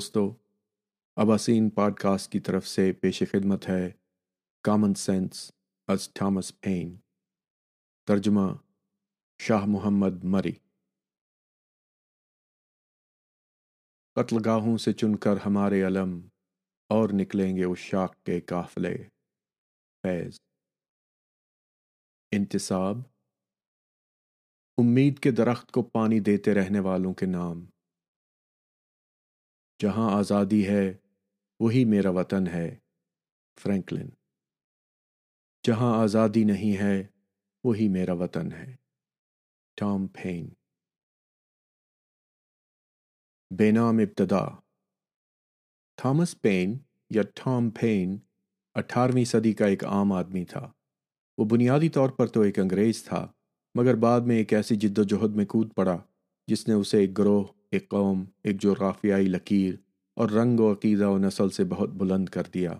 دوستو Abasin pod cost کی طرف سے پیش خدمت ہے کامن سینس از تھامس پین۔ ترجمہ شاہ محمد مری۔ قتل گاہوں سے چن کر ہمارے علم اور نکلیں گے اس شاخ کے قافلے۔ فیض۔ انتصاب امید کے درخت کو پانی دیتے رہنے والوں کے نام۔ جہاں آزادی ہے، وہی میرا وطن ہے، فرینکلن۔ جہاں آزادی نہیں ہے، وہی میرا وطن ہے، ٹام پین بے نام ابتدا۔ تھامس پین یا ٹام پین اٹھارہویں صدی کا ایک عام آدمی تھا۔ وہ بنیادی طور پر تو ایک انگریز تھا، مگر بعد میں ایک ایسی جد و جہد میں کود پڑا، جس نے اسے ایک گروہ ایک قوم ایک جغرافیائی لکیر اور رنگ و عقیدہ و نسل سے بہت بلند کر دیا۔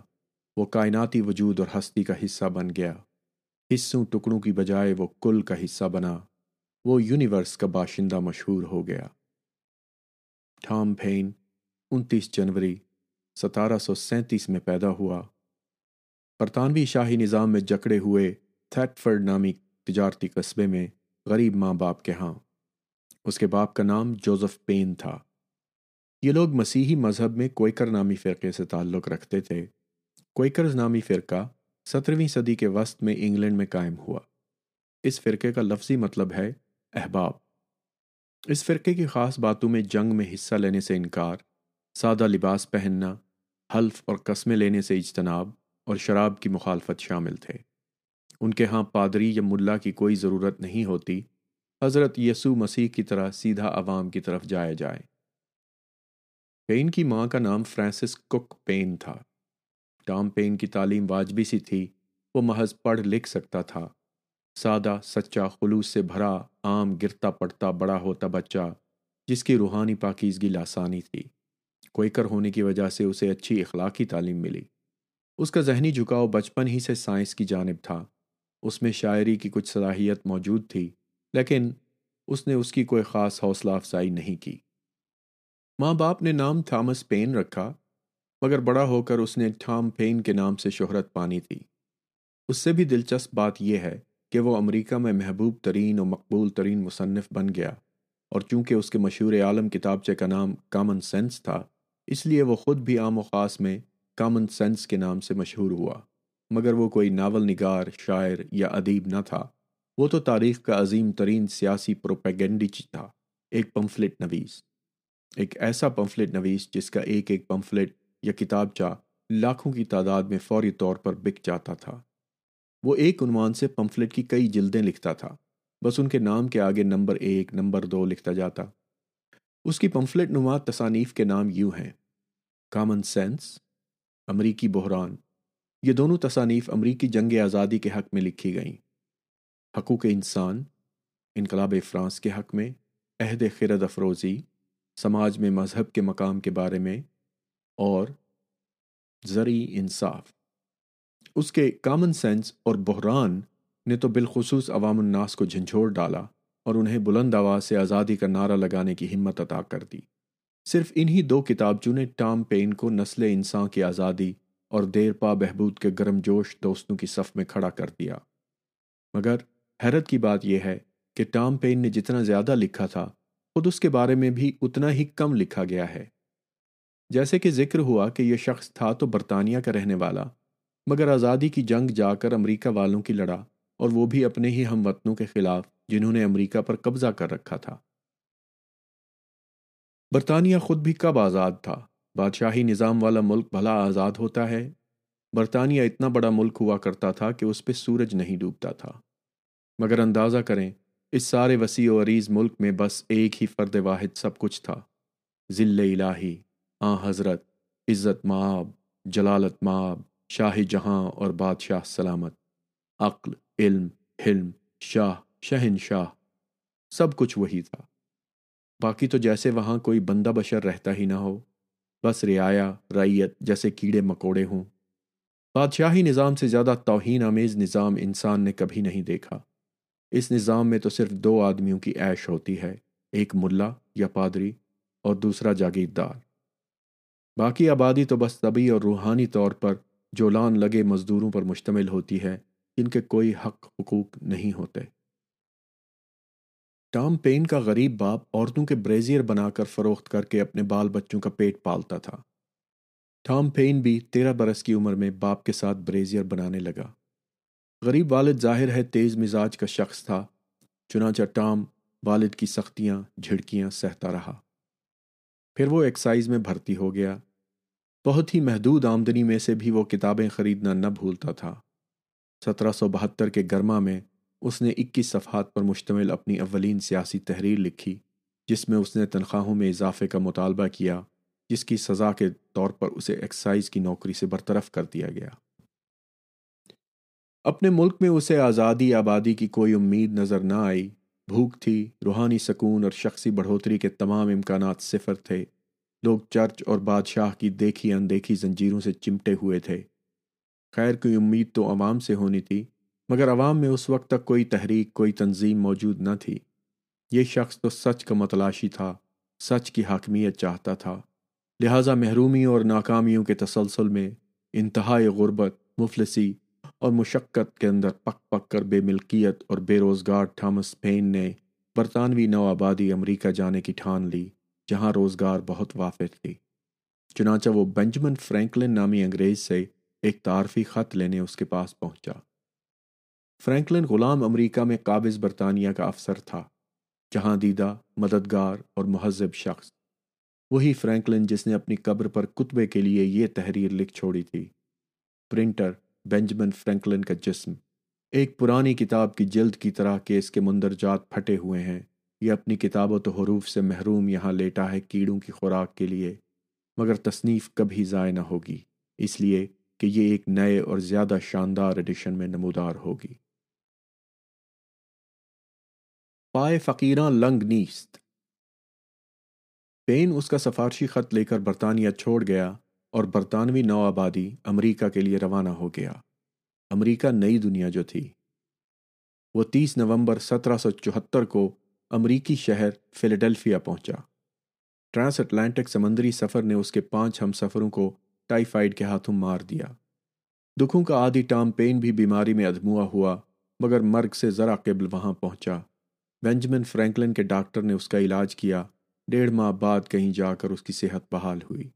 وہ کائناتی وجود اور ہستی کا حصہ بن گیا۔ حصوں ٹکڑوں کی بجائے وہ کل کا حصہ بنا۔ وہ یونیورس کا باشندہ مشہور ہو گیا۔ ٹھام پھین، انتیس جنوری، ستارہ سو سینتیس میں پیدا ہوا۔ برطانوی شاہی نظام میں جکڑے ہوئے تھیٹفرڈ نامی تجارتی قصبے میں غریب ماں باپ کے ہاں۔ اس کے باپ کا نام جوزف پین تھا۔ یہ لوگ مسیحی مذہب میں کوئکر نامی فرقے سے تعلق رکھتے تھے۔ کوئکرز نامی فرقہ سترویں صدی کے وسط میں انگلینڈ میں قائم ہوا۔ اس فرقے کا لفظی مطلب ہے احباب۔ اس فرقے کی خاص باتوں میں جنگ میں حصہ لینے سے انکار، سادہ لباس پہننا، حلف اور قسمیں لینے سے اجتناب اور شراب کی مخالفت شامل تھے۔ ان کے ہاں پادری یا ملا کی کوئی ضرورت نہیں ہوتی۔ حضرت یسوع مسیح کی طرح سیدھا عوام کی طرف جایا جائے۔ پین کی ماں کا نام فرانسس کک پین تھا۔ ٹام پین کی تعلیم واجبی سی تھی، وہ محض پڑھ لکھ سکتا تھا۔ سادہ، سچا، خلوص سے بھرا، عام، گرتا پڑتا، بڑا ہوتا بچہ، جس کی روحانی پاکیزگی لاسانی تھی۔ کوئکر ہونے کی وجہ سے اسے اچھی اخلاقی تعلیم ملی۔ اس کا ذہنی جھکاؤ بچپن ہی سے سائنس کی جانب تھا۔ اس میں شاعری کی کچھ صلاحیت موجود تھی۔ لیکن اس نے اس کی کوئی خاص حوصلہ افزائی نہیں کی۔ ماں باپ نے نام تھامس پین رکھا، مگر بڑا ہو کر اس نے ٹھام پین کے نام سے شہرت پانی تھی۔ اس سے بھی دلچسپ بات یہ ہے کہ وہ امریکہ میں محبوب ترین و مقبول ترین مصنف بن گیا اور چونکہ اس کے مشہور عالم کتابچے کا نام کامن سینس تھا، اس لیے وہ خود بھی عام و خاص میں کامن سینس کے نام سے مشہور ہوا، مگر وہ کوئی ناول نگار، شاعر یا ادیب نہ تھا۔ وہ تو تاریخ کا عظیم ترین سیاسی پروپیگنڈیچ تھا، ایک پمفلٹ نویس۔ ایک ایسا پمفلٹ نویس جس کا ایک ایک پمفلٹ یا کتاب چاہ لاکھوں کی تعداد میں فوری طور پر بک جاتا تھا۔ وہ ایک عنوان سے پمفلٹ کی کئی جلدیں لکھتا تھا، بس ان کے نام کے آگے نمبر ایک، نمبر دو لکھتا جاتا۔ اس کی پمفلٹ نما تصانیف کے نام یوں ہیں کامن سینس امریکی بحران۔ یہ دونوں تصانیف امریکی جنگ آزادی کے حق میں لکھی گئیں۔ حقوق انسان، انقلاب فرانس کے حق میں، عہد خرد افروزی، سماج میں مذہب کے مقام کے بارے میں، اور زرعی انصاف۔ اس کے کامن سینس اور بحران نے تو بالخصوص عوام الناس کو جھنجھوڑ ڈالا اور انہیں بلند آواز سے آزادی کا نعرہ لگانے کی ہمت عطا کر دی۔ صرف انہی دو کتابچوں نے ٹام پین کو نسل انسان کی آزادی اور دیر پا بہبود کے گرم جوش دوستوں کی صف میں کھڑا کر دیا۔ مگر حیرت کی بات یہ ہے کہ ٹام پین نے جتنا زیادہ لکھا تھا، خود اس کے بارے میں بھی اتنا ہی کم لکھا گیا ہے۔ جیسے کہ ذکر ہوا کہ یہ شخص تھا تو برطانیہ کا رہنے والا، مگر آزادی کی جنگ جا کر امریکہ والوں کی لڑا اور وہ بھی اپنے ہی ہم وطنوں کے خلاف جنہوں نے امریکہ پر قبضہ کر رکھا تھا۔ برطانیہ خود بھی کب آزاد تھا؟ بادشاہی نظام والا ملک بھلا آزاد ہوتا ہے؟ برطانیہ اتنا بڑا ملک ہوا کرتا تھا کہ اس پہ سورج نہیں ڈوبتا تھا۔ مگر اندازہ کریں، اس سارے وسیع و عریض ملک میں بس ایک ہی فرد واحد سب کچھ تھا۔ ذل الہی آ حضرت، عزت مآب، جلالت مآب، شاہ جہاں اور بادشاہ سلامت۔ عقل، علم، حلم، شاہ شہن شاہ سب کچھ وہی تھا۔ باقی تو جیسے وہاں کوئی بندہ بشر رہتا ہی نہ ہو، بس رعایا ریت جیسے کیڑے مکوڑے ہوں۔ بادشاہی نظام سے زیادہ توہین آمیز نظام انسان نے کبھی نہیں دیکھا۔ اس نظام میں تو صرف دو آدمیوں کی عیش ہوتی ہے، ایک ملا یا پادری اور دوسرا جاگیردار۔ باقی آبادی تو بس طبی اور روحانی طور پر جولان لگے مزدوروں پر مشتمل ہوتی ہے، جن کے کوئی حق حقوق نہیں ہوتے۔ ٹام پین کا غریب باپ عورتوں کے بریزیئر بنا کر فروخت کر کے اپنے بال بچوں کا پیٹ پالتا تھا۔ ٹام پین بھی تیرہ برس کی عمر میں باپ کے ساتھ بریزیئر بنانے لگا۔ غریب والد ظاہر ہے تیز مزاج کا شخص تھا، چنانچہ ٹام والد کی سختیاں، جھڑکیاں سہتا رہا۔ پھر وہ ایکسائز میں بھرتی ہو گیا۔ بہت ہی محدود آمدنی میں سے بھی وہ کتابیں خریدنا نہ بھولتا تھا۔ سترہ سو بہتر کے گرما میں اس نے اکیس صفحات پر مشتمل اپنی اولین سیاسی تحریر لکھی، جس میں اس نے تنخواہوں میں اضافے کا مطالبہ کیا، جس کی سزا کے طور پر اسے ایکسائز کی نوکری سے برطرف کر دیا گیا۔ اپنے ملک میں اسے آزادی، آبادی کی کوئی امید نظر نہ آئی۔ بھوک تھی، روحانی سکون اور شخصی بڑھوتری کے تمام امکانات صفر تھے۔ لوگ چرچ اور بادشاہ کی دیکھی اندیکھی زنجیروں سے چمٹے ہوئے تھے۔ خیر کی امید تو عوام سے ہونی تھی، مگر عوام میں اس وقت تک کوئی تحریک، کوئی تنظیم موجود نہ تھی۔ یہ شخص تو سچ کا متلاشی تھا، سچ کی حاکمیت چاہتا تھا۔ لہٰذا محرومی اور ناکامیوں کے تسلسل میں انتہائی غربت، مفلسی اور مشقت کے اندر پک پک کر بے ملکیت اور بے روزگار تھامس پین نے برطانوی نو آبادی امریکہ جانے کی ٹھان لی، جہاں روزگار بہت وافر تھی۔ چنانچہ وہ بنجمن فرینکلن نامی انگریز سے ایک تعارفی خط لینے اس کے پاس پہنچا۔ فرینکلن غلام امریکہ میں قابض برطانیہ کا افسر تھا، جہاں دیدہ، مددگار اور مہذب شخص۔ وہی فرینکلن جس نے اپنی قبر پر کتبے کے لیے یہ تحریر لکھ چھوڑی تھی۔ پرنٹر بینجمن فرینکلن کا جسم۔ ایک پرانی کتاب کی جلد کی طرح کے اس کے مندرجات پھٹے ہوئے ہیں۔ یہ اپنی کتاب و تو حروف سے محروم یہاں لیٹا ہے کیڑوں کی خوراک کے لیے، مگر تصنیف کبھی ضائع نہ ہوگی۔ اس لیے کہ یہ ایک نئے اور زیادہ شاندار ایڈیشن میں نمودار ہوگی۔ پائے فقیراں لنگ نیست۔ پین اس کا سفارشی خط لے کر برطانیہ چھوڑ گیا۔ اور برطانوی نو آبادی امریکہ کے لیے روانہ ہو گیا۔ امریکہ نئی دنیا جو تھی۔ وہ تیس نومبر سترہ سو چوہتر کو امریکی شہر فیلیڈلفیا پہنچا۔ ٹرانس اٹلانٹک سمندری سفر نے اس کے پانچ ہم سفروں کو ٹائیفائڈ کے ہاتھوں مار دیا۔ دکھوں کا آدھی ٹام پین بھی بیماری میں ادموا ہوا، مگر مرگ سے ذرا قبل وہاں پہنچا۔ بینجمن فرینکلن کے ڈاکٹر نے اس کا علاج کیا۔ ڈیڑھ ماہ بعد کہیں جا کر اس کی صحت بحال ہوئی۔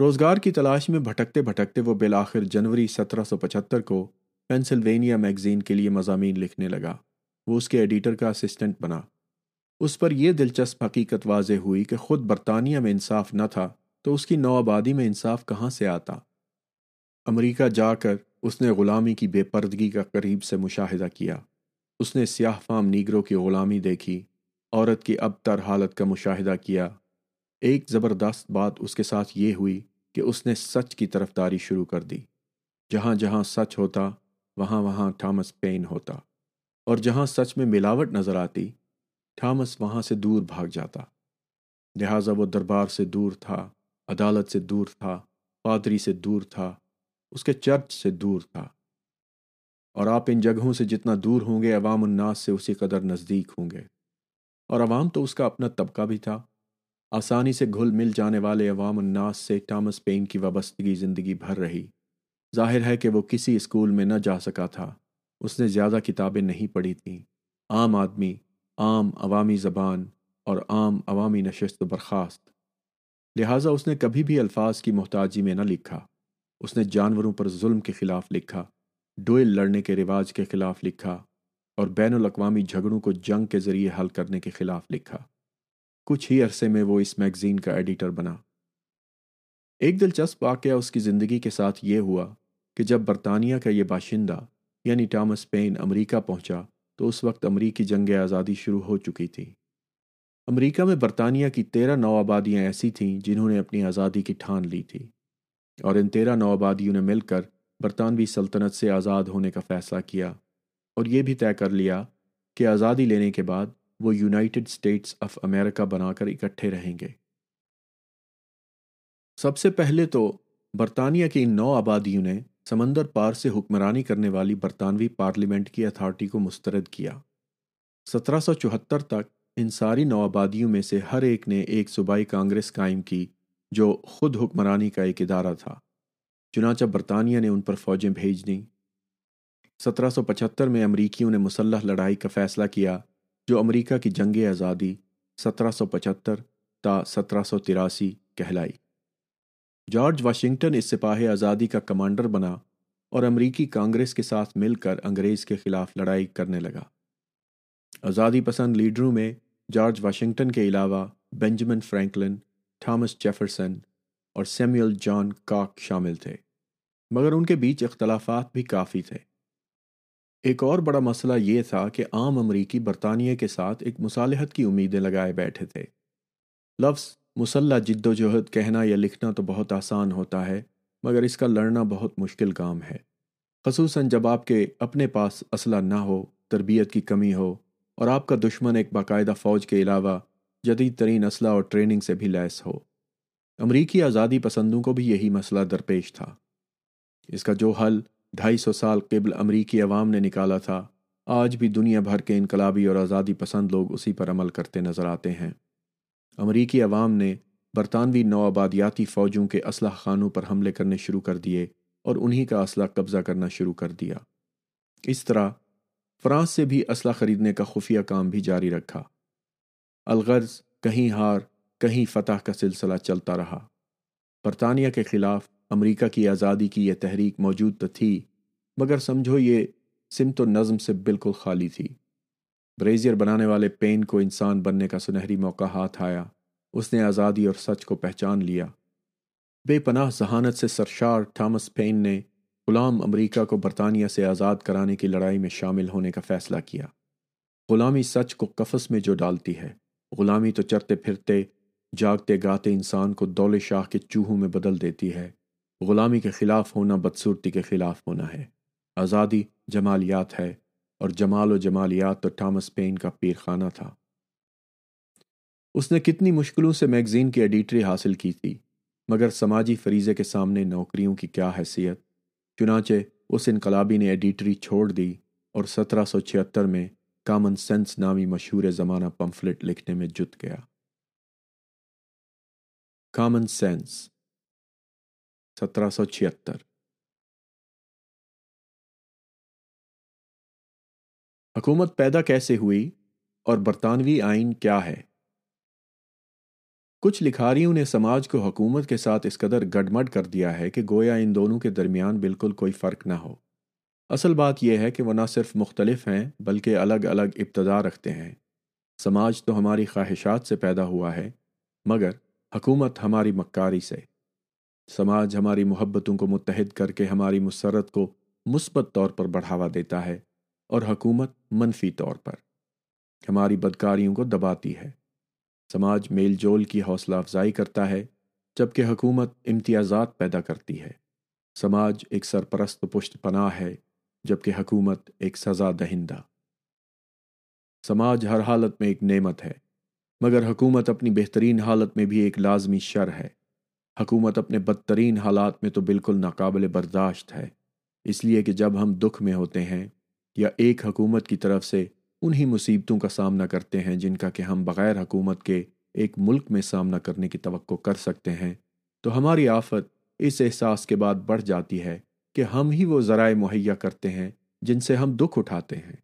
روزگار کی تلاش میں بھٹکتے بھٹکتے وہ بالآخر جنوری سترہ سو پچہتر کو پینسلوینیا میگزین کے لیے مضامین لکھنے لگا۔ وہ اس کے ایڈیٹر کا اسسٹنٹ بنا۔ اس پر یہ دلچسپ حقیقت واضح ہوئی کہ خود برطانیہ میں انصاف نہ تھا تو اس کی نو آبادی میں انصاف کہاں سے آتا۔ امریکہ جا کر اس نے غلامی کی بے پردگی کا قریب سے مشاہدہ کیا۔ اس نے سیاہ فام نیگروں کی غلامی دیکھی، عورت کی اب تر حالت کا مشاہدہ کیا۔ ایک زبردست بات اس کے ساتھ یہ ہوئی کہ اس نے سچ کی طرف داری شروع کر دی۔ جہاں جہاں سچ ہوتا، وہاں وہاں تھامس پین ہوتا۔ اور جہاں سچ میں ملاوٹ نظر آتی، تھامس وہاں سے دور بھاگ جاتا۔ لہٰذا وہ دربار سے دور تھا، عدالت سے دور تھا، پادری سے دور تھا، اس کے چرچ سے دور تھا۔ اور آپ ان جگہوں سے جتنا دور ہوں گے، عوام الناس سے اسی قدر نزدیک ہوں گے۔ اور عوام تو اس کا اپنا طبقہ بھی تھا۔ آسانی سے گھل مل جانے والے عوام الناس سے ٹامس پین کی وابستگی زندگی بھر رہی۔ ظاہر ہے کہ وہ کسی اسکول میں نہ جا سکا تھا۔ اس نے زیادہ کتابیں نہیں پڑھی تھیں۔ عام آدمی، عام عوامی زبان اور عام عوامی نشست و برخاست۔ لہٰذا اس نے کبھی بھی الفاظ کی محتاجی میں نہ لکھا۔ اس نے جانوروں پر ظلم کے خلاف لکھا، ڈوئل لڑنے کے رواج کے خلاف لکھا اور بین الاقوامی جھگڑوں کو جنگ کے ذریعے حل کرنے کے خلاف لکھا۔ کچھ ہی عرصے میں وہ اس میگزین کا ایڈیٹر بنا۔ ایک دلچسپ واقعہ اس کی زندگی کے ساتھ یہ ہوا کہ جب برطانیہ کا یہ باشندہ یعنی ٹامس پین، امریکہ پہنچا تو اس وقت امریکی جنگ آزادی شروع ہو چکی تھی۔ امریکہ میں برطانیہ کی تیرہ نو آبادیاں ایسی تھیں جنہوں نے اپنی آزادی کی ٹھان لی تھی۔ اور ان تیرہ نو آبادیوں نے مل کر برطانوی سلطنت سے آزاد ہونے کا فیصلہ کیا اور یہ بھی طے کر لیا کہ آزادی لینے کے بعد وہ یونائٹڈ اسٹیٹس آف امریکہ بنا کر اکٹھے رہیں گے۔ سب سے پہلے تو برطانیہ کی ان نو آبادیوں نے سمندر پار سے حکمرانی کرنے والی برطانوی پارلیمنٹ کی اتھارٹی کو مسترد کیا۔ سترہ سو چوہتر تک ان ساری نو آبادیوں میں سے ہر ایک نے ایک صوبائی کانگریس قائم کی جو خود حکمرانی کا ایک ادارہ تھا۔ چنانچہ برطانیہ نے ان پر فوجیں بھیج دیں۔ سترہ سو پچہتر میں امریکیوں نے مسلح لڑائی کا فیصلہ کیا جو امریکہ کی جنگ آزادی سترہ سو پچہتر تا سترہ سو تراسی کہلائی۔ جارج واشنگٹن اس سپاہی آزادی کا کمانڈر بنا اور امریکی کانگریس کے ساتھ مل کر انگریز کے خلاف لڑائی کرنے لگا۔ آزادی پسند لیڈروں میں جارج واشنگٹن کے علاوہ بینجمن فرینکلن، تھامس جیفرسن اور سیمیول جان کاک شامل تھے، مگر ان کے بیچ اختلافات بھی کافی تھے۔ ایک اور بڑا مسئلہ یہ تھا کہ عام امریکی برطانیہ کے ساتھ ایک مصالحت کی امیدیں لگائے بیٹھے تھے۔ لفظ مسلح جد و جہد کہنا یا لکھنا تو بہت آسان ہوتا ہے، مگر اس کا لڑنا بہت مشکل کام ہے۔ خصوصاً جب آپ کے اپنے پاس اسلحہ نہ ہو، تربیت کی کمی ہو، اور آپ کا دشمن ایک باقاعدہ فوج کے علاوہ جدید ترین اسلحہ اور ٹریننگ سے بھی لیس ہو۔ امریکی آزادی پسندوں کو بھی یہی مسئلہ درپیش تھا۔ اس کا جو حل ڈھائی سو سال قبل امریکی عوام نے نکالا تھا۔ آج بھی دنیا بھر کے انقلابی اور آزادی پسند لوگ اسی پر عمل کرتے نظر آتے ہیں۔ امریکی عوام نے برطانوی نو آبادیاتی فوجوں کے اسلحہ خانوں پر حملے کرنے شروع کر دیے اور انہی کا اسلحہ قبضہ کرنا شروع کر دیا۔ اس طرح فرانس سے بھی اسلحہ خریدنے کا خفیہ کام بھی جاری رکھا۔ الغرض کہیں ہار، کہیں فتح کا سلسلہ چلتا رہا۔ برطانیہ کے خلاف امریکہ کی آزادی کی یہ تحریک موجود تو تھی، مگر سمجھو یہ سمت و نظم سے بالکل خالی تھی۔ بریزیئر بنانے والے پین کو انسان بننے کا سنہری موقع ہاتھ آیا، اس نے آزادی اور سچ کو پہچان لیا۔ بے پناہ ذہانت سے سرشار تھامس پین نے غلام امریکہ کو برطانیہ سے آزاد کرانے کی لڑائی میں شامل ہونے کا فیصلہ کیا۔ غلامی سچ کو کفس میں جو ڈالتی ہے، غلامی تو چرتے پھرتے، جاگتے گاتے انسان کو دول شاہ کے چوہوں میں بدل دیتی ہے۔ غلامی کے خلاف ہونا بدصورتی کے خلاف ہونا ہے۔ آزادی جمالیات ہے اور جمال و جمالیات تو تھامس پین کا پیر خانہ تھا۔ اس نے کتنی مشکلوں سے میگزین کی ایڈیٹری حاصل کی تھی، مگر سماجی فریضے کے سامنے نوکریوں کی کیا حیثیت؟ چنانچہ اس انقلابی نے ایڈیٹری چھوڑ دی اور سترہ سو چھہتر میں کامن سینس نامی مشہور زمانہ پمفلٹ لکھنے میں جت گیا۔ کامن سینس سترہ سو چھہتر حکومت پیدا کیسے ہوئی اور برطانوی آئین کیا ہے؟ کچھ لکھاریوں نے سماج کو حکومت کے ساتھ اس قدر گڈمڈ کر دیا ہے کہ گویا ان دونوں کے درمیان بالکل کوئی فرق نہ ہو۔ اصل بات یہ ہے کہ وہ نہ صرف مختلف ہیں بلکہ الگ الگ ابتدا رکھتے ہیں۔ سماج تو ہماری خواہشات سے پیدا ہوا ہے، مگر حکومت ہماری مکاری سے۔ سماج ہماری محبتوں کو متحد کر کے ہماری مسرت کو مثبت طور پر بڑھاوا دیتا ہے اور حکومت منفی طور پر ہماری بدکاریوں کو دباتی ہے۔ سماج میل جول کی حوصلہ افزائی کرتا ہے جبکہ حکومت امتیازات پیدا کرتی ہے۔ سماج ایک سرپرست پشت پناہ ہے جبکہ حکومت ایک سزا دہندہ۔ سماج ہر حالت میں ایک نعمت ہے، مگر حکومت اپنی بہترین حالت میں بھی ایک لازمی شر ہے۔ حکومت اپنے بدترین حالات میں تو بالکل ناقابل برداشت ہے۔ اس لیے کہ جب ہم دکھ میں ہوتے ہیں یا ایک حکومت کی طرف سے انہی مصیبتوں کا سامنا کرتے ہیں جن کا کہ ہم بغیر حکومت کے ایک ملک میں سامنا کرنے کی توقع کر سکتے ہیں، تو ہماری آفت اس احساس کے بعد بڑھ جاتی ہے کہ ہم ہی وہ ذرائع مہیا کرتے ہیں جن سے ہم دکھ اٹھاتے ہیں۔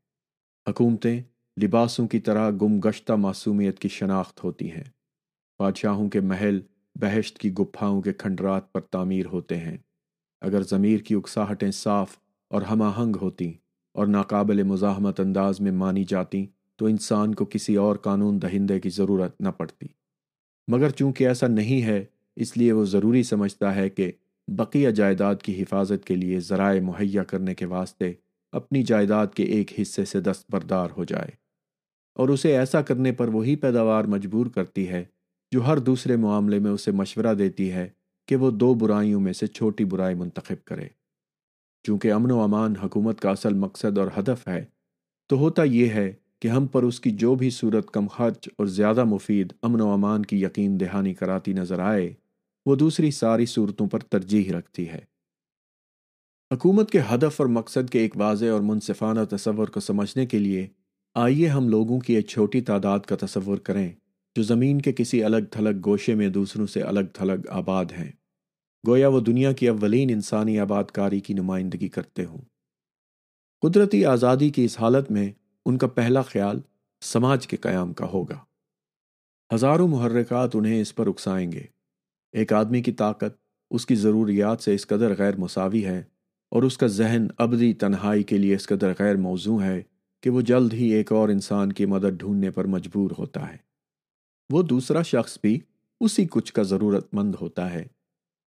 حکومتیں لباسوں کی طرح گم گشتہ معصومیت کی شناخت ہوتی ہیں۔ بادشاہوں کے محل بہشت کی گپھاؤں کے کھنڈرات پر تعمیر ہوتے ہیں۔ اگر ضمیر کی اکساہٹیں صاف اور ہم آہنگ ہوتیں اور ناقابل مزاحمت انداز میں مانی جاتی تو انسان کو کسی اور قانون دہندے کی ضرورت نہ پڑتی۔ مگر چونکہ ایسا نہیں ہے، اس لیے وہ ضروری سمجھتا ہے کہ بقیہ جائیداد کی حفاظت کے لیے ذرائع مہیا کرنے کے واسطے اپنی جائیداد کے ایک حصے سے دستبردار ہو جائے۔ اور اسے ایسا کرنے پر وہی پیداوار مجبور کرتی ہے جو ہر دوسرے معاملے میں اسے مشورہ دیتی ہے کہ وہ دو برائیوں میں سے چھوٹی برائی منتخب کرے۔ چونکہ امن و امان حکومت کا اصل مقصد اور ہدف ہے، تو ہوتا یہ ہے کہ ہم پر اس کی جو بھی صورت کم خرچ اور زیادہ مفید امن و امان کی یقین دہانی کراتی نظر آئے، وہ دوسری ساری صورتوں پر ترجیح رکھتی ہے۔ حکومت کے ہدف اور مقصد کے ایک واضح اور منصفانہ تصور کو سمجھنے کے لیے آئیے ہم لوگوں کی ایک چھوٹی تعداد کا تصور کریں۔ جو زمین کے کسی الگ تھلگ گوشے میں دوسروں سے الگ تھلگ آباد ہیں۔ گویا وہ دنیا کی اولین انسانی آباد کاری کی نمائندگی کرتے ہوں۔ قدرتی آزادی کی اس حالت میں ان کا پہلا خیال سماج کے قیام کا ہوگا۔ ہزاروں محرکات انہیں اس پر اکسائیں گے۔ ایک آدمی کی طاقت اس کی ضروریات سے اس قدر غیر مساوی ہے اور اس کا ذہن ابدی تنہائی کے لیے اس قدر غیر موضوع ہے کہ وہ جلد ہی ایک اور انسان کی مدد ڈھونڈنے پر مجبور ہوتا ہے۔ وہ دوسرا شخص بھی اسی کچھ کا ضرورت مند ہوتا ہے۔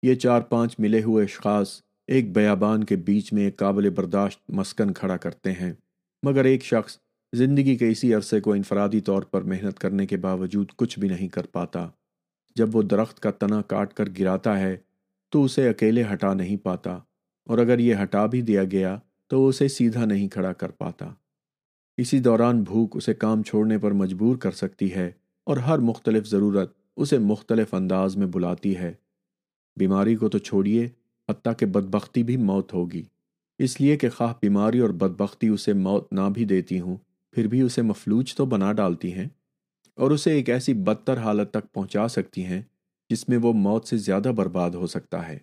یہ چار پانچ ملے ہوئے اشخاص ایک بیابان کے بیچ میں ایک قابل برداشت مسکن کھڑا کرتے ہیں۔ مگر ایک شخص زندگی کے اسی عرصے کو انفرادی طور پر محنت کرنے کے باوجود کچھ بھی نہیں کر پاتا۔ جب وہ درخت کا تنا کاٹ کر گراتا ہے، تو اسے اکیلے ہٹا نہیں پاتا۔ اور اگر یہ ہٹا بھی دیا گیا، تو وہ اسے سیدھا نہیں کھڑا کر پاتا۔ اسی دوران بھوک اسے کام چھوڑنے پر مجبور کر سکتی ہے۔ اور ہر مختلف ضرورت اسے مختلف انداز میں بلاتی ہے۔ بیماری کو تو چھوڑیے، حتیٰ کہ بدبختی بھی موت ہوگی۔ اس لیے کہ خواہ بیماری اور بدبختی اسے موت نہ بھی دیتی ہوں، پھر بھی اسے مفلوج تو بنا ڈالتی ہیں۔ اور اسے ایک ایسی بدتر حالت تک پہنچا سکتی ہیں جس میں وہ موت سے زیادہ برباد ہو سکتا ہے۔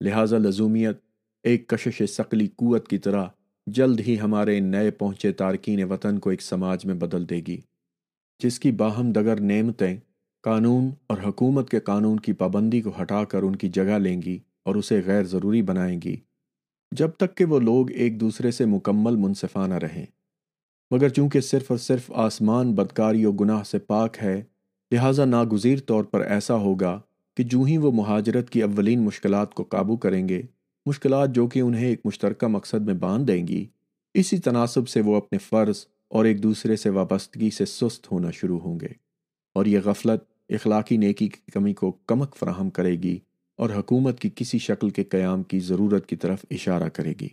لہذا لزومیت، ایک کشش سقلی قوت کی طرح جلد ہی ہمارے نئے پہنچے تارکین وطن کو ایک سماج میں بدل دے گی۔ جس کی باہم دگر نعمتیں قانون اور حکومت کے قانون کی پابندی کو ہٹا کر ان کی جگہ لیں گی اور اسے غیر ضروری بنائیں گی۔ جب تک کہ وہ لوگ ایک دوسرے سے مکمل منصفانہ رہیں۔ مگر چونکہ صرف اور صرف آسمان بدکاری و گناہ سے پاک ہے، لہٰذا ناگزیر طور پر ایسا ہوگا کہ جو ہی وہ مہاجرت کی اولین مشکلات کو قابو کریں گے، مشکلات جو کہ انہیں ایک مشترکہ مقصد میں باندھ دیں گی، اسی تناسب سے وہ اپنے فرض اور ایک دوسرے سے وابستگی سے سست ہونا شروع ہوں گے اور یہ غفلت اخلاقی نیکی کی کمی کو کمک فراہم کرے گی اور حکومت کی کسی شکل کے قیام کی ضرورت کی طرف اشارہ کرے گی۔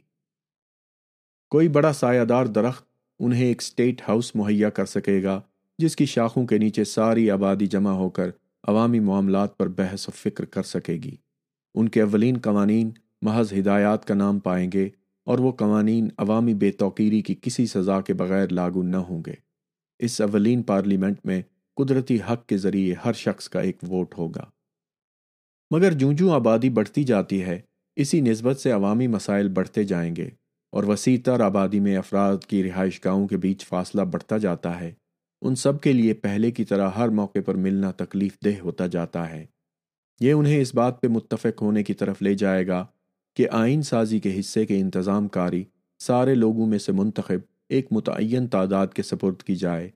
کوئی بڑا سایہ دار درخت انہیں ایک سٹیٹ ہاؤس مہیا کر سکے گا جس کی شاخوں کے نیچے ساری آبادی جمع ہو کر عوامی معاملات پر بحث و فکر کر سکے گی۔ ان کے اولین قوانین محض ہدایات کا نام پائیں گے اور وہ قوانین عوامی بے توقیری کی کسی سزا کے بغیر لاگو نہ ہوں گے۔ اس اولین پارلیمنٹ میں قدرتی حق کے ذریعے ہر شخص کا ایک ووٹ ہوگا۔ مگر جوں جوں آبادی بڑھتی جاتی ہے، اسی نسبت سے عوامی مسائل بڑھتے جائیں گے اور وسیع تر آبادی میں افراد کی رہائش گاہوں کے بیچ فاصلہ بڑھتا جاتا ہے۔ ان سب کے لیے پہلے کی طرح ہر موقع پر ملنا تکلیف دہ ہوتا جاتا ہے۔ یہ انہیں اس بات پہ متفق ہونے کی طرف لے جائے گا کہ آئین سازی کے حصے کے انتظام کاری سارے لوگوں میں سے منتخب ایک متعین تعداد کے سپرد کی جائے،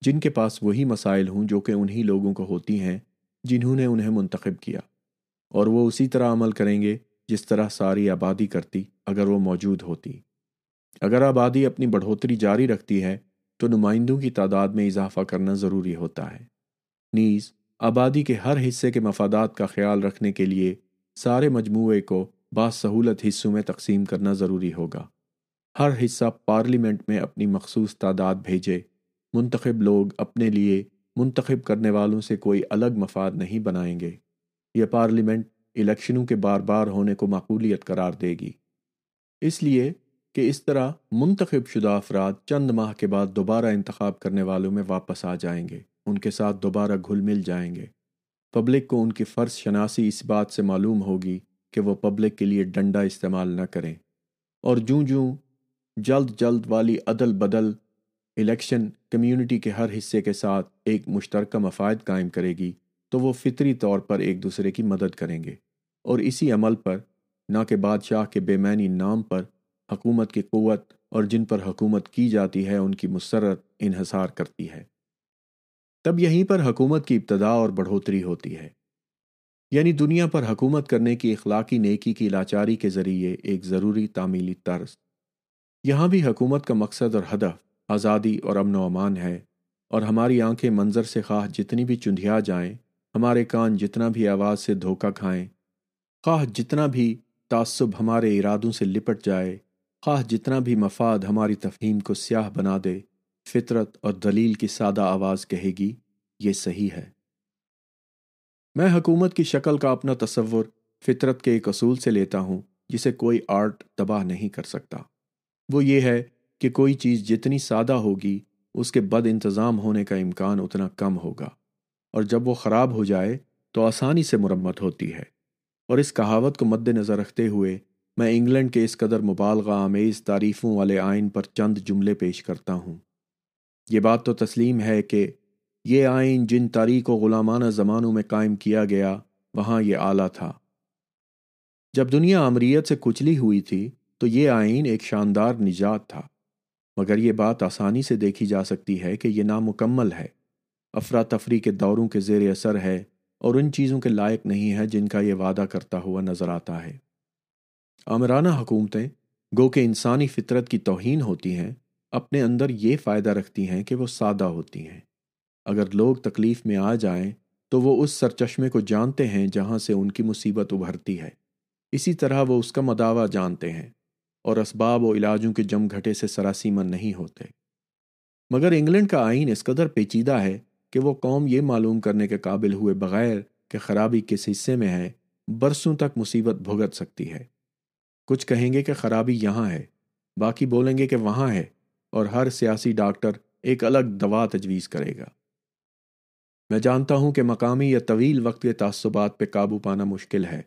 جن کے پاس وہی مسائل ہوں جو کہ انہی لوگوں کو ہوتی ہیں جنہوں نے انہیں منتخب کیا۔ اور وہ اسی طرح عمل کریں گے جس طرح ساری آبادی کرتی اگر وہ موجود ہوتی۔ اگر آبادی اپنی بڑھوتری جاری رکھتی ہے، تو نمائندوں کی تعداد میں اضافہ کرنا ضروری ہوتا ہے۔ نیز، آبادی کے ہر حصے کے مفادات کا خیال رکھنے کے لیے سارے مجموعے کو بعض سہولت حصوں میں تقسیم کرنا ضروری ہوگا۔ ہر حصہ پارلیمنٹ میں اپنی مخصوص تعداد بھیجے۔ منتخب لوگ اپنے لیے منتخب کرنے والوں سے کوئی الگ مفاد نہیں بنائیں گے۔ یہ پارلیمنٹ الیکشنوں کے بار بار ہونے کو معقولیت قرار دے گی۔ اس لیے کہ اس طرح منتخب شدہ افراد چند ماہ کے بعد دوبارہ انتخاب کرنے والوں میں واپس آ جائیں گے۔ ان کے ساتھ دوبارہ گھل مل جائیں گے۔ پبلک کو ان کی فرض شناسی اس بات سے معلوم ہوگی کہ وہ پبلک کے لیے ڈنڈا استعمال نہ کریں۔ اور جوں جوں جلد جلد والی عدل بدل الیکشن کمیونٹی کے ہر حصے کے ساتھ ایک مشترکہ مفاد قائم کرے گی، تو وہ فطری طور پر ایک دوسرے کی مدد کریں گے۔ اور اسی عمل پر، نہ کہ بادشاہ کے بے معنی نام پر، حکومت کی قوت اور جن پر حکومت کی جاتی ہے، ان کی مسرت انحصار کرتی ہے۔ تب یہیں پر حکومت کی ابتدا اور بڑھوتری ہوتی ہے۔ یعنی دنیا پر حکومت کرنے کی اخلاقی نیکی کی لاچاری کے ذریعے ایک ضروری تعمیلی طرز۔ یہاں بھی حکومت کا مقصد اور ہدف آزادی اور امن و امان ہے اور ہماری آنکھیں منظر سے خواہ جتنی بھی چندھیا جائیں، ہمارے کان جتنا بھی آواز سے دھوکہ کھائیں، خواہ جتنا بھی تعصب ہمارے ارادوں سے لپٹ جائے، خواہ جتنا بھی مفاد ہماری تفہیم کو سیاہ بنا دے، فطرت اور دلیل کی سادہ آواز کہے گی، یہ صحیح ہے۔ میں حکومت کی شکل کا اپنا تصور فطرت کے ایک اصول سے لیتا ہوں جسے کوئی آرٹ تباہ نہیں کر سکتا۔ وہ یہ ہے کہ کوئی چیز جتنی سادہ ہوگی، اس کے بد انتظام ہونے کا امکان اتنا کم ہوگا۔ اور جب وہ خراب ہو جائے تو آسانی سے مرمت ہوتی ہے۔ اور اس کہاوت کو مد نظر رکھتے ہوئے میں انگلینڈ کے اس قدر مبالغہ آمیز تعریفوں والے آئین پر چند جملے پیش کرتا ہوں۔ یہ بات تو تسلیم ہے کہ یہ آئین جن تاریخ و غلامانہ زمانوں میں قائم کیا گیا، وہاں یہ اعلیٰ تھا۔ جب دنیا امریت سے کچلی ہوئی تھی، تو یہ آئین ایک شاندار نجات تھا۔ مگر یہ بات آسانی سے دیکھی جا سکتی ہے کہ یہ نامکمل ہے۔ افراتفری کے دوروں کے زیر اثر ہے اور ان چیزوں کے لائق نہیں ہے جن کا یہ وعدہ کرتا ہوا نظر آتا ہے۔ آمرانہ حکومتیں گو کہ انسانی فطرت کی توہین ہوتی ہیں، اپنے اندر یہ فائدہ رکھتی ہیں کہ وہ سادہ ہوتی ہیں۔ اگر لوگ تکلیف میں آ جائیں تو وہ اس سرچشمے کو جانتے ہیں جہاں سے ان کی مصیبت ابھرتی ہے۔ اسی طرح وہ اس کا مداوع جانتے ہیں اور اسباب و علاجوں کے جم گھٹے سے سراسیمن نہیں ہوتے۔ مگر انگلینڈ کا آئین اس قدر پیچیدہ ہے کہ وہ قوم یہ معلوم کرنے کے قابل ہوئے بغیر کہ خرابی کس حصے میں ہے، برسوں تک مصیبت بھگت سکتی ہے۔ کچھ کہیں گے کہ خرابی یہاں ہے، باقی بولیں گے کہ وہاں ہے اور ہر سیاسی ڈاکٹر ایک الگ دوا تجویز کرے گا۔ میں جانتا ہوں کہ مقامی یا طویل وقت کے تعصبات پہ قابو پانا مشکل ہے۔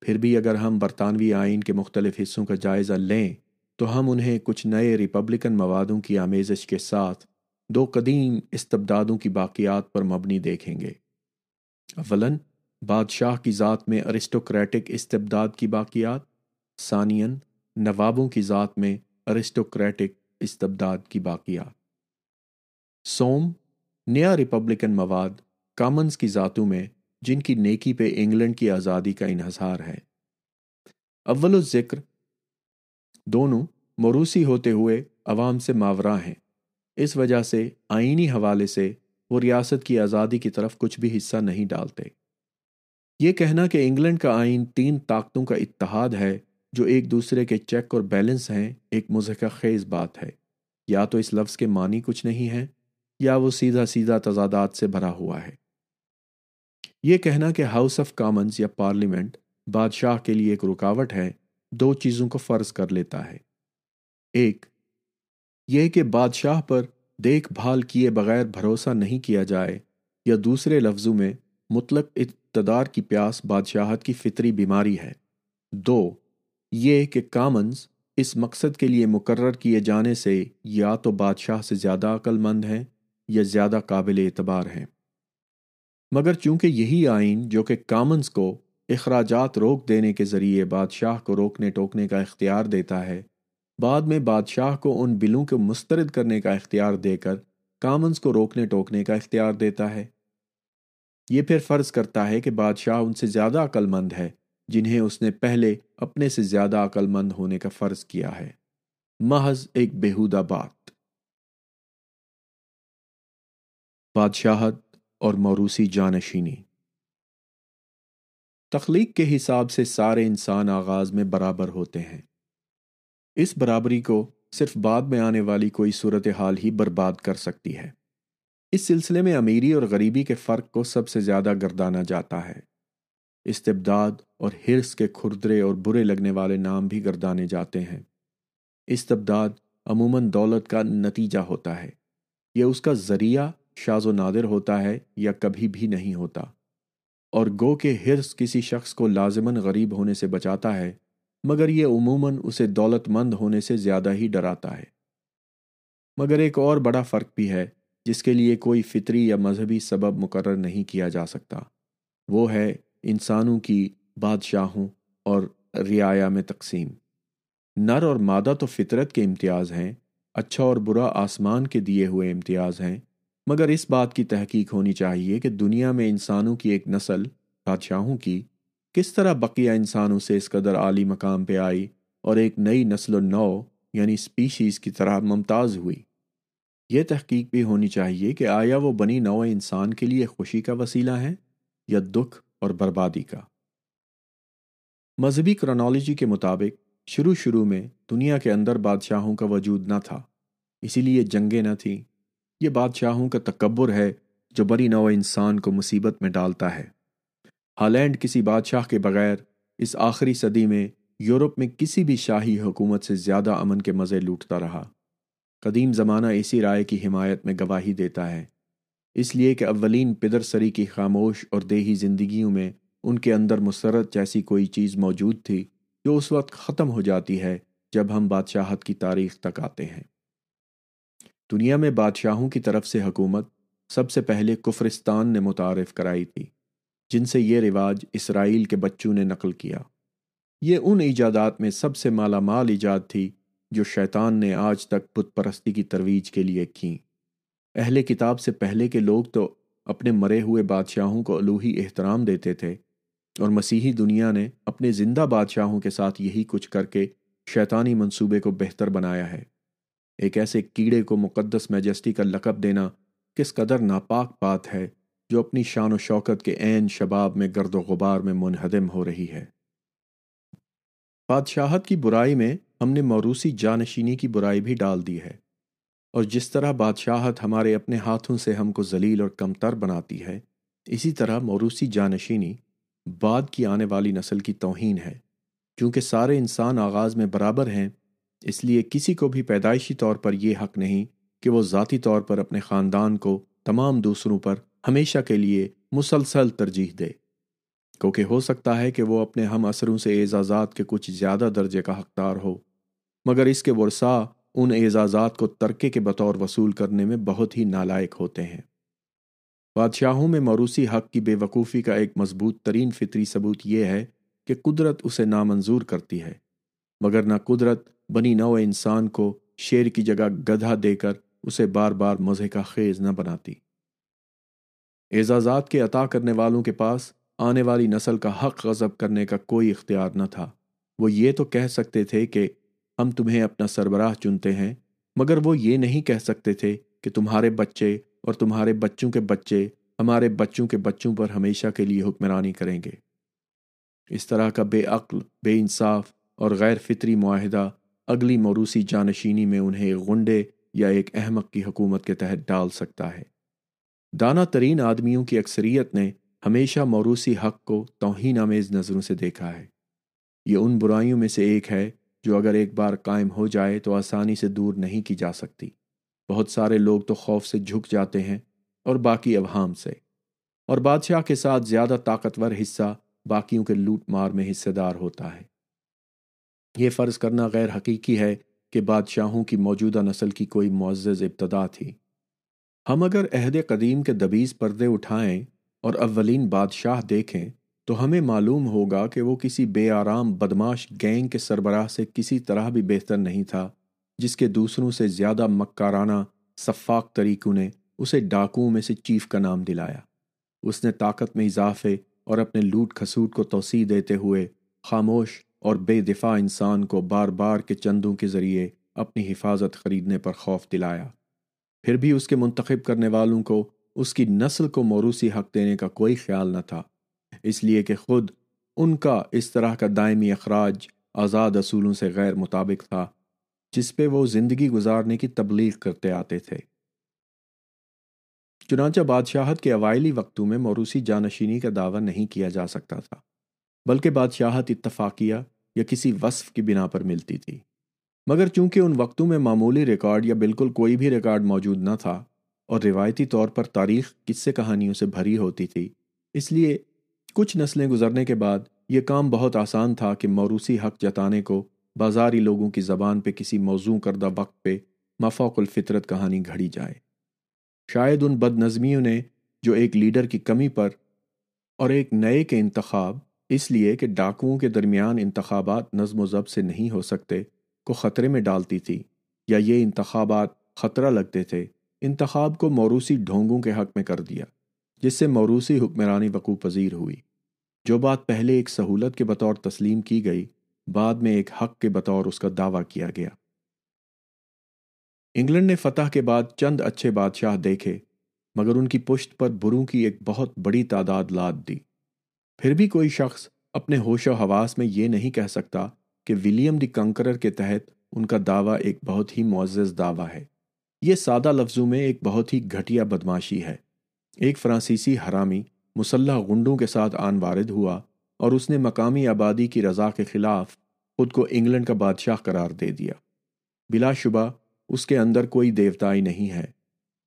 پھر بھی اگر ہم برطانوی آئین کے مختلف حصوں کا جائزہ لیں، تو ہم انہیں کچھ نئے ریپبلکن موادوں کی آمیزش کے ساتھ دو قدیم استبدادوں کی باقیات پر مبنی دیکھیں گے۔ اولاً، بادشاہ کی ذات میں ارسٹوکریٹک استبداد کی باقیات ثانین نوابوں کی ذات میں ارسٹوکریٹک استبداد کی باقیات۔ سوم نیا ریپبلکن مواد کامنز کی ذاتوں میں جن کی نیکی پہ انگلینڈ کی آزادی کا انحصار ہے۔ اول ذکر دونوں موروثی ہوتے ہوئے عوام سے ماورا ہیں۔ اس وجہ سے آئینی حوالے سے وہ ریاست کی آزادی کی طرف کچھ بھی حصہ نہیں ڈالتے۔ یہ کہنا کہ انگلینڈ کا آئین تین طاقتوں کا اتحاد ہے جو ایک دوسرے کے چیک اور بیلنس ہیں، ایک مضحکہ خیز بات ہے۔ یا تو اس لفظ کے معنی کچھ نہیں ہے یا وہ سیدھا سیدھا تضادات سے بھرا ہوا ہے۔ یہ کہنا کہ ہاؤس آف کامنز یا پارلیمنٹ بادشاہ کے لیے ایک رکاوٹ ہے، دو چیزوں کو فرض کر لیتا ہے۔ ایک، یہ کہ بادشاہ پر دیکھ بھال کیے بغیر بھروسہ نہیں کیا جائے، یا دوسرے لفظوں میں، مطلق اقتدار کی پیاس بادشاہت کی فطری بیماری ہے۔ دو، یہ کہ کامنز اس مقصد کے لیے مقرر کیے جانے سے یا تو بادشاہ سے زیادہ عقل مند ہیں یا زیادہ قابل اعتبار ہیں۔ مگر چونکہ یہی آئین جو کہ کامنز کو اخراجات روک دینے کے ذریعے بادشاہ کو روکنے ٹوکنے کا اختیار دیتا ہے، بعد میں بادشاہ کو ان بلوں کو مسترد کرنے کا اختیار دے کر کامنز کو روکنے ٹوکنے کا اختیار دیتا ہے۔ یہ پھر فرض کرتا ہے کہ بادشاہ ان سے زیادہ عقل مند ہے، جنہیں اس نے پہلے اپنے سے زیادہ عقل مند ہونے کا فرض کیا ہے۔ محض ایک بےحودہ بات۔ بادشاہت اور موروثی جانشینی۔ تخلیق کے حساب سے سارے انسان آغاز میں برابر ہوتے ہیں۔ اس برابری کو صرف بعد میں آنے والی کوئی صورتحال ہی برباد کر سکتی ہے۔ اس سلسلے میں امیری اور غریبی کے فرق کو سب سے زیادہ گردانا جاتا ہے۔ استبداد اور ہرس کے کھردرے اور برے لگنے والے نام بھی گردانے جاتے ہیں۔ استبداد عموماً دولت کا نتیجہ ہوتا ہے۔ یہ اس کا ذریعہ شاز و نادر ہوتا ہے یا کبھی بھی نہیں ہوتا۔ اور گو کے حرص کسی شخص کو لازماً غریب ہونے سے بچاتا ہے، مگر یہ عموماً اسے دولت مند ہونے سے زیادہ ہی ڈراتا ہے۔ مگر ایک اور بڑا فرق بھی ہے، جس کے لیے کوئی فطری یا مذہبی سبب مقرر نہیں کیا جا سکتا۔ وہ ہے انسانوں کی بادشاہوں اور رعایا میں تقسیم۔ نر اور مادہ تو فطرت کے امتیاز ہیں اچھا اور برا آسمان کے دیے ہوئے امتیاز ہیں۔ مگر اس بات کی تحقیق ہونی چاہیے کہ دنیا میں انسانوں کی ایک نسل بادشاہوں کی کس طرح بقیہ انسانوں سے اس قدر عالی مقام پہ آئی اور ایک نئی نسل و نو یعنی سپیشیز کی طرح ممتاز ہوئی۔ یہ تحقیق بھی ہونی چاہیے کہ آیا وہ بنی نو انسان کے لیے خوشی کا وسیلہ ہے یا دکھ اور بربادی کا۔ مذہبی کرونالوجی کے مطابق شروع شروع میں دنیا کے اندر بادشاہوں کا وجود نہ تھا، اسی لیے جنگیں نہ تھیں۔ یہ بادشاہوں کا تکبر ہے جو بری نو انسان کو مصیبت میں ڈالتا ہے۔ ہالینڈ کسی بادشاہ کے بغیر اس آخری صدی میں یورپ میں کسی بھی شاہی حکومت سے زیادہ امن کے مزے لوٹتا رہا۔ قدیم زمانہ اسی رائے کی حمایت میں گواہی دیتا ہے۔ اس لیے کہ اولین پدر سری کی خاموش اور دیہی زندگیوں میں ان کے اندر مسرت جیسی کوئی چیز موجود تھی جو اس وقت ختم ہو جاتی ہے جب ہم بادشاہت کی تاریخ تک آتے ہیں۔ دنیا میں بادشاہوں کی طرف سے حکومت سب سے پہلے کفرستان نے متعارف کرائی تھی، جن سے یہ رواج اسرائیل کے بچوں نے نقل کیا۔ یہ ان ایجادات میں سب سے مالا مال ایجاد تھی جو شیطان نے آج تک بت پرستی کی ترویج کے لیے کیں۔ اہل کتاب سے پہلے کے لوگ تو اپنے مرے ہوئے بادشاہوں کو الوہی احترام دیتے تھے، اور مسیحی دنیا نے اپنے زندہ بادشاہوں کے ساتھ یہی کچھ کر کے شیطانی منصوبے کو بہتر بنایا ہے۔ ایک ایسے کیڑے کو مقدس میجسٹی کا لقب دینا کس قدر ناپاک بات ہے جو اپنی شان و شوکت کے عین شباب میں گرد و غبار میں منہدم ہو رہی ہے۔ بادشاہت کی برائی میں ہم نے موروسی جانشینی کی برائی بھی ڈال دی ہے اور جس طرح بادشاہت ہمارے اپنے ہاتھوں سے ہم کو ذلیل اور کمتر بناتی ہے، اسی طرح موروسی جانشینی بعد کی آنے والی نسل کی توہین ہے، چونکہ سارے انسان آغاز میں برابر ہیں اس لیے کسی کو بھی پیدائشی طور پر یہ حق نہیں کہ وہ ذاتی طور پر اپنے خاندان کو تمام دوسروں پر ہمیشہ کے لیے مسلسل ترجیح دے۔ کیونکہ ہو سکتا ہے کہ وہ اپنے ہم اثروں سے اعزازات کے کچھ زیادہ درجے کا حقدار ہو، مگر اس کے ورثاء ان اعزازات کو ترکے کے بطور وصول کرنے میں بہت ہی نالائق ہوتے ہیں۔ بادشاہوں میں موروثی حق کی بے وقوفی کا ایک مضبوط ترین فطری ثبوت یہ ہے کہ قدرت اسے نامنظور کرتی ہے، مگر نہ قدرت بنی نو انسان کو شیر کی جگہ گدھا دے کر اسے بار بار مزے کا خیز نہ بناتی۔ اعزازات کے عطا کرنے والوں کے پاس آنے والی نسل کا حق غضب کرنے کا کوئی اختیار نہ تھا۔ وہ یہ تو کہہ سکتے تھے کہ ہم تمہیں اپنا سربراہ چنتے ہیں، مگر وہ یہ نہیں کہہ سکتے تھے کہ تمہارے بچے اور تمہارے بچوں کے بچے ہمارے بچوں کے بچوں پر ہمیشہ کے لیے حکمرانی کریں گے۔ اس طرح کا بے عقل، بے انصاف اور غیر فطری معاہدہ اگلی موروسی جانشینی میں انہیں غنڈے یا ایک احمق کی حکومت کے تحت ڈال سکتا ہے۔ دانا ترین آدمیوں کی اکثریت نے ہمیشہ موروسی حق کو توہین آمیز نظروں سے دیکھا ہے۔ یہ ان برائیوں میں سے ایک ہے جو اگر ایک بار قائم ہو جائے تو آسانی سے دور نہیں کی جا سکتی۔ بہت سارے لوگ تو خوف سے جھک جاتے ہیں اور باقی ابہام سے۔ اور بادشاہ کے ساتھ زیادہ طاقتور حصہ باقیوں کے لوٹ مار میں حصے دار ہوتا ہے۔ یہ فرض کرنا غیر حقیقی ہے کہ بادشاہوں کی موجودہ نسل کی کوئی معزز ابتدا تھی۔ ہم اگر عہد قدیم کے دبیز پردے اٹھائیں اور اولین بادشاہ دیکھیں تو ہمیں معلوم ہوگا کہ وہ کسی بے آرام بدماش گینگ کے سربراہ سے کسی طرح بھی بہتر نہیں تھا، جس کے دوسروں سے زیادہ مکارانہ صفاق طریقوں نے اسے ڈاکوؤں میں سے چیف کا نام دلایا۔ اس نے طاقت میں اضافے اور اپنے لوٹ کھسوٹ کو توسیع دیتے ہوئے خاموش اور بے دفاع انسان کو بار بار کے چندوں کے ذریعے اپنی حفاظت خریدنے پر خوف دلایا۔ پھر بھی اس کے منتخب کرنے والوں کو اس کی نسل کو موروثی حق دینے کا کوئی خیال نہ تھا۔ اس لیے کہ خود ان کا اس طرح کا دائمی اخراج آزاد اصولوں سے غیر مطابق تھا، جس پہ وہ زندگی گزارنے کی تبلیغ کرتے آتے تھے۔ چنانچہ بادشاہت کے اوائلی وقتوں میں موروثی جانشینی کا دعویٰ نہیں کیا جا سکتا تھا، بلکہ بادشاہت اتفاقیہ یا کسی وصف کی بنا پر ملتی تھی۔ مگر چونکہ ان وقتوں میں معمولی ریکارڈ یا بالکل کوئی بھی ریکارڈ موجود نہ تھا اور روایتی طور پر تاریخ قصے کہانیوں سے بھری ہوتی تھی، اس لیے کچھ نسلیں گزرنے کے بعد یہ کام بہت آسان تھا کہ موروثی حق جتانے کو بازاری لوگوں کی زبان پہ کسی موضوع کردہ وقت پہ مفوق الفطرت کہانی گھڑی جائے۔ شاید ان بد نظمیوں نے جو ایک لیڈر کی کمی پر اور ایک نئے کے انتخاب اس لیے کہ ڈاکوؤں کے درمیان انتخابات نظم و ضبط سے نہیں ہو سکتے، کو خطرے میں ڈالتی تھی، یا یہ انتخابات خطرہ لگتے تھے۔ انتخاب کو موروثی ڈھونگوں کے حق میں کر دیا، جس سے موروثی حکمرانی وقوع پذیر ہوئی۔ جو بات پہلے ایک سہولت کے بطور تسلیم کی گئی، بعد میں ایک حق کے بطور اس کا دعویٰ کیا گیا۔ انگلینڈ نے فتح کے بعد چند اچھے بادشاہ دیکھے، مگر ان کی پشت پر بروں کی ایک بہت بڑی تعداد لاد دی۔ پھر بھی کوئی شخص اپنے ہوش و حواس میں یہ نہیں کہہ سکتا کہ ولیم دی کنکرر کے تحت ان کا دعویٰ ایک بہت ہی معزز دعویٰ ہے۔ یہ سادہ لفظوں میں ایک بہت ہی گھٹیا بدماشی ہے۔ ایک فرانسیسی حرامی مسلح گنڈوں کے ساتھ آن وارد ہوا اور اس نے مقامی آبادی کی رضا کے خلاف خود کو انگلینڈ کا بادشاہ قرار دے دیا۔ بلا شبہ اس کے اندر کوئی دیوتائی نہیں ہے۔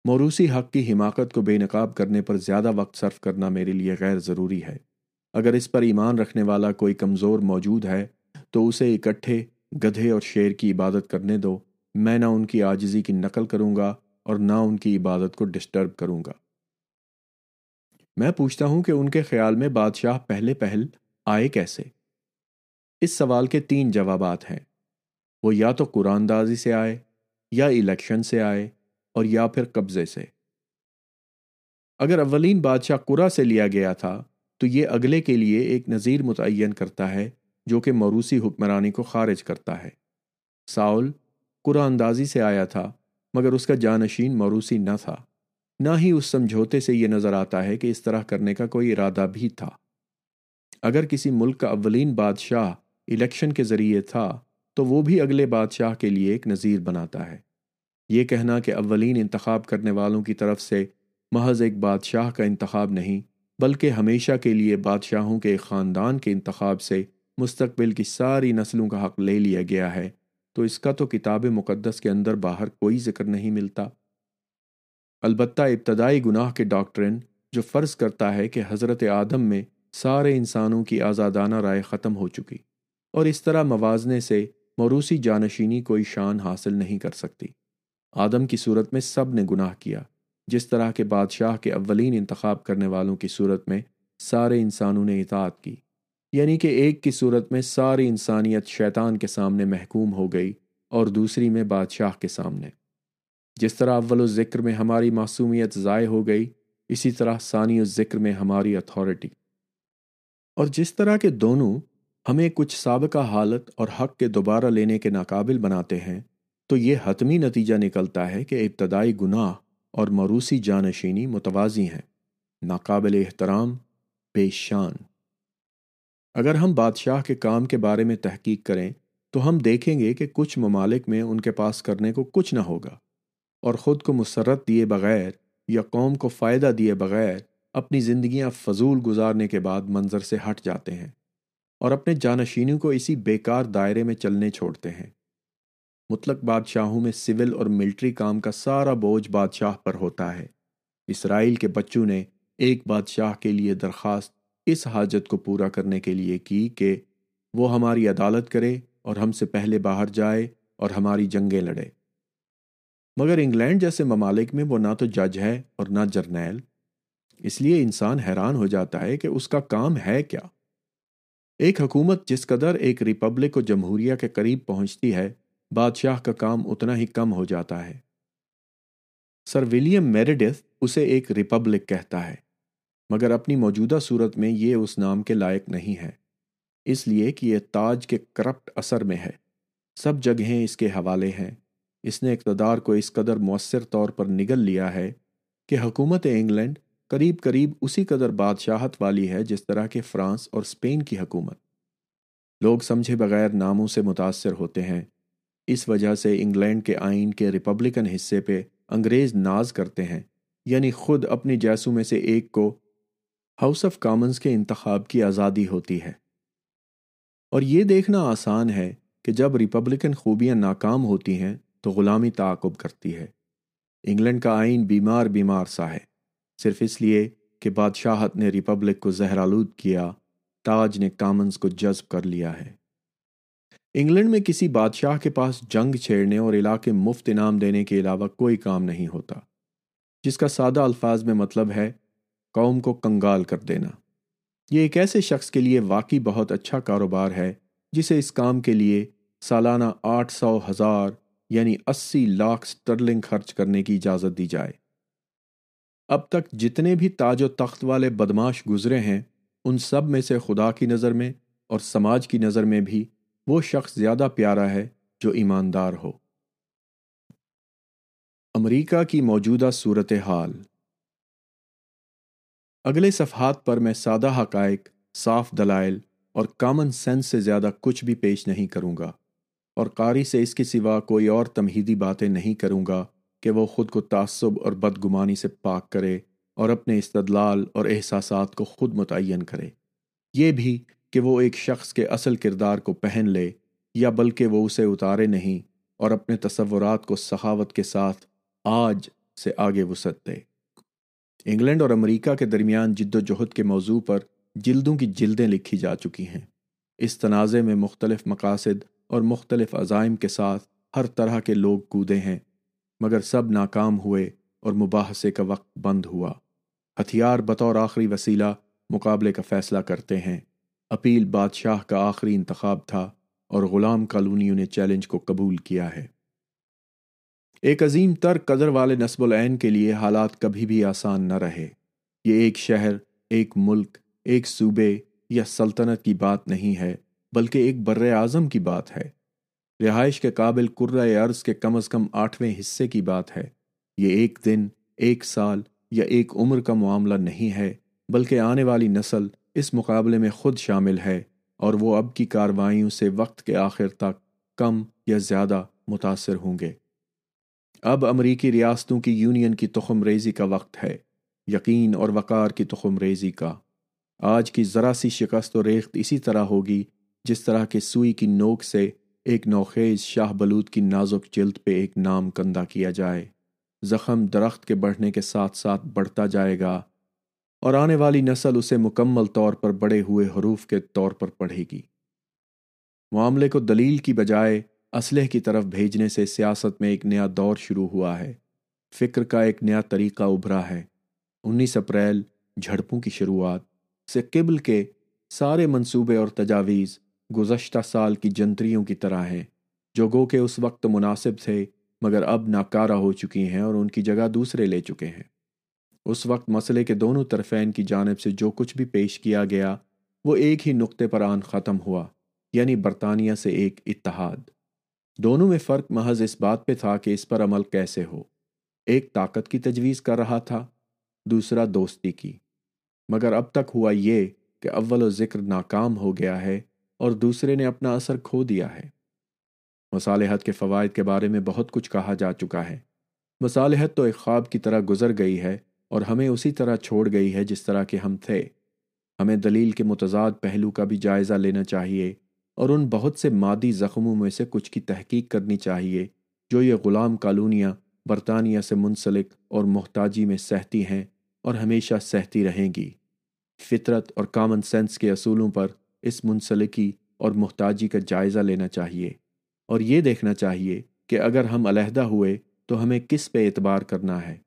موروسی حق کی حماقت کو بے نقاب کرنے پر زیادہ وقت صرف کرنا میرے لیے غیر ضروری ہے۔ اگر اس پر ایمان رکھنے والا کوئی کمزور موجود ہے، تو اسے اکٹھے، گدھے اور شیر کی عبادت کرنے دو۔ میں نہ ان کی آجزی کی نقل کروں گا اور نہ ان کی عبادت کو ڈسٹرب کروں گا۔ میں پوچھتا ہوں کہ ان کے خیال میں بادشاہ پہلے پہل آئے کیسے؟ اس سوال کے تین جوابات ہیں۔ وہ یا تو قرآن دازی سے آئے، یا الیکشن سے آئے، اور یا پھر قبضے سے۔ اگر اولین بادشاہ قرا سے لیا گیا تھا تو یہ اگلے کے لیے ایک نظیر متعین کرتا ہے جو کہ موروسی حکمرانی کو خارج کرتا ہے۔ ساؤل قرآن اندازی سے آیا تھا، مگر اس کا جانشین موروسی نہ تھا۔ نہ ہی اس سمجھوتے سے یہ نظر آتا ہے کہ اس طرح کرنے کا کوئی ارادہ بھی تھا۔ اگر کسی ملک کا اولین بادشاہ الیکشن کے ذریعے تھا، تو وہ بھی اگلے بادشاہ کے لیے ایک نظیر بناتا ہے۔ یہ کہنا کہ اولین انتخاب کرنے والوں کی طرف سے محض ایک بادشاہ کا انتخاب نہیں بلکہ ہمیشہ کے لیے بادشاہوں کے ایک خاندان کے انتخاب سے مستقبل کی ساری نسلوں کا حق لے لیا گیا ہے، تو اس کا تو کتاب مقدس کے اندر باہر کوئی ذکر نہیں ملتا۔ البتہ ابتدائی گناہ کے ڈاکٹرن جو فرض کرتا ہے کہ حضرت آدم میں سارے انسانوں کی آزادانہ رائے ختم ہو چکی، اور اس طرح موازنے سے موروسی جانشینی کوئی شان حاصل نہیں کر سکتی۔ آدم کی صورت میں سب نے گناہ کیا۔ جس طرح کے بادشاہ کے اولین انتخاب کرنے والوں کی صورت میں سارے انسانوں نے اطاعت کی۔ یعنی کہ ایک کی صورت میں ساری انسانیت شیطان کے سامنے محکوم ہو گئی اور دوسری میں بادشاہ کے سامنے۔ جس طرح اول و ذکر میں ہماری معصومیت ضائع ہو گئی، اسی طرح ثانی و ذکر میں ہماری اتھارٹی اور جس طرح کے دونوں ہمیں کچھ سابقہ حالت اور حق کے دوبارہ لینے کے ناقابل بناتے ہیں، تو یہ حتمی نتیجہ نکلتا ہے کہ ابتدائی گناہ اور مروسی جانشینی متوازی ہیں، ناقابل احترام، بے شان۔ اگر ہم بادشاہ کے کام کے بارے میں تحقیق کریں، تو ہم دیکھیں گے کہ کچھ ممالک میں ان کے پاس کرنے کو کچھ نہ ہوگا، اور خود کو مسرت دیے بغیر یا قوم کو فائدہ دیے بغیر اپنی زندگیاں فضول گزارنے کے بعد منظر سے ہٹ جاتے ہیں، اور اپنے جانشینوں کو اسی بیکار دائرے میں چلنے چھوڑتے ہیں۔ مطلق بادشاہوں میں سول اور ملٹری کام کا سارا بوجھ بادشاہ پر ہوتا ہے۔ اسرائیل کے بچوں نے ایک بادشاہ کے لیے درخواست اس حاجت کو پورا کرنے کے لیے کی کہ وہ ہماری عدالت کرے اور ہم سے پہلے باہر جائے اور ہماری جنگیں لڑے۔ مگر انگلینڈ جیسے ممالک میں وہ نہ تو جج ہے اور نہ جرنیل۔ اس لیے انسان حیران ہو جاتا ہے کہ اس کا کام ہے کیا۔ ایک حکومت جس قدر ایک ریپبلک و جمہوریہ کے قریب پہنچتی ہے بادشاہ کا کام اتنا ہی کم ہو جاتا ہے۔ سر ولیم میریڈیتھ اسے ایک ریپبلک کہتا ہے، مگر اپنی موجودہ صورت میں یہ اس نام کے لائق نہیں ہے۔ اس لیے کہ یہ تاج کے کرپٹ اثر میں ہے۔ سب جگہیں اس کے حوالے ہیں۔ اس نے اقتدار کو اس قدر مؤثر طور پر نگل لیا ہے کہ حکومت انگلینڈ قریب قریب اسی قدر بادشاہت والی ہے جس طرح کہ فرانس اور اسپین کی حکومت۔ لوگ سمجھے بغیر ناموں سے متاثر ہوتے ہیں۔ اس وجہ سے انگلینڈ کے آئین کے ریپبلکن حصے پہ انگریز ناز کرتے ہیں یعنی خود اپنی جیسوں میں سے ایک کو ہاؤس آف کامنز کے انتخاب کی آزادی ہوتی ہے۔ اور یہ دیکھنا آسان ہے کہ جب ریپبلکن خوبیاں ناکام ہوتی ہیں تو غلامی تعاقب کرتی ہے۔ انگلینڈ کا آئین بیمار بیمار سا ہے۔ صرف اس لیے کہ بادشاہت نے ریپبلک کو زہرالود کیا، تاج نے کامنز کو جذب کر لیا ہے۔ انگلینڈ میں کسی بادشاہ کے پاس جنگ چھیڑنے اور علاقے مفت انعام دینے کے علاوہ کوئی کام نہیں ہوتا، جس کا سادہ الفاظ میں مطلب ہے قوم کو کنگال کر دینا۔ یہ ایک ایسے شخص کے لیے واقعی بہت اچھا کاروبار ہے، جسے اس کام کے لیے سالانہ آٹھ سو ہزار یعنی اسی لاکھ سٹرلنگ خرچ کرنے کی اجازت دی جائے۔ اب تک جتنے بھی تاج و تخت والے بدماش گزرے ہیں، ان سب میں سے خدا کی نظر میں اور سماج کی نظر میں بھی وہ شخص زیادہ پیارا ہے جو ایماندار ہو۔ امریکہ کی موجودہ صورتحال۔ اگلے صفحات پر میں سادہ حقائق، صاف دلائل اور کامن سینس سے زیادہ کچھ بھی پیش نہیں کروں گا اور قاری سے اس کے سوا کوئی اور تمہیدی باتیں نہیں کروں گا کہ وہ خود کو تعصب اور بدگمانی سے پاک کرے اور اپنے استدلال اور احساسات کو خود متعین کرے۔ یہ بھی کہ وہ ایک شخص کے اصل کردار کو پہن لے یا بلکہ وہ اسے اتارے نہیں اور اپنے تصورات کو سخاوت کے ساتھ آج سے آگے وسعت دے۔ انگلینڈ اور امریکہ کے درمیان جد و جہد کے موضوع پر جلدوں کی جلدیں لکھی جا چکی ہیں۔ اس تنازع میں مختلف مقاصد اور مختلف عزائم کے ساتھ ہر طرح کے لوگ کودے ہیں، مگر سب ناکام ہوئے اور مباحثے کا وقت بند ہوا۔ ہتھیار بطور آخری وسیلہ مقابلے کا فیصلہ کرتے ہیں۔ اپیل بادشاہ کا آخری انتخاب تھا اور غلام کالونیوں نے چیلنج کو قبول کیا ہے۔ ایک عظیم تر قدر والے نصب العین کے لیے حالات کبھی بھی آسان نہ رہے۔ یہ ایک شہر، ایک ملک، ایک صوبے یا سلطنت کی بات نہیں ہے، بلکہ ایک بر اعظم کی بات ہے۔ رہائش کے قابل کرۂ عرض کے کم از کم آٹھویں حصے کی بات ہے۔ یہ ایک دن، ایک سال یا ایک عمر کا معاملہ نہیں ہے، بلکہ آنے والی نسل اس مقابلے میں خود شامل ہے اور وہ اب کی کاروائیوں سے وقت کے آخر تک کم یا زیادہ متاثر ہوں گے۔ اب امریکی ریاستوں کی یونین کی تخم ریزی کا وقت ہے، یقین اور وقار کی تخم ریزی کا۔ آج کی ذرا سی شکست و ریخت اسی طرح ہوگی جس طرح کے سوئی کی نوک سے ایک نوخیز شاہ بلود کی نازک جلد پہ ایک نام کندہ کیا جائے۔ زخم درخت کے بڑھنے کے ساتھ ساتھ بڑھتا جائے گا۔ اور آنے والی نسل اسے مکمل طور پر بڑے ہوئے حروف کے طور پر پڑھے گی۔ معاملے کو دلیل کی بجائے اسلحے کی طرف بھیجنے سے سیاست میں ایک نیا دور شروع ہوا ہے۔ فکر کا ایک نیا طریقہ ابھرا ہے۔ انیس اپریل، جھڑپوں کی شروعات، سے قبل کے سارے منصوبے اور تجاویز گزشتہ سال کی جنتریوں کی طرح ہیں، جو گو کہ اس وقت مناسب تھے مگر اب ناکارہ ہو چکی ہیں اور ان کی جگہ دوسرے لے چکے ہیں۔ اس وقت مسئلے کے دونوں طرفین کی جانب سے جو کچھ بھی پیش کیا گیا، وہ ایک ہی نقطے پر آن ختم ہوا یعنی برطانیہ سے ایک اتحاد۔ دونوں میں فرق محض اس بات پہ تھا کہ اس پر عمل کیسے ہو۔ ایک طاقت کی تجویز کر رہا تھا، دوسرا دوستی کی۔ مگر اب تک ہوا یہ کہ اول و ذکر ناکام ہو گیا ہے اور دوسرے نے اپنا اثر کھو دیا ہے۔ مصالحت کے فوائد کے بارے میں بہت کچھ کہا جا چکا ہے۔ مصالحت تو ایک خواب کی طرح گزر گئی ہے اور ہمیں اسی طرح چھوڑ گئی ہے جس طرح کے ہم تھے۔ ہمیں دلیل کے متضاد پہلو کا بھی جائزہ لینا چاہیے اور ان بہت سے مادی زخموں میں سے کچھ کی تحقیق کرنی چاہیے جو یہ غلام کالونیاں برطانیہ سے منسلک اور محتاجی میں سہتی ہیں اور ہمیشہ سہتی رہیں گی۔ فطرت اور کامن سینس کے اصولوں پر اس منسلکی اور محتاجی کا جائزہ لینا چاہیے اور یہ دیکھنا چاہیے کہ اگر ہم علیحدہ ہوئے تو ہمیں کس پہ اعتبار کرنا ہے۔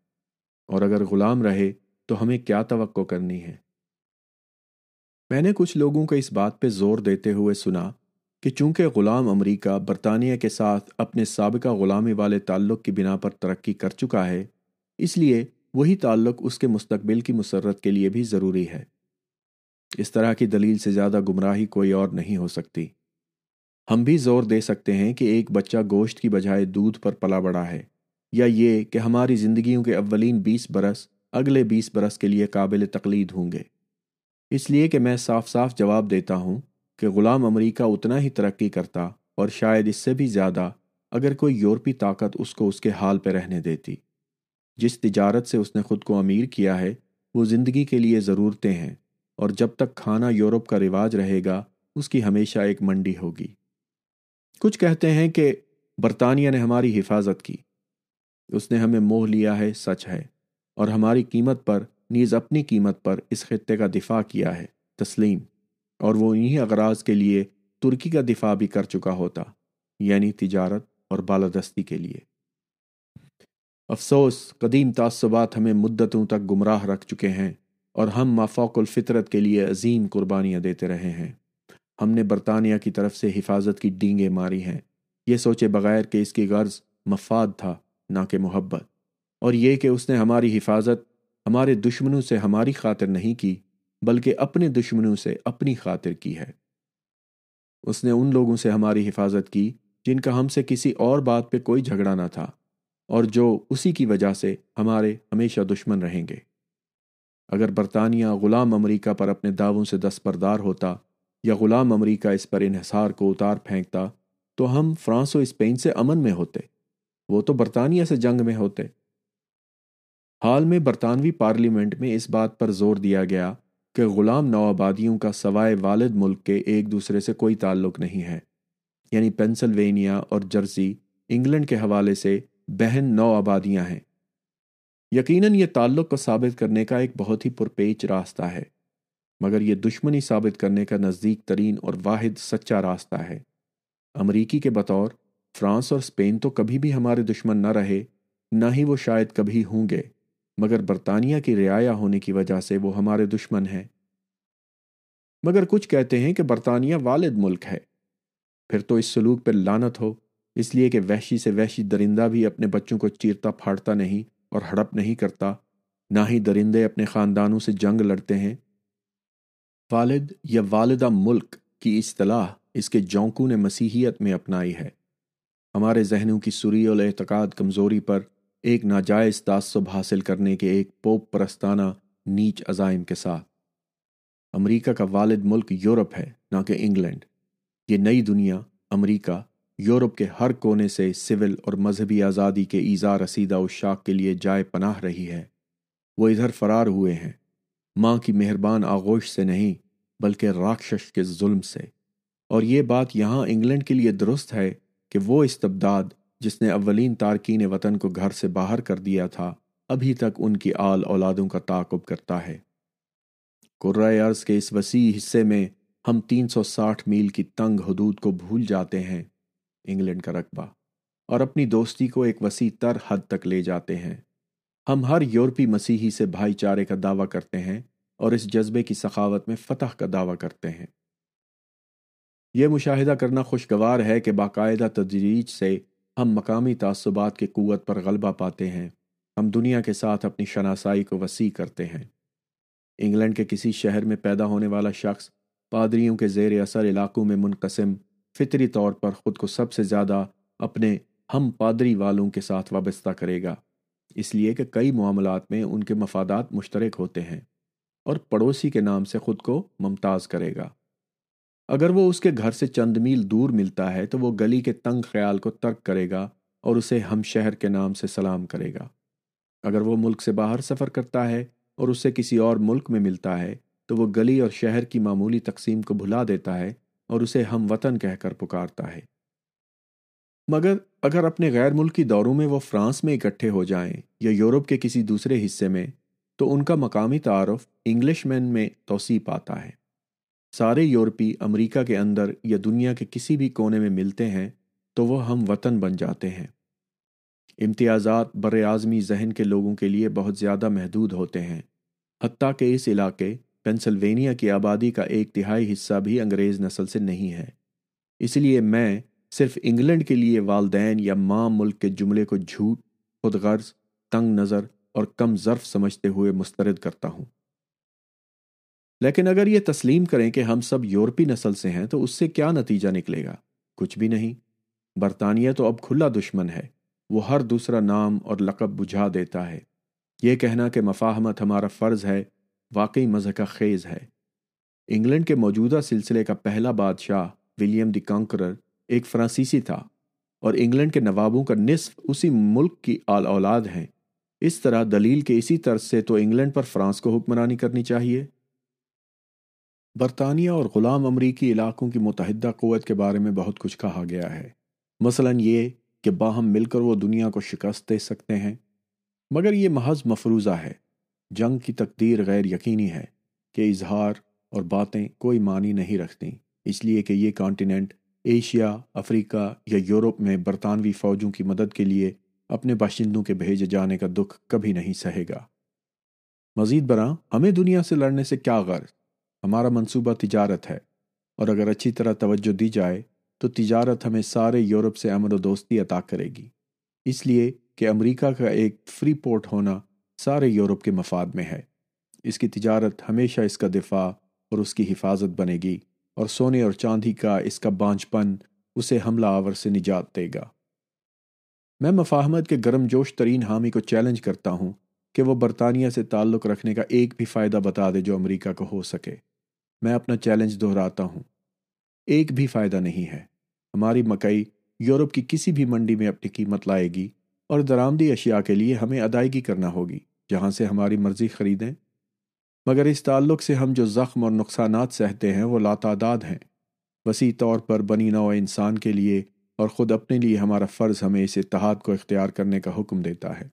اور اگر غلام رہے تو ہمیں کیا توقع کرنی ہے؟ میں نے کچھ لوگوں کو اس بات پہ زور دیتے ہوئے سنا کہ چونکہ غلام امریکہ برطانیہ کے ساتھ اپنے سابقہ غلامی والے تعلق کی بنا پر ترقی کر چکا ہے، اس لیے وہی تعلق اس کے مستقبل کی مسرت کے لیے بھی ضروری ہے۔ اس طرح کی دلیل سے زیادہ گمراہی کوئی اور نہیں ہو سکتی۔ ہم بھی زور دے سکتے ہیں کہ ایک بچہ گوشت کی بجائے دودھ پر پلا بڑا ہے۔ یا یہ کہ ہماری زندگیوں کے اولین بیس برس اگلے بیس برس کے لیے قابل تقلید ہوں گے۔ اس لیے کہ میں صاف صاف جواب دیتا ہوں کہ غلام امریکہ اتنا ہی ترقی کرتا اور شاید اس سے بھی زیادہ اگر کوئی یورپی طاقت اس کو اس کے حال پہ رہنے دیتی۔ جس تجارت سے اس نے خود کو امیر کیا ہے، وہ زندگی کے لیے ضرورتیں ہیں اور جب تک کھانا یورپ کا رواج رہے گا، اس کی ہمیشہ ایک منڈی ہوگی۔ کچھ کہتے ہیں کہ برطانیہ نے ہماری حفاظت کی۔ اس نے ہمیں موہ لیا ہے، سچ ہے۔ اور ہماری قیمت پر، نیز اپنی قیمت پر اس خطے کا دفاع کیا ہے، تسلیم۔ اور وہ انہی اغراض کے لیے ترکی کا دفاع بھی کر چکا ہوتا یعنی تجارت اور بالادستی کے لیے۔ افسوس، قدیم تعصبات ہمیں مدتوں تک گمراہ رکھ چکے ہیں، اور ہم مافوق الفطرت کے لیے عظیم قربانیاں دیتے رہے ہیں۔ ہم نے برطانیہ کی طرف سے حفاظت کی ڈینگیں ماری ہیں۔ یہ سوچے بغیر کہ اس کی غرض مفاد تھا۔ نہ کہ محبت۔ اور یہ کہ اس نے ہماری حفاظت ہمارے دشمنوں سے ہماری خاطر نہیں کی، بلکہ اپنے دشمنوں سے اپنی خاطر کی ہے۔ اس نے ان لوگوں سے ہماری حفاظت کی جن کا ہم سے کسی اور بات پہ کوئی جھگڑا نہ تھا، اور جو اسی کی وجہ سے ہمارے ہمیشہ دشمن رہیں گے۔ اگر برطانیہ غلام امریکہ پر اپنے دعووں سے دستبردار ہوتا یا غلام امریکہ اس پر انحصار کو اتار پھینکتا، تو ہم فرانس و اسپین سے امن میں ہوتے۔ وہ تو برطانیہ سے جنگ میں ہوتے۔ حال میں برطانوی پارلیمنٹ میں اس بات پر زور دیا گیا کہ غلام نوآبادیوں کا سوائے والد ملک کے ایک دوسرے سے کوئی تعلق نہیں ہے۔ یعنی پینسلوینیا اور جرسی انگلینڈ کے حوالے سے بہن نو آبادیاں ہیں۔ یقیناً یہ تعلق کو ثابت کرنے کا ایک بہت ہی پرپیچ راستہ ہے، مگر یہ دشمنی ثابت کرنے کا نزدیک ترین اور واحد سچا راستہ ہے۔ امریکی کے بطور فرانس اور اسپین تو کبھی بھی ہمارے دشمن نہ رہے، نہ ہی وہ شاید کبھی ہوں گے، مگر برطانیہ کی رعایا ہونے کی وجہ سے وہ ہمارے دشمن ہیں۔ مگر کچھ کہتے ہیں کہ برطانیہ والد ملک ہے۔ پھر تو اس سلوک پر لانت ہو، اس لیے کہ وحشی سے وحشی درندہ بھی اپنے بچوں کو چیرتا پھاڑتا نہیں اور ہڑپ نہیں کرتا، نہ ہی درندے اپنے خاندانوں سے جنگ لڑتے ہیں۔ والد یا والدہ ملک کی اصطلاح اس کے جونکوں نے مسیحیت میں اپنائی ہے۔ ہمارے ذہنوں کی سری اور اعتقاد کمزوری پر ایک ناجائز تعصب حاصل کرنے کے ایک پوپ پرستانہ نیچ عزائم کے ساتھ۔ امریکہ کا والد ملک یورپ ہے، نہ کہ انگلینڈ۔ یہ نئی دنیا، امریکہ، یورپ کے ہر کونے سے سول اور مذہبی آزادی کے ایزا رسیدہ اشاق کے لیے جائے پناہ رہی ہے۔ وہ ادھر فرار ہوئے ہیں۔ ماں کی مہربان آغوش سے نہیں، بلکہ راکشش کے ظلم سے۔ اور یہ بات یہاں انگلینڈ کے لیے درست ہے کہ وہ استبداد جس نے اولین تارکین وطن کو گھر سے باہر کر دیا تھا، ابھی تک ان کی آل اولادوں کا تعاقب کرتا ہے۔ ارض کے اس وسیع حصے میں ہم تین سو ساٹھ میل کی تنگ حدود کو بھول جاتے ہیں، انگلینڈ کا رقبہ، اور اپنی دوستی کو ایک وسیع تر حد تک لے جاتے ہیں۔ ہم ہر یورپی مسیحی سے بھائی چارے کا دعویٰ کرتے ہیں اور اس جذبے کی سخاوت میں فتح کا دعویٰ کرتے ہیں۔ یہ مشاہدہ کرنا خوشگوار ہے کہ باقاعدہ تدریج سے ہم مقامی تعصبات کی قوت پر غلبہ پاتے ہیں۔ ہم دنیا کے ساتھ اپنی شناسائی کو وسیع کرتے ہیں۔ انگلینڈ کے کسی شہر میں پیدا ہونے والا شخص پادریوں کے زیر اثر علاقوں میں منقسم فطری طور پر خود کو سب سے زیادہ اپنے ہم پادری والوں کے ساتھ وابستہ کرے گا۔ اس لیے کہ کئی معاملات میں ان کے مفادات مشترک ہوتے ہیں اور پڑوسی کے نام سے خود کو ممتاز کرے گا۔ اگر وہ اس کے گھر سے چند میل دور ملتا ہے تو وہ گلی کے تنگ خیال کو ترک کرے گا اور اسے ہم شہر کے نام سے سلام کرے گا۔ اگر وہ ملک سے باہر سفر کرتا ہے اور اسے کسی اور ملک میں ملتا ہے تو وہ گلی اور شہر کی معمولی تقسیم کو بھلا دیتا ہے اور اسے ہم وطن کہہ کر پکارتا ہے۔ مگر اگر اپنے غیر ملکی دوروں میں وہ فرانس میں اکٹھے ہو جائیں یا یورپ کے کسی دوسرے حصے میں تو ان کا مقامی تعارف انگلش مین میں توسیع پاتا ہے۔ سارے یورپی امریکہ کے اندر یا دنیا کے کسی بھی کونے میں ملتے ہیں تو وہ ہم وطن بن جاتے ہیں۔ امتیازات بر اعظمی ذہن کے لوگوں کے لیے بہت زیادہ محدود ہوتے ہیں۔ حتیٰ کہ اس علاقے پینسلوینیا کی آبادی کا ایک تہائی حصہ بھی انگریز نسل سے نہیں ہے۔ اس لیے میں صرف انگلینڈ کے لیے والدین یا ماں ملک کے جملے کو جھوٹ، خود غرض، تنگ نظر اور کم ظرف سمجھتے ہوئے مسترد کرتا ہوں۔ لیکن اگر یہ تسلیم کریں کہ ہم سب یورپی نسل سے ہیں تو اس سے کیا نتیجہ نکلے گا؟ کچھ بھی نہیں۔ برطانیہ تو اب کھلا دشمن ہے۔ وہ ہر دوسرا نام اور لقب بجھا دیتا ہے۔ یہ کہنا کہ مفاہمت ہمارا فرض ہے، واقعی مزہ کا خیز ہے۔ انگلینڈ کے موجودہ سلسلے کا پہلا بادشاہ ولیم دی کانکرر ایک فرانسیسی تھا اور انگلینڈ کے نوابوں کا نصف اسی ملک کی آل اولاد ہیں۔ اس طرح دلیل کے اسی طرز سے تو انگلینڈ پر فرانس کو حکمرانی کرنی چاہیے۔ برطانیہ اور غلام امریکی علاقوں کی متحدہ قوت کے بارے میں بہت کچھ کہا گیا ہے۔ مثلا یہ کہ باہم مل کر وہ دنیا کو شکست دے سکتے ہیں۔ مگر یہ محض مفروضہ ہے۔ جنگ کی تقدیر غیر یقینی ہے کہ اظہار اور باتیں کوئی معنی نہیں رکھتی۔ اس لیے کہ یہ کانٹیننٹ ایشیا، افریقہ یا یورپ میں برطانوی فوجوں کی مدد کے لیے اپنے باشندوں کے بھیجے جانے کا دکھ کبھی نہیں سہے گا۔ مزید برآں ہمیں دنیا سے لڑنے سے کیا غرض؟ ہمارا منصوبہ تجارت ہے، اور اگر اچھی طرح توجہ دی جائے تو تجارت ہمیں سارے یورپ سے امن و دوستی عطا کرے گی۔ اس لیے کہ امریکہ کا ایک فری پورٹ ہونا سارے یورپ کے مفاد میں ہے۔ اس کی تجارت ہمیشہ اس کا دفاع اور اس کی حفاظت بنے گی، اور سونے اور چاندی کا اس کا بانچ پن اسے حملہ آور سے نجات دے گا۔ میں مفاہمت کے گرم جوش ترین حامی کو چیلنج کرتا ہوں کہ وہ برطانیہ سے تعلق رکھنے کا ایک بھی فائدہ بتا دے جو امریکہ کو ہو سکے۔ میں اپنا چیلنج دہراتا ہوں۔ ایک بھی فائدہ نہیں ہے۔ ہماری مکئی یورپ کی کسی بھی منڈی میں اپنی قیمت لائے گی اور درآمدی اشیاء کے لیے ہمیں ادائیگی کرنا ہوگی، جہاں سے ہماری مرضی خریدیں۔ مگر اس تعلق سے ہم جو زخم اور نقصانات سہتے ہیں وہ لاتعداد ہیں۔ وسیع طور پر بنی نو انسان کے لیے اور خود اپنے لیے ہمارا فرض ہمیں اس اتحاد کو اختیار کرنے کا حکم دیتا ہے۔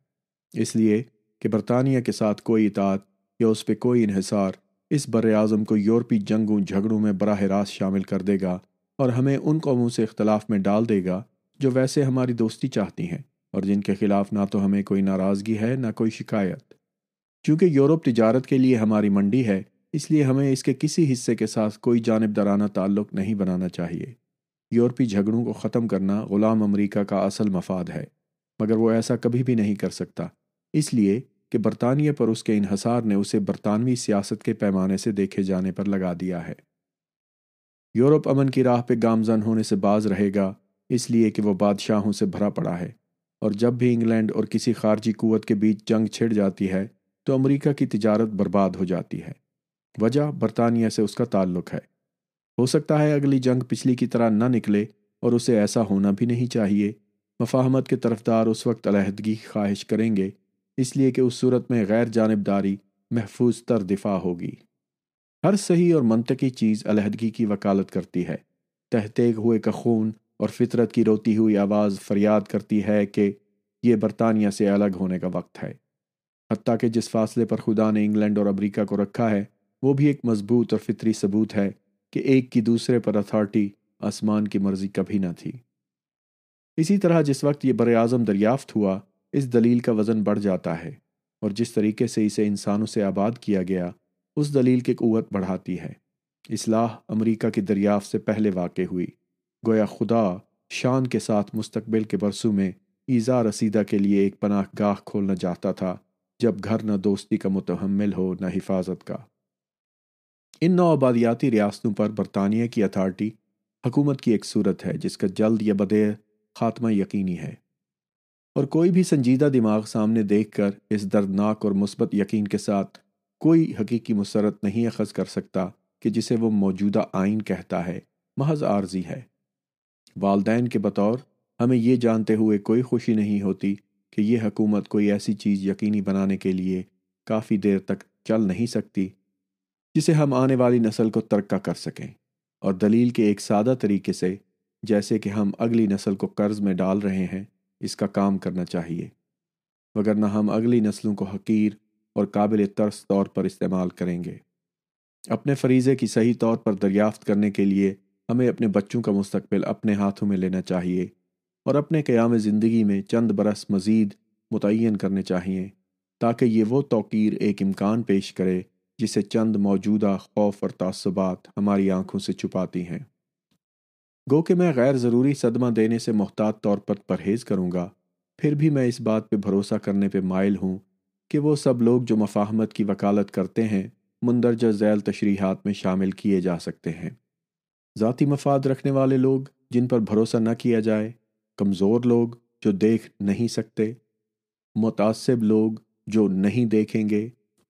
اس لیے کہ برطانیہ کے ساتھ کوئی اطاعت یا اس پہ کوئی انحصار اس بر اعظم کو یورپی جنگوں جھگڑوں میں براہ راست شامل کر دے گا اور ہمیں ان قوموں سے اختلاف میں ڈال دے گا جو ویسے ہماری دوستی چاہتی ہیں اور جن کے خلاف نہ تو ہمیں کوئی ناراضگی ہے نہ کوئی شکایت۔ چونکہ یورپ تجارت کے لیے ہماری منڈی ہے، اس لیے ہمیں اس کے کسی حصے کے ساتھ کوئی جانب دارانہ تعلق نہیں بنانا چاہیے۔ یورپی جھگڑوں کو ختم کرنا غلام امریکہ کا اصل مفاد ہے، مگر وہ ایسا کبھی بھی نہیں کر سکتا۔ اس لیے کہ برطانیہ پر اس کے انحصار نے اسے برطانوی سیاست کے پیمانے سے دیکھے جانے پر لگا دیا ہے۔ یورپ امن کی راہ پہ گامزن ہونے سے باز رہے گا، اس لیے کہ وہ بادشاہوں سے بھرا پڑا ہے۔ اور جب بھی انگلینڈ اور کسی خارجی قوت کے بیچ جنگ چھڑ جاتی ہے، تو امریکہ کی تجارت برباد ہو جاتی ہے۔ وجہ برطانیہ سے اس کا تعلق ہے۔ ہو سکتا ہے اگلی جنگ پچھلی کی طرح نہ نکلے اور اسے ایسا ہونا بھی نہیں چاہیے۔ مفاہمت کے طرفدار اس وقت علیحدگی خواہش کریں گے اس لیے کہ اس صورت میں غیر جانبداری محفوظ تر دفاع ہوگی۔ ہر صحیح اور منطقی چیز علیحدگی کی وکالت کرتی ہے۔ تہتیگ ہوئے کا خون اور فطرت کی روتی ہوئی آواز فریاد کرتی ہے کہ یہ برطانیہ سے الگ ہونے کا وقت ہے۔ حتیٰ کہ جس فاصلے پر خدا نے انگلینڈ اور امریکہ کو رکھا ہے، وہ بھی ایک مضبوط اور فطری ثبوت ہے کہ ایک کی دوسرے پر اتھارٹی آسمان کی مرضی کبھی نہ تھی۔ اسی طرح جس وقت یہ بر اعظم دریافت ہوا اس دلیل کا وزن بڑھ جاتا ہے اور جس طریقے سے اسے انسانوں سے آباد کیا گیا، اس دلیل کی قوت بڑھاتی ہے۔ اصلاح امریکہ کی دریافت سے پہلے واقع ہوئی۔ گویا خدا شان کے ساتھ مستقبل کے برسوں میں ایزا رسیدہ کے لیے ایک پناہ گاہ کھولنا چاہتا تھا، جب گھر نہ دوستی کا متحمل ہو، نہ حفاظت کا۔ ان نو آبادیاتی ریاستوں پر برطانیہ کی اتھارٹی حکومت کی ایک صورت ہے، جس کا جلد یا بدیر خاتمہ یقینی ہے۔ اور کوئی بھی سنجیدہ دماغ سامنے دیکھ کر اس دردناک اور مثبت یقین کے ساتھ کوئی حقیقی مسرت نہیں اخذ کر سکتا کہ جسے وہ موجودہ آئین کہتا ہے، محض عارضی ہے۔ والدین کے بطور ہمیں یہ جانتے ہوئے کوئی خوشی نہیں ہوتی کہ یہ حکومت کوئی ایسی چیز یقینی بنانے کے لیے کافی دیر تک چل نہیں سکتی جسے ہم آنے والی نسل کو ترکہ کر سکیں۔ اور دلیل کے ایک سادہ طریقے سے، جیسے کہ ہم اگلی نسل کو قرض میں ڈال رہے ہیں اس کا کام کرنا چاہیے۔ وگرنہ ہم اگلی نسلوں کو حقیر اور قابل ترس طور پر استعمال کریں گے۔ اپنے فریضے کی صحیح طور پر دریافت کرنے کے لیے ہمیں اپنے بچوں کا مستقبل اپنے ہاتھوں میں لینا چاہیے اور اپنے قیام زندگی میں چند برس مزید متعین کرنے چاہیے تاکہ یہ وہ توقیر ایک امکان پیش کرے جسے چند موجودہ خوف اور تعصبات ہماری آنکھوں سے چھپاتی ہیں۔ گو کہ میں غیر ضروری صدمہ دینے سے محتاط طور پر پرہیز کروں گا، پھر بھی میں اس بات پہ بھروسہ کرنے پہ مائل ہوں کہ وہ سب لوگ جو مفاہمت کی وکالت کرتے ہیں، مندرجہ ذیل تشریحات میں شامل کیے جا سکتے ہیں۔ ذاتی مفاد رکھنے والے لوگ جن پر بھروسہ نہ کیا جائے، کمزور لوگ جو دیکھ نہیں سکتے، متعصب لوگ جو نہیں دیکھیں گے،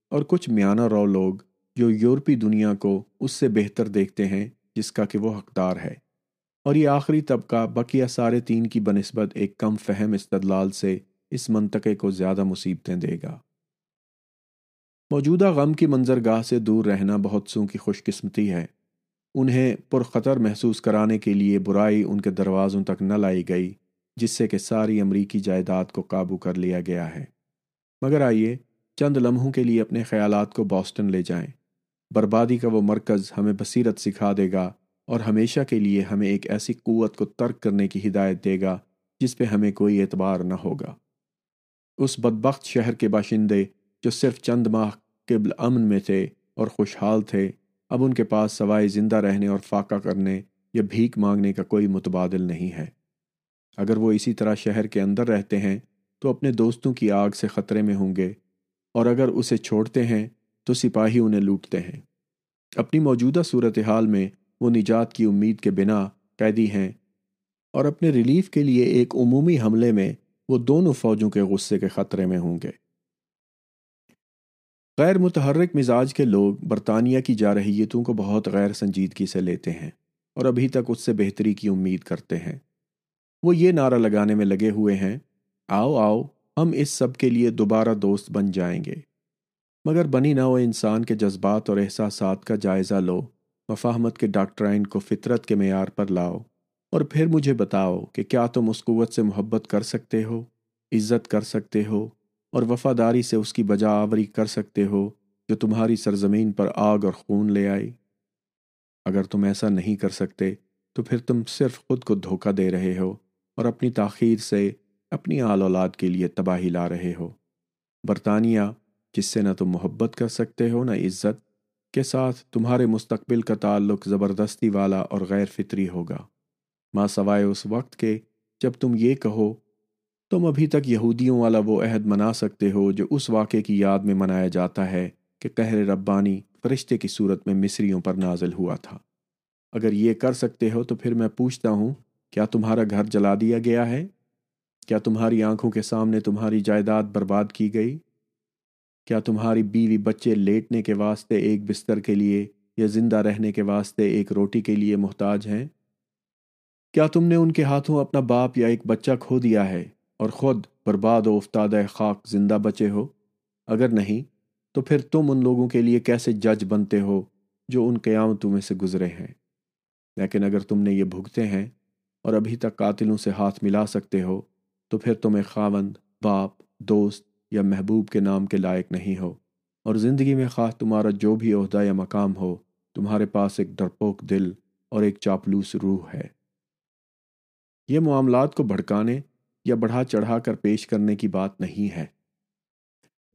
اور کچھ میانہ رو لوگ جو یورپی دنیا کو اس سے بہتر دیکھتے ہیں جس کا کہ وہ حقدار ہے۔ اور یہ آخری طبقہ بقیہ سارے تین کی بنسبت ایک کم فہم استدلال سے اس منطقے کو زیادہ مصیبتیں دے گا۔ موجودہ غم کی منظر گاہ سے دور رہنا بہت سو کی خوش قسمتی ہے۔ انہیں پرخطر محسوس کرانے کے لیے برائی ان کے دروازوں تک نہ لائی گئی، جس سے کہ ساری امریکی جائیداد کو قابو کر لیا گیا ہے۔ مگر آئیے چند لمحوں کے لیے اپنے خیالات کو بوسٹن لے جائیں۔ بربادی کا وہ مرکز ہمیں بصیرت سکھا دے گا اور ہمیشہ کے لیے ہمیں ایک ایسی قوت کو ترک کرنے کی ہدایت دے گا جس پہ ہمیں کوئی اعتبار نہ ہوگا۔ اس بدبخت شہر کے باشندے جو صرف چند ماہ قبل امن میں تھے اور خوشحال تھے، اب ان کے پاس سوائے زندہ رہنے اور فاقہ کرنے یا بھیک مانگنے کا کوئی متبادل نہیں ہے۔ اگر وہ اسی طرح شہر کے اندر رہتے ہیں، تو اپنے دوستوں کی آگ سے خطرے میں ہوں گے، اور اگر اسے چھوڑتے ہیں، تو سپاہی انہیں لوٹتے ہیں۔ اپنی موجودہ صورتحال میں وہ نجات کی امید کے بنا قیدی ہیں اور اپنے ریلیف کے لیے ایک عمومی حملے میں وہ دونوں فوجوں کے غصے کے خطرے میں ہوں گے۔ غیر متحرک مزاج کے لوگ برطانیہ کی جارحیتوں کو بہت غیر سنجیدگی سے لیتے ہیں اور ابھی تک اس سے بہتری کی امید کرتے ہیں۔ وہ یہ نعرہ لگانے میں لگے ہوئے ہیں، آؤ آؤ، ہم اس سب کے لیے دوبارہ دوست بن جائیں گے۔ مگر بنی نہ انسان کے جذبات اور احساسات کا جائزہ لو۔ مفاہمت کے ڈاکٹرائن کو فطرت کے معیار پر لاؤ اور پھر مجھے بتاؤ کہ کیا تم اس قوت سے محبت کر سکتے ہو، عزت کر سکتے ہو اور وفاداری سے اس کی بجا آوری کر سکتے ہو جو تمہاری سرزمین پر آگ اور خون لے آئی۔ اگر تم ایسا نہیں کر سکتے تو پھر تم صرف خود کو دھوکہ دے رہے ہو اور اپنی تاخیر سے اپنی آل اولاد کے لیے تباہی لا رہے ہو۔ برطانیہ، جس سے نہ تم محبت کر سکتے ہو، نہ عزت کے ساتھ تمہارے مستقبل کا تعلق زبردستی والا اور غیر فطری ہوگا۔ ماں سوائے اس وقت کے جب تم یہ کہو، تم ابھی تک یہودیوں والا وہ عہد منا سکتے ہو جو اس واقعے کی یاد میں منایا جاتا ہے کہ قہر ربانی فرشتے کی صورت میں مصریوں پر نازل ہوا تھا۔ اگر یہ کر سکتے ہو تو پھر میں پوچھتا ہوں، کیا تمہارا گھر جلا دیا گیا ہے؟ کیا تمہاری آنکھوں کے سامنے تمہاری جائیداد برباد کی گئی؟ کیا تمہاری بیوی بچے لیٹنے کے واسطے ایک بستر کے لیے یا زندہ رہنے کے واسطے ایک روٹی کے لیے محتاج ہیں؟ کیا تم نے ان کے ہاتھوں اپنا باپ یا ایک بچہ کھو دیا ہے اور خود برباد و افتاد خاک زندہ بچے ہو؟ اگر نہیں، تو پھر تم ان لوگوں کے لیے کیسے جج بنتے ہو جو ان قیامتوں میں سے گزرے ہیں؟ لیکن اگر تم نے یہ بھگتے ہیں اور ابھی تک قاتلوں سے ہاتھ ملا سکتے ہو، تو پھر تم ایک خاوند، باپ، دوست یا محبوب کے نام کے لائق نہیں ہو۔ اور زندگی میں خواہ تمہارا جو بھی عہدہ یا مقام ہو، تمہارے پاس ایک ڈرپوک دل اور ایک چاپلوس روح ہے۔ یہ معاملات کو بھڑکانے یا بڑھا چڑھا کر پیش کرنے کی بات نہیں ہے،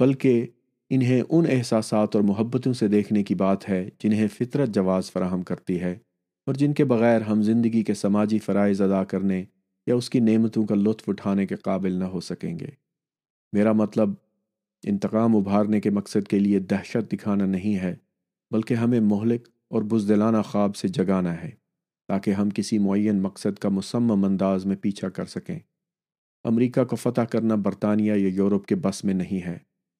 بلکہ انہیں ان احساسات اور محبتوں سے دیکھنے کی بات ہے جنہیں فطرت جواز فراہم کرتی ہے اور جن کے بغیر ہم زندگی کے سماجی فرائض ادا کرنے یا اس کی نعمتوں کا لطف اٹھانے کے قابل نہ ہو سکیں گے۔ میرا مطلب انتقام ابھارنے کے مقصد کے لیے دہشت دکھانا نہیں ہے، بلکہ ہمیں مہلک اور بزدلانہ خواب سے جگانا ہے، تاکہ ہم کسی معین مقصد کا مسمم انداز میں پیچھا کر سکیں۔ امریکہ کو فتح کرنا برطانیہ یا یورپ کے بس میں نہیں ہے،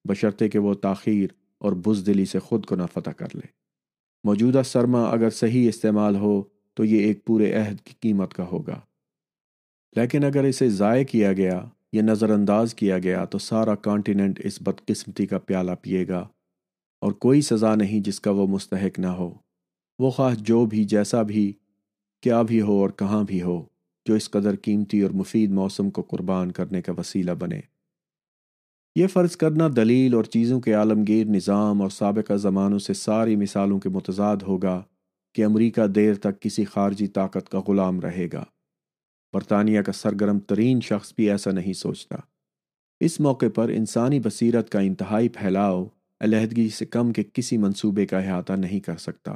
بشرطے کہ وہ تاخیر اور بزدلی سے خود کو نہ فتح کر لے۔ موجودہ سرما اگر صحیح استعمال ہو تو یہ ایک پورے عہد کی قیمت کا ہوگا۔ لیکن اگر اسے ضائع کیا گیا یا نظر انداز کیا گیا تو سارا کانٹیننٹ اس بدقسمتی کا پیالہ پیے گا اور کوئی سزا نہیں جس کا وہ مستحق نہ ہو۔ وہ خواہ جو بھی جیسا بھی، کیا بھی ہو اور کہاں بھی ہو، جو اس قدر قیمتی اور مفید موسم کو قربان کرنے کا وسیلہ بنے۔ یہ فرض کرنا دلیل اور چیزوں کے عالمگیر نظام اور سابقہ زمانوں سے ساری مثالوں کے متضاد ہوگا کہ امریکہ دیر تک کسی خارجی طاقت کا غلام رہے گا۔ برطانیہ کا سرگرم ترین شخص بھی ایسا نہیں سوچتا۔ اس موقع پر انسانی بصیرت کا انتہائی پھیلاؤ علیحدگی سے کم کے کسی منصوبے کا احاطہ نہیں کر سکتا،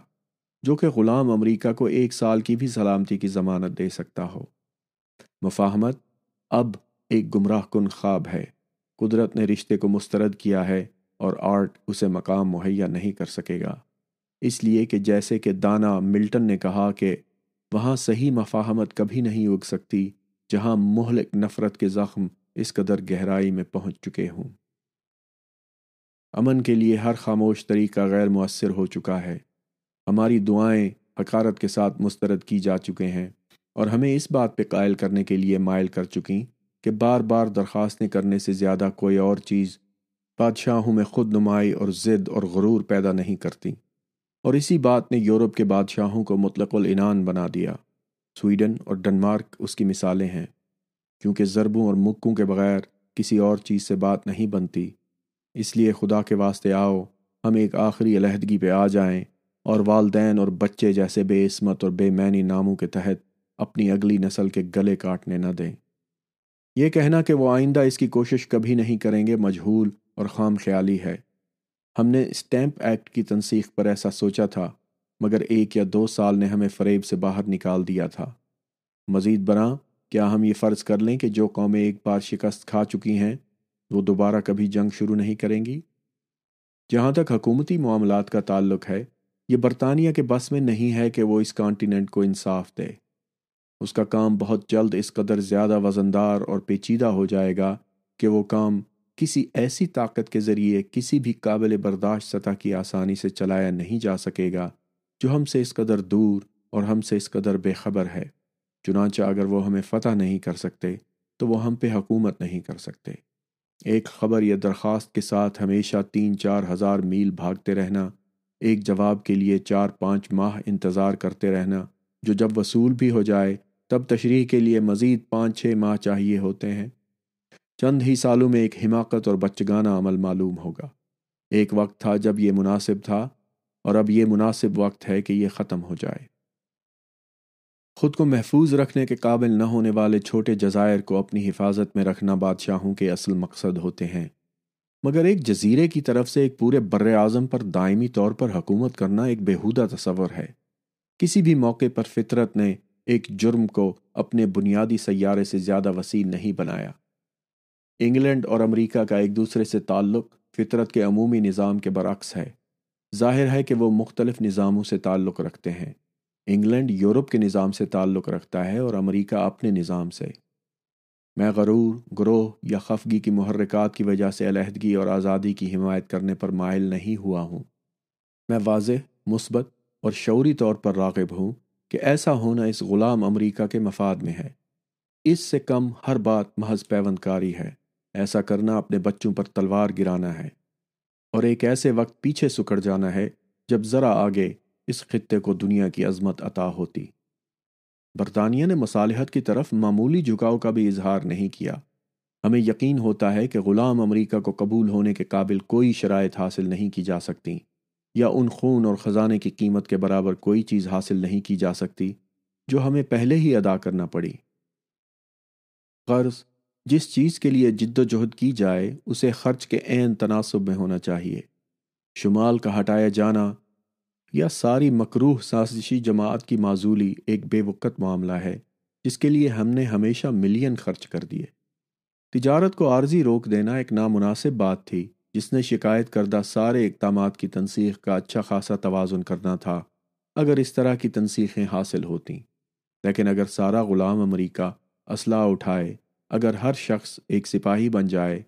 جو کہ غلام امریکہ کو ایک سال کی بھی سلامتی کی ضمانت دے سکتا ہو۔ مفاہمت اب ایک گمراہ کن خواب ہے۔ قدرت نے رشتے کو مسترد کیا ہے اور آرٹ اسے مقام مہیا نہیں کر سکے گا۔ اس لیے کہ جیسے کہ دانا ملٹن نے کہا کہ وہاں صحیح مفاہمت کبھی نہیں اگ سکتی جہاں مہلک نفرت کے زخم اس قدر گہرائی میں پہنچ چکے ہوں۔ امن کے لیے ہر خاموش طریقہ غیر مؤثر ہو چکا ہے۔ ہماری دعائیں حکارت کے ساتھ مسترد کی جا چکے ہیں اور ہمیں اس بات پہ قائل کرنے کے لیے مائل کر چکیں کہ بار بار درخواستیں کرنے سے زیادہ کوئی اور چیز بادشاہوں میں خود نمائی اور ضد اور غرور پیدا نہیں کرتی۔ اور اسی بات نے یورپ کے بادشاہوں کو مطلق العنان بنا دیا۔ سویڈن اور ڈنمارک اس کی مثالیں ہیں، کیونکہ ضربوں اور مکوں کے بغیر کسی اور چیز سے بات نہیں بنتی۔ اس لیے خدا کے واسطے آؤ، ہم ایک آخری علیحدگی پہ آ جائیں اور والدین اور بچے جیسے بے عصمت اور بے معنی ناموں کے تحت اپنی اگلی نسل کے گلے کاٹنے نہ دیں۔ یہ کہنا کہ وہ آئندہ اس کی کوشش کبھی نہیں کریں گے مجہول اور خام خیالی ہے۔ ہم نے اسٹیمپ ایکٹ کی تنسیخ پر ایسا سوچا تھا، مگر ایک یا دو سال نے ہمیں فریب سے باہر نکال دیا تھا۔ مزید برآں کیا ہم یہ فرض کر لیں کہ جو قومیں ایک بار شکست کھا چکی ہیں، وہ دوبارہ کبھی جنگ شروع نہیں کریں گی؟ جہاں تک حکومتی معاملات کا تعلق ہے، یہ برطانیہ کے بس میں نہیں ہے کہ وہ اس کانٹیننٹ کو انصاف دے۔ اس کا کام بہت جلد اس قدر زیادہ وزندار اور پیچیدہ ہو جائے گا کہ وہ کام کسی ایسی طاقت کے ذریعے کسی بھی قابل برداشت سطح کی آسانی سے چلایا نہیں جا سکے گا جو ہم سے اس قدر دور اور ہم سے اس قدر بے خبر ہے۔ چنانچہ اگر وہ ہمیں فتح نہیں کر سکتے، تو وہ ہم پہ حکومت نہیں کر سکتے۔ ایک خبر یا درخواست کے ساتھ ہمیشہ تین چار ہزار میل بھاگتے رہنا، ایک جواب کے لیے چار پانچ ماہ انتظار کرتے رہنا، جو جب وصول بھی ہو جائے، تب تشریح کے لیے مزید پانچ چھ ماہ چاہیے ہوتے ہیں۔ چند ہی سالوں میں ایک حماقت اور بچگانہ عمل معلوم ہوگا۔ ایک وقت تھا جب یہ مناسب تھا اور اب یہ مناسب وقت ہے کہ یہ ختم ہو جائے۔ خود کو محفوظ رکھنے کے قابل نہ ہونے والے چھوٹے جزائر کو اپنی حفاظت میں رکھنا بادشاہوں کے اصل مقصد ہوتے ہیں۔ مگر ایک جزیرے کی طرف سے ایک پورے بر اعظم پر دائمی طور پر حکومت کرنا ایک بےحودہ تصور ہے۔ کسی بھی موقع پر فطرت نے ایک جرم کو اپنے بنیادی سیارے سے زیادہ وسیع نہیں بنایا۔ انگلینڈ اور امریکہ کا ایک دوسرے سے تعلق فطرت کے عمومی نظام کے برعکس ہے۔ ظاہر ہے کہ وہ مختلف نظاموں سے تعلق رکھتے ہیں۔ انگلینڈ یورپ کے نظام سے تعلق رکھتا ہے اور امریکہ اپنے نظام سے۔ میں غرور، گروہ یا خفگی کی محرکات کی وجہ سے علیحدگی اور آزادی کی حمایت کرنے پر مائل نہیں ہوا ہوں۔ میں واضح، مثبت اور شعوری طور پر راغب ہوں کہ ایسا ہونا اس غلام امریکہ کے مفاد میں ہے۔ اس سے کم ہر بات محض پیوند کاری ہے۔ ایسا کرنا اپنے بچوں پر تلوار گرانا ہے۔ اور ایک ایسے وقت پیچھے سکڑ جانا ہے جب ذرا آگے اس خطے کو دنیا کی عظمت عطا ہوتی۔ برطانیہ نے مصالحت کی طرف معمولی جھکاؤ کا بھی اظہار نہیں کیا۔ ہمیں یقین ہوتا ہے کہ غلام امریکہ کو قبول ہونے کے قابل کوئی شرائط حاصل نہیں کی جا سکتی، یا ان خون اور خزانے کی قیمت کے برابر کوئی چیز حاصل نہیں کی جا سکتی جو ہمیں پہلے ہی ادا کرنا پڑی۔ قرض جس چیز کے لیے جد و جہد کی جائے، اسے خرچ کے عین تناسب میں ہونا چاہیے۔ شمال کا ہٹایا جانا یا ساری مکروح سازشی جماعت کی معذولی ایک بے وقت معاملہ ہے، جس کے لیے ہم نے ہمیشہ ملین خرچ کر دیے۔ تجارت کو عارضی روک دینا ایک نامناسب بات تھی، جس نے شکایت کردہ سارے اقدامات کی تنسیخ کا اچھا خاصا توازن کرنا تھا، اگر اس طرح کی تنسیخیں حاصل ہوتیں۔ لیکن اگر سارا غلام امریکہ اسلحہ اٹھائے اگر ہر شخص ایک سپاہی بن جائے،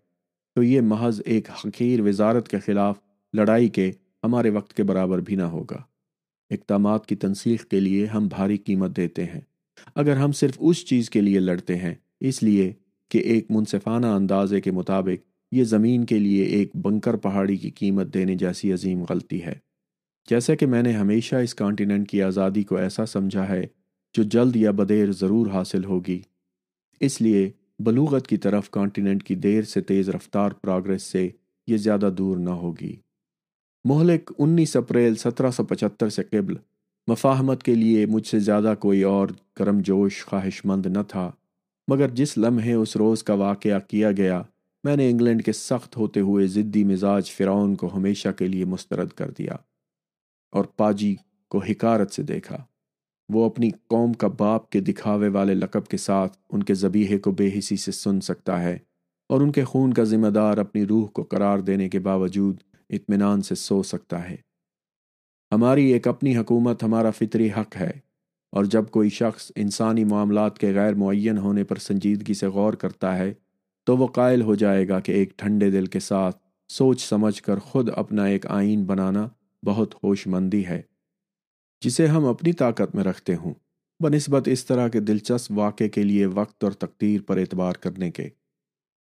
تو یہ محض ایک حقیر وزارت کے خلاف لڑائی کے ہمارے وقت کے برابر بھی نہ ہوگا۔ اقدامات کی تنسیخ کے لیے ہم بھاری قیمت دیتے ہیں۔ اگر ہم صرف اس چیز کے لیے لڑتے ہیں، اس لیے کہ ایک منصفانہ اندازے کے مطابق یہ زمین کے لیے ایک بنکر پہاڑی کی قیمت دینے جیسی عظیم غلطی ہے۔ جیسا کہ میں نے ہمیشہ اس کانٹیننٹ کی آزادی کو ایسا سمجھا ہے جو جلد یا بدیر ضرور حاصل ہوگی۔ اس لیے بلوغت کی طرف کانٹیننٹ کی دیر سے تیز رفتار پروگرس سے یہ زیادہ دور نہ ہوگی۔ مہلک انیس اپریل سترہ سو پچہتر سے قبل مفاہمت کے لیے مجھ سے زیادہ کوئی اور کرم جوش خواہش مند نہ تھا، مگر جس لمحے اس روز کا واقعہ کیا گیا، میں نے انگلینڈ کے سخت ہوتے ہوئے ضدی مزاج فرعون کو ہمیشہ کے لیے مسترد کر دیا اور پاجی کو حکارت سے دیکھا۔ وہ اپنی قوم کا باپ کے دکھاوے والے لقب کے ساتھ ان کے زبیحے کو بے حسی سے سن سکتا ہے اور ان کے خون کا ذمہ دار اپنی روح کو قرار دینے کے باوجود اطمینان سے سو سکتا ہے۔ ہماری ایک اپنی حکومت ہمارا فطری حق ہے اور جب کوئی شخص انسانی معاملات کے غیر معین ہونے پر سنجیدگی سے غور کرتا ہے تو وہ قائل ہو جائے گا کہ ایک ٹھنڈے دل کے ساتھ سوچ سمجھ کر خود اپنا ایک آئین بنانا بہت ہوش مندی ہے۔ جسے ہم اپنی طاقت میں رکھتے ہوں، بنسبت اس طرح کے دلچسپ واقعے کے لیے وقت اور تقدیر پر اعتبار کرنے کے۔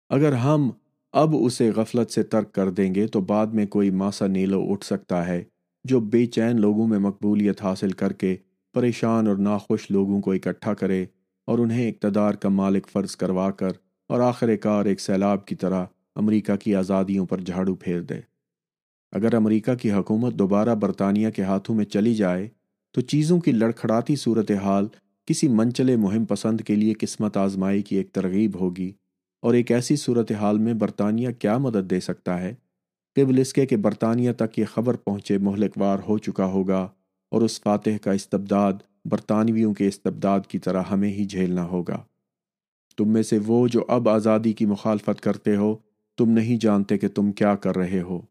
اگر ہم اب اسے غفلت سے ترک کر دیں گے تو بعد میں کوئی ماسا نیلو اٹھ سکتا ہے جو بے چین لوگوں میں مقبولیت حاصل کر کے پریشان اور ناخوش لوگوں کو اکٹھا کرے اور انہیں اقتدار کا مالک فرض کروا کر اور آخر کار ایک سیلاب کی طرح امریکہ کی آزادیوں پر جھاڑو پھیر دے۔ اگر امریکہ کی حکومت دوبارہ برطانیہ کے ہاتھوں میں چلی جائے تو چیزوں کی لڑکھڑاتی صورتحال کسی منچلے مہم پسند کے لیے قسمت آزمائی کی ایک ترغیب ہوگی اور ایک ایسی صورتحال میں برطانیہ کیا مدد دے سکتا ہے؟ قبل اس کے کہ برطانیہ تک یہ خبر پہنچے مہلک وار ہو چکا ہوگا اور اس فاتح کا استبداد برطانویوں کے استبداد کی طرح ہمیں ہی جھیلنا ہوگا۔ تم میں سے وہ جو اب آزادی کی مخالفت کرتے ہو، تم نہیں جانتے کہ تم کیا کر رہے ہو۔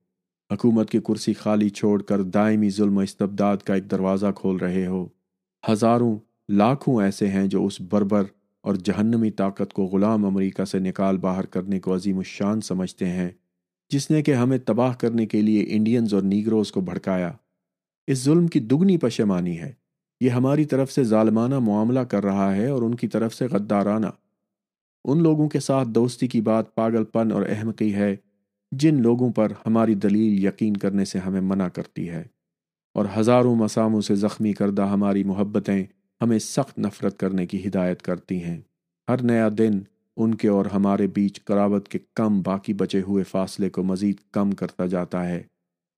حکومت کی کرسی خالی چھوڑ کر دائمی ظلم و استبداد کا ایک دروازہ کھول رہے ہو۔ ہزاروں، لاکھوں ایسے ہیں جو اس بربر اور جہنمی طاقت کو غلام امریکہ سے نکال باہر کرنے کو عظیم الشان سمجھتے ہیں، جس نے کہ ہمیں تباہ کرنے کے لیے انڈینز اور نیگروز کو بھڑکایا۔ اس ظلم کی دگنی پشمانی ہے۔ یہ ہماری طرف سے ظالمانہ معاملہ کر رہا ہے اور ان کی طرف سے غدارانہ۔ ان لوگوں کے ساتھ دوستی کی بات پاگل پن اور احمقی ہے۔ جن لوگوں پر ہماری دلیل یقین کرنے سے ہمیں منع کرتی ہے اور ہزاروں مساموں سے زخمی کردہ ہماری محبتیں ہمیں سخت نفرت کرنے کی ہدایت کرتی ہیں۔ ہر نیا دن ان کے اور ہمارے بیچ قرابت کے کم باقی بچے ہوئے فاصلے کو مزید کم کرتا جاتا ہے۔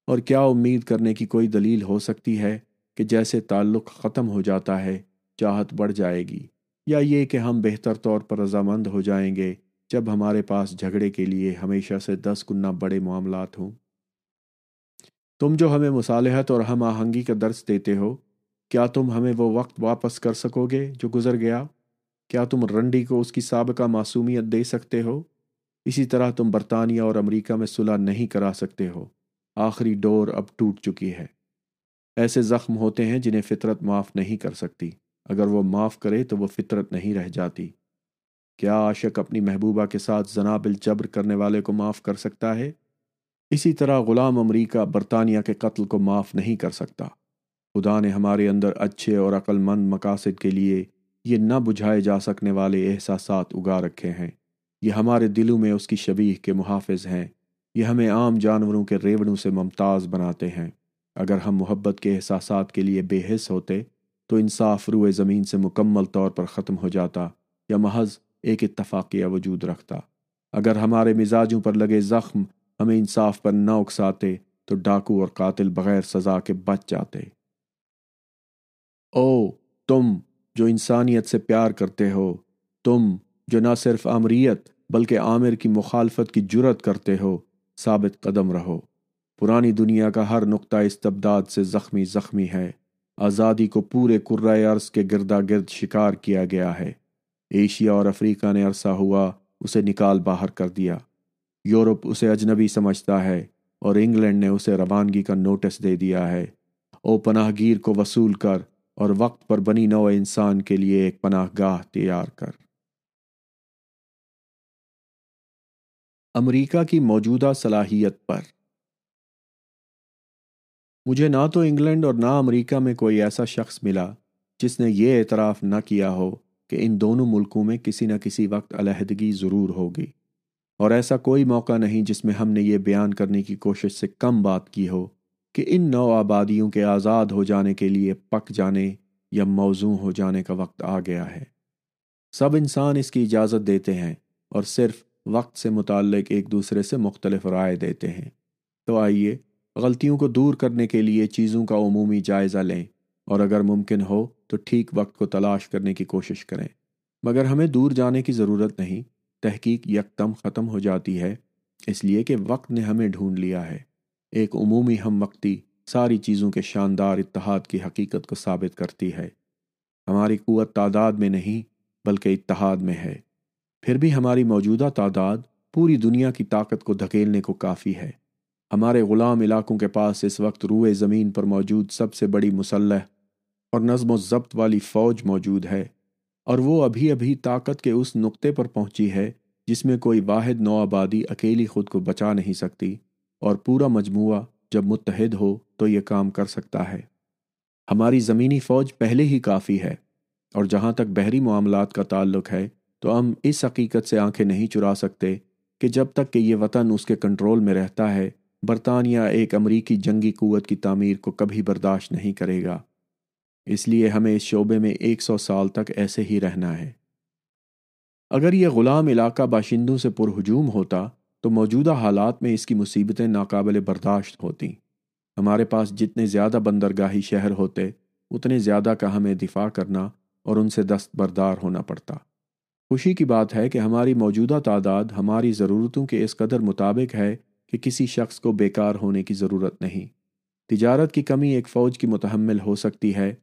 اور کیا امید کرنے کی کوئی دلیل ہو سکتی ہے کہ جیسے تعلق ختم ہو جاتا ہے، چاہت بڑھ جائے گی، یا یہ کہ ہم بہتر طور پر رضامند ہو جائیں گے جب ہمارے پاس جھگڑے کے لیے ہمیشہ سے دس گنا بڑے معاملات ہوں۔ تم جو ہمیں مصالحت اور ہم آہنگی کا درس دیتے ہو، کیا تم ہمیں وہ وقت واپس کر سکو گے جو گزر گیا؟ کیا تم رنڈی کو اس کی سابقہ معصومیت دے سکتے ہو؟ اسی طرح تم برطانیہ اور امریکہ میں صلح نہیں کرا سکتے ہو۔ آخری ڈور اب ٹوٹ چکی ہے۔ ایسے زخم ہوتے ہیں جنہیں فطرت معاف نہیں کر سکتی۔ اگر وہ معاف کرے تو وہ فطرت نہیں رہ جاتی۔ کیا عاشق اپنی محبوبہ کے ساتھ زناب الجبر کرنے والے کو معاف کر سکتا ہے؟ اسی طرح غلام امریکہ برطانیہ کے قتل کو معاف نہیں کر سکتا۔ خدا نے ہمارے اندر اچھے اور عقل مند مقاصد کے لیے یہ نہ بجھائے جا سکنے والے احساسات اگا رکھے ہیں۔ یہ ہمارے دلوں میں اس کی شبیح کے محافظ ہیں۔ یہ ہمیں عام جانوروں کے ریوڑوں سے ممتاز بناتے ہیں۔ اگر ہم محبت کے احساسات کے لیے بے حص ہوتے تو انصاف روئے زمین سے مکمل طور پر ختم ہو جاتا یا محض ایک اتفاقیہ وجود رکھتا۔ اگر ہمارے مزاجوں پر لگے زخم ہمیں انصاف پر نہ اکساتے، تو ڈاکو اور قاتل بغیر سزا کے بچ جاتے۔ او تم جو انسانیت سے پیار کرتے ہو، تم جو نہ صرف آمریت بلکہ عامر کی مخالفت کی جرت کرتے ہو، ثابت قدم رہو۔ پرانی دنیا کا ہر نقطہ استبداد سے زخمی زخمی ہے۔ آزادی کو پورے کرائے عرض کے گردا گرد شکار کیا گیا ہے۔ ایشیا اور افریقہ نے عرصہ ہوا اسے نکال باہر کر دیا۔ یورپ اسے اجنبی سمجھتا ہے اور انگلینڈ نے اسے روانگی کا نوٹس دے دیا ہے۔ او پناہ گیر کو وصول کر اور وقت پر بنی نو انسان کے لیے ایک پناہ گاہ تیار کر۔ امریکہ کی موجودہ صلاحیت پر۔ مجھے نہ تو انگلینڈ اور نہ امریکہ میں کوئی ایسا شخص ملا جس نے یہ اعتراف نہ کیا ہو۔ کہ ان دونوں ملکوں میں کسی نہ کسی وقت علیحدگی ضرور ہوگی۔ اور ایسا کوئی موقع نہیں جس میں ہم نے یہ بیان کرنے کی کوشش سے کم بات کی ہو کہ ان نو آبادیوں کے آزاد ہو جانے کے لیے پک جانے یا موزوں ہو جانے کا وقت آ گیا ہے۔ سب انسان اس کی اجازت دیتے ہیں اور صرف وقت سے متعلق ایک دوسرے سے مختلف رائے دیتے ہیں۔ تو آئیے غلطیوں کو دور کرنے کے لیے چیزوں کا عمومی جائزہ لیں۔ اور اگر ممکن ہو تو ٹھیک وقت کو تلاش کرنے کی کوشش کریں۔ مگر ہمیں دور جانے کی ضرورت نہیں، تحقیق یکدم ختم ہو جاتی ہے، اس لیے کہ وقت نے ہمیں ڈھونڈ لیا ہے۔ ایک عمومی ہم وقتی ساری چیزوں کے شاندار اتحاد کی حقیقت کو ثابت کرتی ہے۔ ہماری قوت تعداد میں نہیں، بلکہ اتحاد میں ہے۔ پھر بھی ہماری موجودہ تعداد پوری دنیا کی طاقت کو دھکیلنے کو کافی ہے۔ ہمارے غلام علاقوں کے پاس اس وقت روئے زمین پر موجود سب سے بڑی مسلح اور نظم و ضبط والی فوج موجود ہے، اور وہ ابھی ابھی طاقت کے اس نقطے پر پہنچی ہے جس میں کوئی واحد نو آبادی اکیلی خود کو بچا نہیں سکتی، اور پورا مجموعہ جب متحد ہو تو یہ کام کر سکتا ہے۔ ہماری زمینی فوج پہلے ہی کافی ہے، اور جہاں تک بحری معاملات کا تعلق ہے تو ہم اس حقیقت سے آنکھیں نہیں چرا سکتے کہ جب تک کہ یہ وطن اس کے کنٹرول میں رہتا ہے، برطانیہ ایک امریکی جنگی قوت کی تعمیر کو کبھی برداشت نہیں کرے گا۔ اس لیے ہمیں اس شعبے میں ایک سو سال تک ایسے ہی رہنا ہے۔ اگر یہ غلام علاقہ باشندوں سے پرہجوم ہوتا، تو موجودہ حالات میں اس کی مصیبتیں ناقابل برداشت ہوتیں۔ ہمارے پاس جتنے زیادہ بندرگاہی شہر ہوتے، اتنے زیادہ کا ہمیں دفاع کرنا اور ان سے دست بردار ہونا پڑتا۔ خوشی کی بات ہے کہ ہماری موجودہ تعداد ہماری ضرورتوں کے اس قدر مطابق ہے کہ کسی شخص کو بیکار ہونے کی ضرورت نہیں۔ تجارت کی کمی ایک فوج کی متحمل ہو سکتی ہے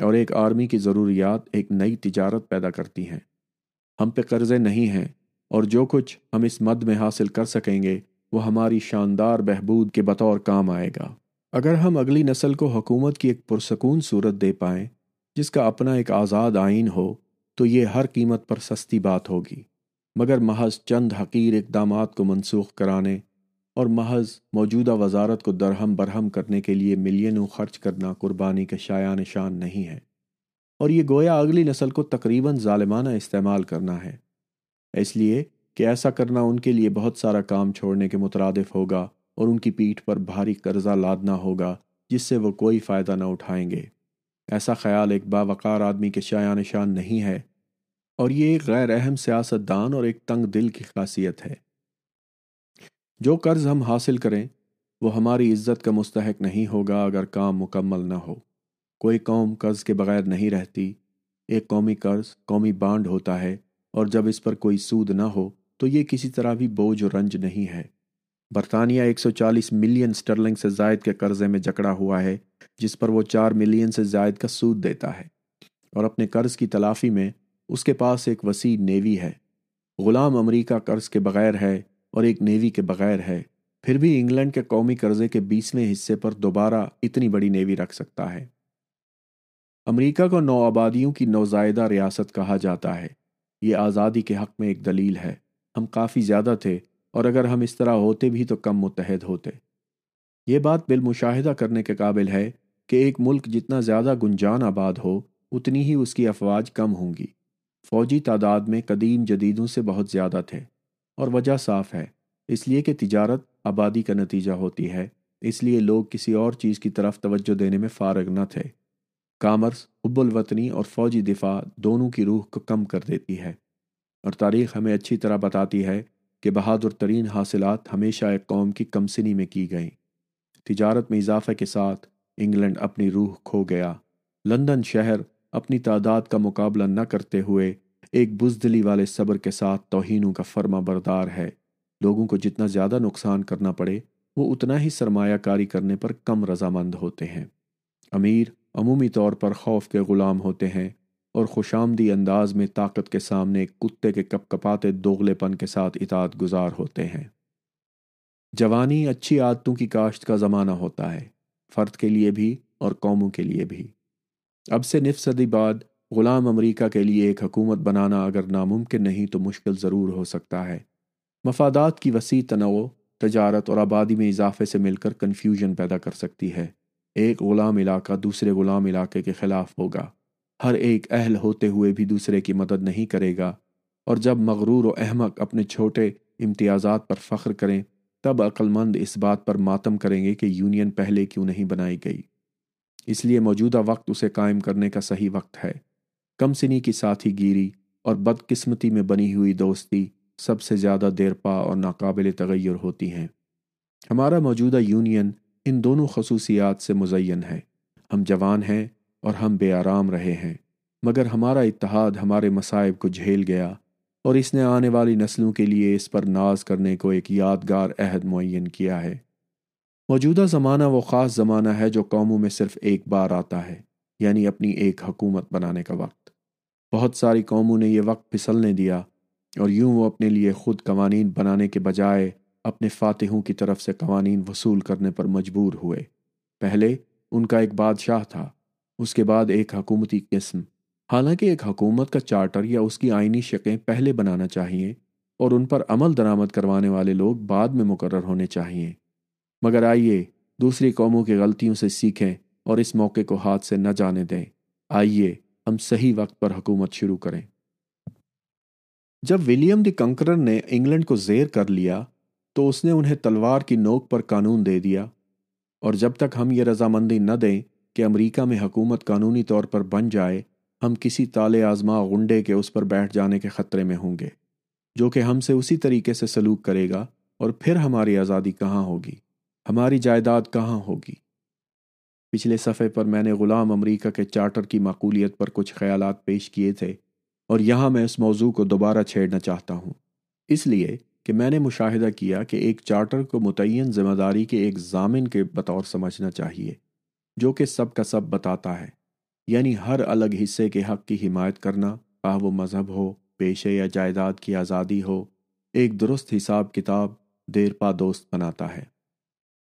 اور ایک آرمی کی ضروریات ایک نئی تجارت پیدا کرتی ہیں۔ ہم پہ قرضے نہیں ہیں اور جو کچھ ہم اس مد میں حاصل کر سکیں گے، وہ ہماری شاندار بہبود کے بطور کام آئے گا۔ اگر ہم اگلی نسل کو حکومت کی ایک پرسکون صورت دے پائیں، جس کا اپنا ایک آزاد آئین ہو، تو یہ ہر قیمت پر سستی بات ہوگی۔ مگر محض چند حقیر اقدامات کو منسوخ کرانے اور محض موجودہ وزارت کو درہم برہم کرنے کے لیے ملینوں خرچ کرنا قربانی کے شایع نشان نہیں ہے۔ اور یہ گویا اگلی نسل کو تقریباً ظالمانہ استعمال کرنا ہے۔ اس لیے کہ ایسا کرنا ان کے لیے بہت سارا کام چھوڑنے کے مترادف ہوگا اور ان کی پیٹھ پر بھاری قرضہ لادنا ہوگا جس سے وہ کوئی فائدہ نہ اٹھائیں گے۔ ایسا خیال ایک باوقار آدمی کے شایان نشان نہیں ہے اور یہ ایک غیر اہم سیاست دان اور ایک تنگ دل کی خاصیت ہے۔ جو قرض ہم حاصل کریں، وہ ہماری عزت کا مستحق نہیں ہوگا اگر کام مکمل نہ ہو۔ کوئی قوم قرض کے بغیر نہیں رہتی۔ ایک قومی قرض، قومی بانڈ ہوتا ہے اور جب اس پر کوئی سود نہ ہو، تو یہ کسی طرح بھی بوجھ و رنج نہیں ہے۔ برطانیہ ایک سو چالیس ملین سٹرلنگ سے زائد کے قرضے میں جکڑا ہوا ہے، جس پر وہ چار ملین سے زائد کا سود دیتا ہے۔ اور اپنے قرض کی تلافی میں، اس کے پاس ایک وسیع نیوی ہے۔ غلام امریکہ قرض کے بغیر ہے۔ اور ایک نیوی کے بغیر ہے۔ پھر بھی انگلینڈ کے قومی قرضے کے بیسویں حصے پر دوبارہ اتنی بڑی نیوی رکھ سکتا ہے۔ امریکہ کو نو آبادیوں کی نوزائیدہ ریاست کہا جاتا ہے۔ یہ آزادی کے حق میں ایک دلیل ہے۔ ہم کافی زیادہ تھے اور اگر ہم اس طرح ہوتے بھی تو کم متحد ہوتے۔ یہ بات بالمشاہدہ کرنے کے قابل ہے کہ ایک ملک جتنا زیادہ گنجان آباد ہو، اتنی ہی اس کی افواج کم ہوں گی۔ فوجی تعداد میں قدیم جدیدوں سے بہت زیادہ تھے۔ اور وجہ صاف ہے۔ اس لیے کہ تجارت آبادی کا نتیجہ ہوتی ہے۔ اس لیے لوگ کسی اور چیز کی طرف توجہ دینے میں فارغ نہ تھے۔ کامرس، حب الوطنی اور فوجی دفاع دونوں کی روح کو کم کر دیتی ہے۔ اور تاریخ ہمیں اچھی طرح بتاتی ہے کہ بہادر ترین حاصلات ہمیشہ ایک قوم کی کمسنی میں کی گئیں۔ تجارت میں اضافہ کے ساتھ انگلینڈ اپنی روح کھو گیا۔ لندن شہر اپنی تعداد کا مقابلہ نہ کرتے ہوئے ایک بزدلی والے صبر کے ساتھ توہینوں کا فرما بردار ہے۔ لوگوں کو جتنا زیادہ نقصان کرنا پڑے، وہ اتنا ہی سرمایہ کاری کرنے پر کم رضامند ہوتے ہیں۔ امیر عمومی طور پر خوف کے غلام ہوتے ہیں اور خوش آمدی انداز میں طاقت کے سامنے کتے کے کپ کپاتے دوغلے پن کے ساتھ اطاعت گزار ہوتے ہیں۔ جوانی اچھی عادتوں کی کاشت کا زمانہ ہوتا ہے، فرد کے لیے بھی اور قوموں کے لیے بھی۔ اب سے نف صدی بعد غلام امریکہ کے لیے ایک حکومت بنانا اگر ناممکن نہیں تو مشکل ضرور ہو سکتا ہے۔ مفادات کی وسیع تنوع، تجارت اور آبادی میں اضافے سے مل کر کنفیوژن پیدا کر سکتی ہے۔ ایک غلام علاقہ دوسرے غلام علاقے کے خلاف ہوگا۔ ہر ایک اہل ہوتے ہوئے بھی دوسرے کی مدد نہیں کرے گا۔ اور جب مغرور و احمق اپنے چھوٹے امتیازات پر فخر کریں، تب مند اس بات پر ماتم کریں گے کہ یونین پہلے کیوں نہیں بنائی گئی۔ اس لیے موجودہ وقت اسے قائم کرنے کا صحیح وقت ہے۔ کم سنی کی ساتھی گیری اور بدقسمتی میں بنی ہوئی دوستی سب سے زیادہ دیر پا اور ناقابل تغیر ہوتی ہیں۔ ہمارا موجودہ یونین ان دونوں خصوصیات سے مزین ہے۔ ہم جوان ہیں اور ہم بے آرام رہے ہیں، مگر ہمارا اتحاد ہمارے مصائب کو جھیل گیا اور اس نے آنے والی نسلوں کے لیے اس پر ناز کرنے کو ایک یادگار عہد معین کیا ہے۔ موجودہ زمانہ وہ خاص زمانہ ہے جو قوموں میں صرف ایک بار آتا ہے یعنی اپنی ایک حکومت بنانے کا وقت۔ بہت ساری قوموں نے یہ وقت پھسلنے دیا اور یوں وہ اپنے لیے خود قوانین بنانے کے بجائے اپنے فاتحوں کی طرف سے قوانین وصول کرنے پر مجبور ہوئے۔ پہلے ان کا ایک بادشاہ تھا، اس کے بعد ایک حکومتی قسم۔ حالانکہ ایک حکومت کا چارٹر یا اس کی آئینی شکیں پہلے بنانا چاہیے اور ان پر عمل درآمد کروانے والے لوگ بعد میں مقرر ہونے چاہیے۔ مگر آئیے دوسری قوموں کی غلطیوں سے سیکھیں اور اس موقع کو ہاتھ سے نہ جانے دیں۔ آئیے ہم صحیح وقت پر حکومت شروع کریں۔ جب ولیم دی کنکرر نے انگلینڈ کو زیر کر لیا، تو اس نے انہیں تلوار کی نوک پر قانون دے دیا۔ اور جب تک ہم یہ رضامندی نہ دیں کہ امریکہ میں حکومت قانونی طور پر بن جائے، ہم کسی تالے آزما غنڈے کے اس پر بیٹھ جانے کے خطرے میں ہوں گے، جو کہ ہم سے اسی طریقے سے سلوک کرے گا اور پھر ہماری آزادی کہاں ہوگی؟ ہماری جائیداد کہاں ہوگی؟ پچھلے صفحے پر میں نے غلام امریکہ کے چارٹر کی معقولیت پر کچھ خیالات پیش کیے تھے اور یہاں میں اس موضوع کو دوبارہ چھیڑنا چاہتا ہوں۔ اس لیے کہ میں نے مشاہدہ کیا کہ ایک چارٹر کو متعین ذمہ داری کے ایک ضامن کے بطور سمجھنا چاہیے، جو کہ سب کا سب بتاتا ہے۔ یعنی ہر الگ حصے کے حق کی حمایت کرنا خواہ وہ مذہب ہو پیشے یا جائیداد کی آزادی ہو، ایک درست حساب کتاب، دیر پا دوست بناتا ہے۔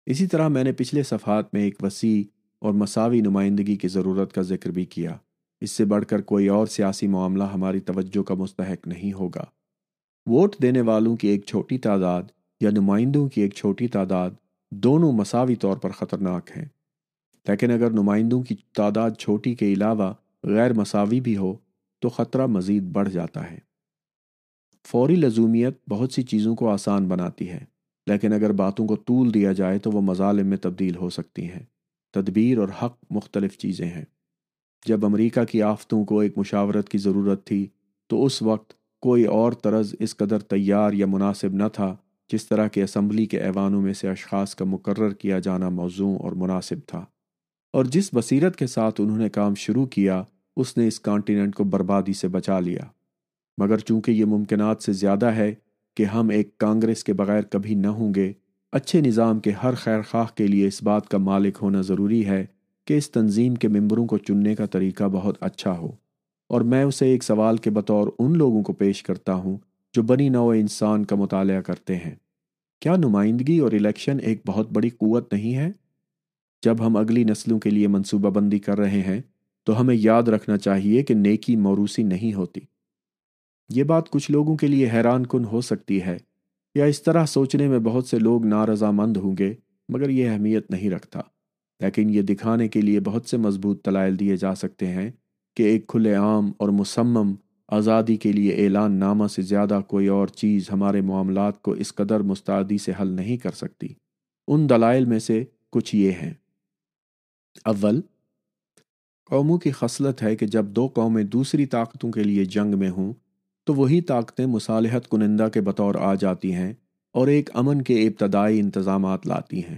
اسی طرح میں نے پچھلے صفحات میں ایک وسیع اور مساوی نمائندگی کی ضرورت کا ذکر بھی کیا۔ اس سے بڑھ کر کوئی اور سیاسی معاملہ ہماری توجہ کا مستحق نہیں ہوگا۔ ووٹ دینے والوں کی ایک چھوٹی تعداد یا نمائندوں کی ایک چھوٹی تعداد دونوں مساوی طور پر خطرناک ہیں۔ لیکن اگر نمائندوں کی تعداد چھوٹی کے علاوہ غیر مساوی بھی ہو، تو خطرہ مزید بڑھ جاتا ہے۔ فوری لزومیت بہت سی چیزوں کو آسان بناتی ہے، لیکن اگر باتوں کو طول دیا جائے تو وہ مظالم میں تبدیل ہو سکتی ہیں۔ تدبیر اور حق مختلف چیزیں ہیں۔ جب امریکہ کی آفتوں کو ایک مشاورت کی ضرورت تھی، تو اس وقت کوئی اور طرز اس قدر تیار یا مناسب نہ تھا جس طرح کہ اسمبلی کے ایوانوں میں سے اشخاص کا مقرر کیا جانا موضوع اور مناسب تھا۔ اور جس بصیرت کے ساتھ انہوں نے کام شروع کیا، اس نے اس کانٹیننٹ کو بربادی سے بچا لیا۔ مگر چونکہ یہ ممکنات سے زیادہ ہے کہ ہم ایک کانگریس کے بغیر کبھی نہ ہوں گے اچھے نظام کے ہر خیر خواہ کے لیے اس بات کا مالک ہونا ضروری ہے کہ اس تنظیم کے ممبروں کو چننے کا طریقہ بہت اچھا ہو۔ اور میں اسے ایک سوال کے بطور ان لوگوں کو پیش کرتا ہوں جو بنی نو انسان کا مطالعہ کرتے ہیں۔ کیا نمائندگی اور الیکشن ایک بہت بڑی قوت نہیں ہے؟ جب ہم اگلی نسلوں کے لیے منصوبہ بندی کر رہے ہیں، تو ہمیں یاد رکھنا چاہیے کہ نیکی موروسی نہیں ہوتی۔ یہ بات کچھ لوگوں کے لیے حیران کن ہو سکتی ہے۔ یا اس طرح سوچنے میں بہت سے لوگ نارضامند ہوں گے، مگر یہ اہمیت نہیں رکھتا۔ لیکن یہ دکھانے کے لیے بہت سے مضبوط دلائل دیے جا سکتے ہیں کہ ایک کھلے عام اور مسمم آزادی کے لیے اعلان نامہ سے زیادہ کوئی اور چیز ہمارے معاملات کو اس قدر مستعدی سے حل نہیں کر سکتی۔ ان دلائل میں سے کچھ یہ ہیں۔ اول، قوموں کی خصلت ہے کہ جب دو قومیں دوسری طاقتوں کے لیے جنگ میں ہوں تو وہی طاقتیں مصالحت کنندہ کے بطور آ جاتی ہیں اور ایک امن کے ابتدائی انتظامات لاتی ہیں۔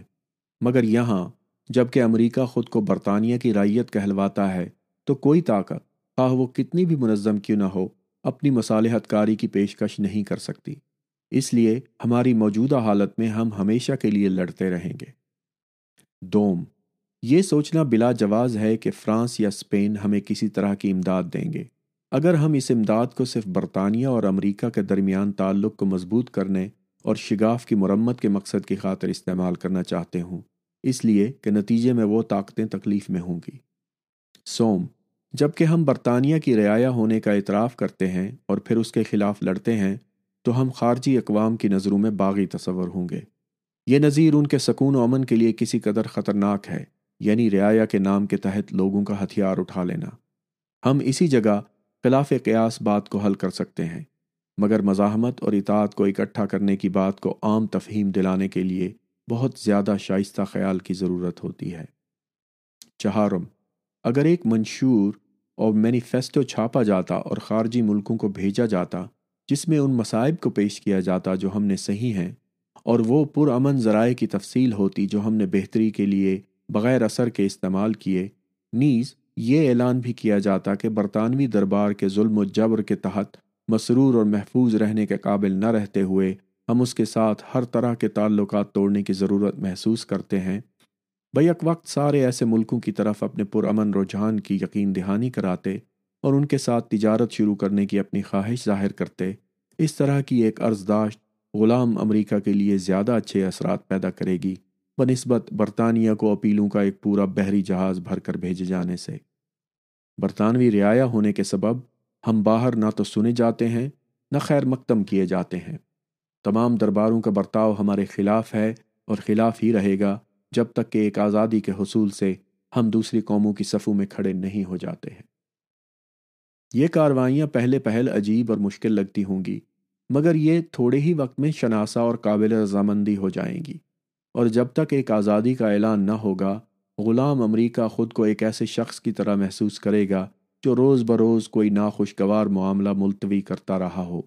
مگر یہاں جبکہ امریکہ خود کو برطانیہ کی رائیت کہلواتا ہے، تو کوئی طاقت، خواہ وہ کتنی بھی منظم کیوں نہ ہو، اپنی مصالحت کاری کی پیشکش نہیں کر سکتی۔ اس لیے ہماری موجودہ حالت میں ہم ہمیشہ کے لیے لڑتے رہیں گے۔ دوم، یہ سوچنا بلا جواز ہے کہ فرانس یا اسپین ہمیں کسی طرح کی امداد دیں گے۔ اگر ہم اس امداد کو صرف برطانیہ اور امریکہ کے درمیان تعلق کو مضبوط کرنے اور شگاف کی مرمت کے مقصد کی خاطر استعمال کرنا چاہتے ہوں، اس لیے کہ نتیجے میں وہ طاقتیں تکلیف میں ہوں گی۔ سوم، جبکہ ہم برطانیہ کی رعایا ہونے کا اعتراف کرتے ہیں اور پھر اس کے خلاف لڑتے ہیں، تو ہم خارجی اقوام کی نظروں میں باغی تصور ہوں گے۔ یہ نظیر ان کے سکون و امن کے لیے کسی قدر خطرناک ہے یعنی رعایا کے نام کے تحت لوگوں کا ہتھیار اٹھا لینا۔ ہم اسی جگہ خلاف قیاس بات کو حل کر سکتے ہیں، مگر مزاحمت اور اطاعت کو اکٹھا کرنے کی بات کو عام تفہیم دلانے کے لیے بہت زیادہ شائستہ خیال کی ضرورت ہوتی ہے۔ چہارم، اگر ایک منشور اور مینیفیسٹو چھاپا جاتا اور خارجی ملکوں کو بھیجا جاتا، جس میں ان مصائب کو پیش کیا جاتا جو ہم نے صحیح ہیں، اور وہ پرامن ذرائع کی تفصیل ہوتی جو ہم نے بہتری کے لیے بغیر اثر کے استعمال کیے، نیز یہ اعلان بھی کیا جاتا کہ برطانوی دربار کے ظلم و جبر کے تحت مسرور اور محفوظ رہنے کے قابل نہ رہتے ہوئے ہم اس کے ساتھ ہر طرح کے تعلقات توڑنے کی ضرورت محسوس کرتے ہیں۔ بیک وقت سارے ایسے ملکوں کی طرف اپنے پرامن رجحان کی یقین دہانی کراتے اور ان کے ساتھ تجارت شروع کرنے کی اپنی خواہش ظاہر کرتے۔ اس طرح کی ایک عرض داشت غلام امریکہ کے لیے زیادہ اچھے اثرات پیدا کرے گی۔ بنسبت برطانیہ کو اپیلوں کا ایک پورا بحری جہاز بھر کر بھیجے جانے سے۔ برطانوی رعایا ہونے کے سبب ہم باہر نہ تو سنے جاتے ہیں، نہ خیر مقدم کیے جاتے ہیں۔ تمام درباروں کا برتاؤ ہمارے خلاف ہے اور خلاف ہی رہے گا جب تک کہ ایک آزادی کے حصول سے ہم دوسری قوموں کی صفوں میں کھڑے نہیں ہو جاتے ہیں۔ یہ کاروائیاں پہلے پہل عجیب اور مشکل لگتی ہوں گی، مگر یہ تھوڑے ہی وقت میں شناسا اور قابل رضامندی ہو جائیں گی۔ اور جب تک ایک آزادی کا اعلان نہ ہوگا، غلام امریکہ خود کو ایک ایسے شخص کی طرح محسوس کرے گا جو روز بروز کوئی ناخوشگوار معاملہ ملتوی کرتا رہا ہو۔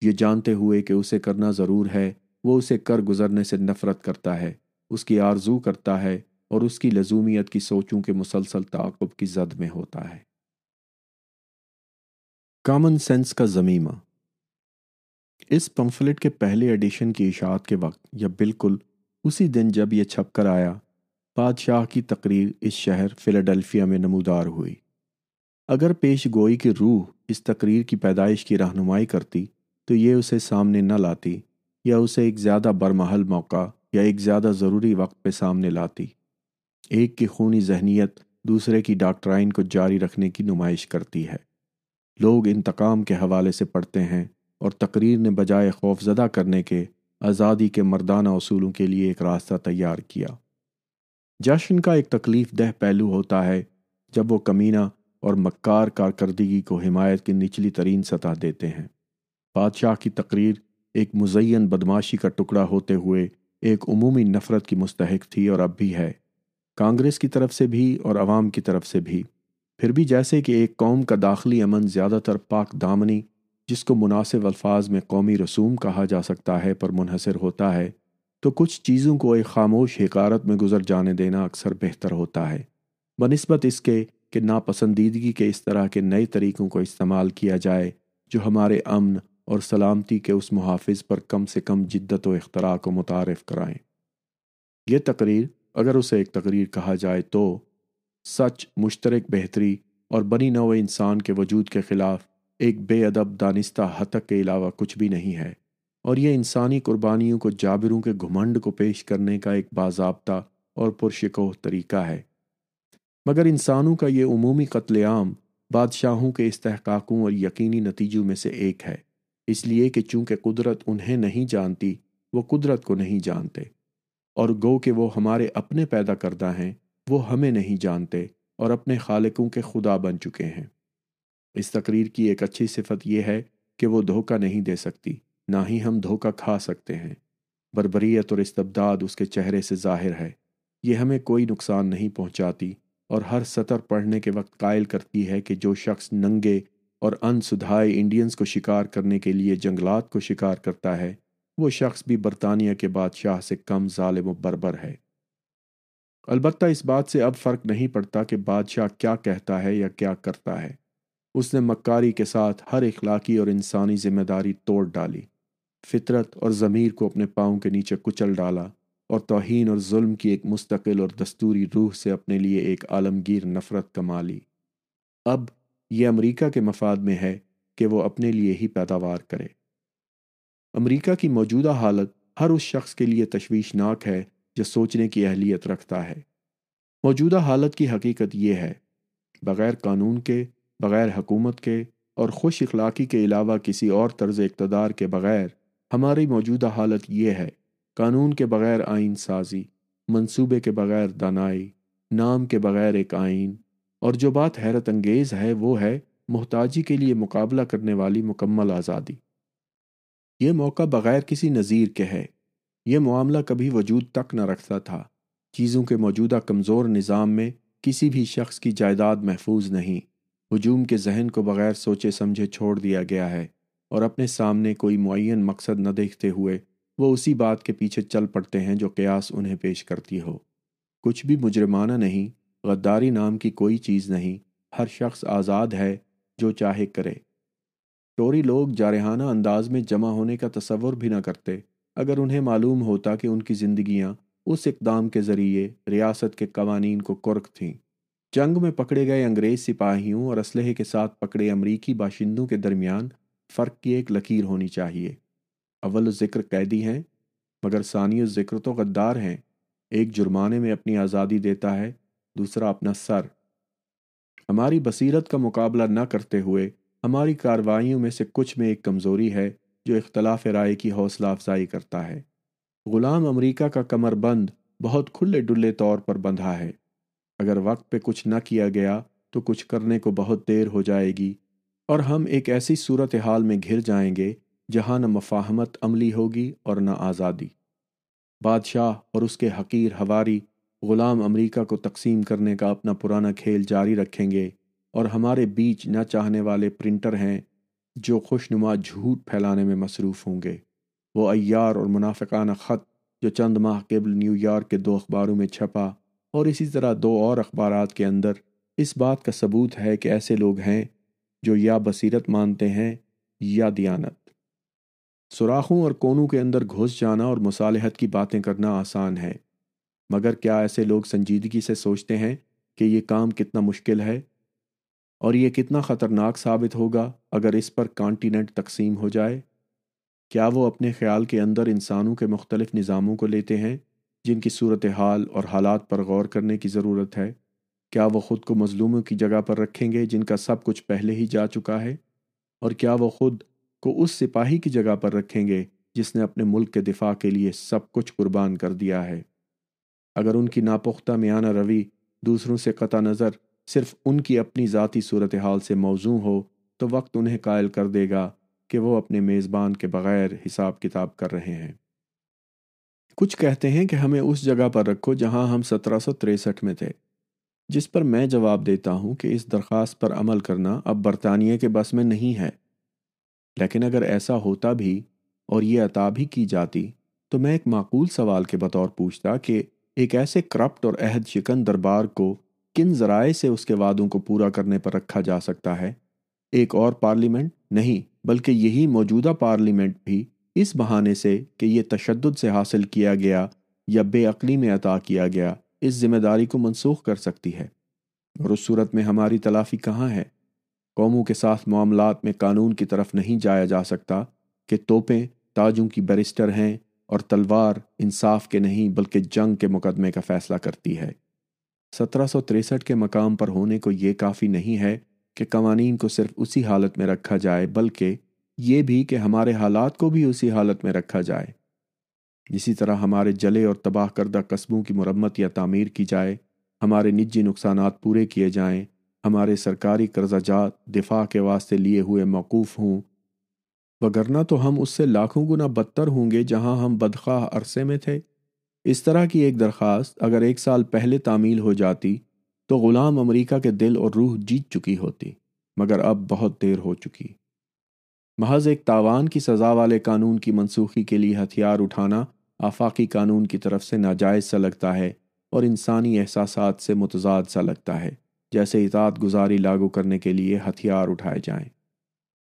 یہ جانتے ہوئے کہ اسے کرنا ضرور ہے، وہ اسے کر گزرنے سے نفرت کرتا ہے، اس کی آرزو کرتا ہے اور اس کی لزومیت کی سوچوں کے مسلسل تعاقب کی زد میں ہوتا ہے۔ کامن سینس کا زمیمہ۔ اس پمفلٹ کے پہلے ایڈیشن کی اشاعت کے وقت یا بالکل اسی دن جب یہ چھپ کر آیا، بادشاہ کی تقریر اس شہر فیلاڈلفیا میں نمودار ہوئی۔ اگر پیش گوئی کی روح اس تقریر کی پیدائش کی رہنمائی کرتی، تو یہ اسے سامنے نہ لاتی، یا اسے ایک زیادہ برمحل موقع یا ایک زیادہ ضروری وقت پہ سامنے لاتی۔ ایک کی خونی ذہنیت دوسرے کی ڈاکٹرائن کو جاری رکھنے کی نمائش کرتی ہے۔ لوگ انتقام کے حوالے سے پڑھتے ہیں اور تقریر نے بجائے خوف زدہ کرنے کے آزادی کے مردانہ اصولوں کے لیے ایک راستہ تیار کیا۔ جشن کا ایک تکلیف دہ پہلو ہوتا ہے جب وہ کمینہ اور مکار کارکردگی کو حمایت کی نچلی ترین سطح دیتے ہیں۔ بادشاہ کی تقریر ایک مزین بدماشی کا ٹکڑا ہوتے ہوئے ایک عمومی نفرت کی مستحق تھی اور اب بھی ہے۔ کانگریس کی طرف سے بھی اور عوام کی طرف سے بھی۔ پھر بھی جیسے کہ ایک قوم کا داخلی امن زیادہ تر پاک دامنی جس کو مناسب الفاظ میں قومی رسوم کہا جا سکتا ہے پر منحصر ہوتا ہے، تو کچھ چیزوں کو ایک خاموش حکارت میں گزر جانے دینا اکثر بہتر ہوتا ہے۔ بنسبت اس کے کہ ناپسندیدگی کے اس طرح کے نئے طریقوں کو استعمال کیا جائے، جو ہمارے امن اور سلامتی کے اس محافظ پر کم سے کم جدت و اختراع کو متعارف کرائیں۔ یہ تقریر اگر اسے ایک تقریر کہا جائے تو سچ، مشترک، بہتری اور بنی نو انسان کے وجود کے خلاف ایک بے ادب دانستہ حتک کے علاوہ کچھ بھی نہیں ہے۔ اور یہ انسانی قربانیوں کو جابروں کے گھمنڈ کو پیش کرنے کا ایک باضابطہ اور پرشکوہ طریقہ ہے۔ مگر انسانوں کا یہ عمومی قتل عام بادشاہوں کے استحقاقوں اور یقینی نتیجوں میں سے ایک ہے۔ اس لیے کہ چونکہ قدرت انہیں نہیں جانتی، وہ قدرت کو نہیں جانتے۔ اور گو کہ وہ ہمارے اپنے پیدا کردہ ہیں، وہ ہمیں نہیں جانتے اور اپنے خالقوں کے خدا بن چکے ہیں۔ اس تقریر کی ایک اچھی صفت یہ ہے کہ وہ دھوکہ نہیں دے سکتی، نہ ہی ہم دھوکہ کھا سکتے ہیں۔ بربریت اور استبداد اس کے چہرے سے ظاہر ہے۔ یہ ہمیں کوئی نقصان نہیں پہنچاتی اور ہر سطر پڑھنے کے وقت قائل کرتی ہے کہ جو شخص ننگے اور ان سدھائے انڈینز کو شکار کرنے کے لیے جنگلات کو شکار کرتا ہے، وہ شخص بھی برطانیہ کے بادشاہ سے کم ظالم و بربر ہے۔ البتہ اس بات سے اب فرق نہیں پڑتا کہ بادشاہ کیا کہتا ہے یا کیا کرتا ہے۔ اس نے مکاری کے ساتھ ہر اخلاقی اور انسانی ذمہ داری توڑ ڈالی۔ فطرت اور ضمیر کو اپنے پاؤں کے نیچے کچل ڈالا اور توہین اور ظلم کی ایک مستقل اور دستوری روح سے اپنے لیے ایک عالمگیر نفرت کما لی۔ اب یہ امریکہ کے مفاد میں ہے کہ وہ اپنے لیے ہی پیداوار کرے۔ امریکہ کی موجودہ حالت ہر اس شخص کے لیے تشویشناک ہے جو سوچنے کی اہلیت رکھتا ہے۔ موجودہ حالت کی حقیقت یہ ہے، بغیر قانون کے بغیر حکومت کے اور خوش اخلاقی کے علاوہ کسی اور طرز اقتدار کے بغیر، ہماری موجودہ حالت یہ ہے، قانون کے بغیر آئین سازی، منصوبے کے بغیر دانائی، نام کے بغیر ایک آئین، اور جو بات حیرت انگیز ہے وہ ہے محتاجی کے لیے مقابلہ کرنے والی مکمل آزادی۔ یہ موقع بغیر کسی نظیر کے ہے۔ یہ معاملہ کبھی وجود تک نہ رکھتا تھا۔ چیزوں کے موجودہ کمزور نظام میں کسی بھی شخص کی جائیداد محفوظ نہیں۔ ہجوم کے ذہن کو بغیر سوچے سمجھے چھوڑ دیا گیا ہے اور اپنے سامنے کوئی معین مقصد نہ دیکھتے ہوئے وہ اسی بات کے پیچھے چل پڑتے ہیں جو قیاس انہیں پیش کرتی ہو۔ کچھ بھی مجرمانہ نہیں، غداری نام کی کوئی چیز نہیں، ہر شخص آزاد ہے جو چاہے کرے۔ ٹوری لوگ جارحانہ انداز میں جمع ہونے کا تصور بھی نہ کرتے، اگر انہیں معلوم ہوتا کہ ان کی زندگیاں اس اقدام کے ذریعے ریاست کے قوانین کو کرک تھیں۔ جنگ میں پکڑے گئے انگریز سپاہیوں اور اسلحے کے ساتھ پکڑے امریکی باشندوں کے درمیان فرق کی ایک لکیر ہونی چاہیے۔ اول ذکر قیدی ہیں، مگر ثانی ذکر تو غدار ہیں۔ ایک جرمانے میں اپنی آزادی دیتا ہے، دوسرا اپنا سر۔ ہماری بصیرت کا مقابلہ نہ کرتے ہوئے ہماری کاروائیوں میں سے کچھ میں ایک کمزوری ہے جو اختلاف رائے کی حوصلہ افزائی کرتا ہے۔ غلام امریکہ کا کمر بند بہت کھلے ڈلے طور پر بندھا ہے۔ اگر وقت پہ کچھ نہ کیا گیا تو کچھ کرنے کو بہت دیر ہو جائے گی اور ہم ایک ایسی صورت حال میں گھر جائیں گے جہاں نہ مفاہمت عملی ہوگی اور نہ آزادی۔ بادشاہ اور اس کے حقیر ہواری غلام امریکہ کو تقسیم کرنے کا اپنا پرانا کھیل جاری رکھیں گے اور ہمارے بیچ نہ چاہنے والے پرنٹر ہیں جو خوش نما جھوٹ پھیلانے میں مصروف ہوں گے۔ وہ ایار اور منافقانہ خط جو چند ماہ قبل نیو یارک کے دو اخباروں میں چھپا اور اسی طرح دو اور اخبارات کے اندر اس بات کا ثبوت ہے کہ ایسے لوگ ہیں جو یا بصیرت مانتے ہیں یا دیانت۔ سوراخوں اور کونوں کے اندر گھس جانا اور مصالحت کی باتیں کرنا آسان ہے، مگر کیا ایسے لوگ سنجیدگی سے سوچتے ہیں کہ یہ کام کتنا مشکل ہے؟ اور یہ کتنا خطرناک ثابت ہوگا اگر اس پر کانٹیننٹ تقسیم ہو جائے؟ کیا وہ اپنے خیال کے اندر انسانوں کے مختلف نظاموں کو لیتے ہیں؟ جن کی صورتحال اور حالات پر غور کرنے کی ضرورت ہے، کیا وہ خود کو مظلوموں کی جگہ پر رکھیں گے جن کا سب کچھ پہلے ہی جا چکا ہے؟ اور کیا وہ خود کو اس سپاہی کی جگہ پر رکھیں گے جس نے اپنے ملک کے دفاع کے لیے سب کچھ قربان کر دیا ہے؟ اگر ان کی ناپختہ میانہ روی دوسروں سے قطع نظر صرف ان کی اپنی ذاتی صورتحال سے موزوں ہو، تو وقت انہیں قائل کر دے گا کہ وہ اپنے میزبان کے بغیر حساب کتاب کر رہے ہیں۔ کچھ کہتے ہیں کہ ہمیں اس جگہ پر رکھو جہاں ہم سترہ سو تریسٹھ میں تھے۔ جس پر میں جواب دیتا ہوں کہ اس درخواست پر عمل کرنا اب برطانیہ کے بس میں نہیں ہے۔ لیکن اگر ایسا ہوتا بھی اور یہ عطا بھی کی جاتی، تو میں ایک معقول سوال کے بطور پوچھتا کہ ایک ایسے کرپٹ اور عہد شکن دربار کو کن ذرائع سے اس کے وعدوں کو پورا کرنے پر رکھا جا سکتا ہے؟ ایک اور پارلیمنٹ نہیں، بلکہ یہی موجودہ پارلیمنٹ بھی اس بہانے سے کہ یہ تشدد سے حاصل کیا گیا یا بے عقلی میں عطا کیا گیا، اس ذمہ داری کو منسوخ کر سکتی ہے۔ اور اس صورت میں ہماری تلافی کہاں ہے؟ قوموں کے ساتھ معاملات میں قانون کی طرف نہیں جایا جا سکتا کہ توپیں تاجوں کی بیرسٹر ہیں اور تلوار انصاف کے نہیں بلکہ جنگ کے مقدمے کا فیصلہ کرتی ہے۔ سترہ سو تریسٹھ کے مقام پر ہونے کو یہ کافی نہیں ہے کہ قوانین کو صرف اسی حالت میں رکھا جائے، بلکہ یہ بھی کہ ہمارے حالات کو بھی اسی حالت میں رکھا جائے۔ اسی طرح ہمارے جلے اور تباہ کردہ قصبوں کی مرمت یا تعمیر کی جائے، ہمارے نجی نقصانات پورے کیے جائیں، ہمارے سرکاری قرضہ جات دفاع کے واسطے لیے ہوئے موقوف ہوں۔ وگرنہ تو ہم اس سے لاکھوں گنا بدتر ہوں گے جہاں ہم بدخواہ عرصے میں تھے۔ اس طرح کی ایک درخواست اگر ایک سال پہلے تعمیل ہو جاتی تو غلام امریکہ کے دل اور روح جیت چکی ہوتی، مگر اب بہت دیر ہو چکی۔ محض ایک تاوان کی سزا والے قانون کی منسوخی کے لیے ہتھیار اٹھانا آفاقی قانون کی طرف سے ناجائز سا لگتا ہے اور انسانی احساسات سے متضاد سا لگتا ہے، جیسے اطاعت گزاری لاگو کرنے کے لیے ہتھیار اٹھائے جائیں۔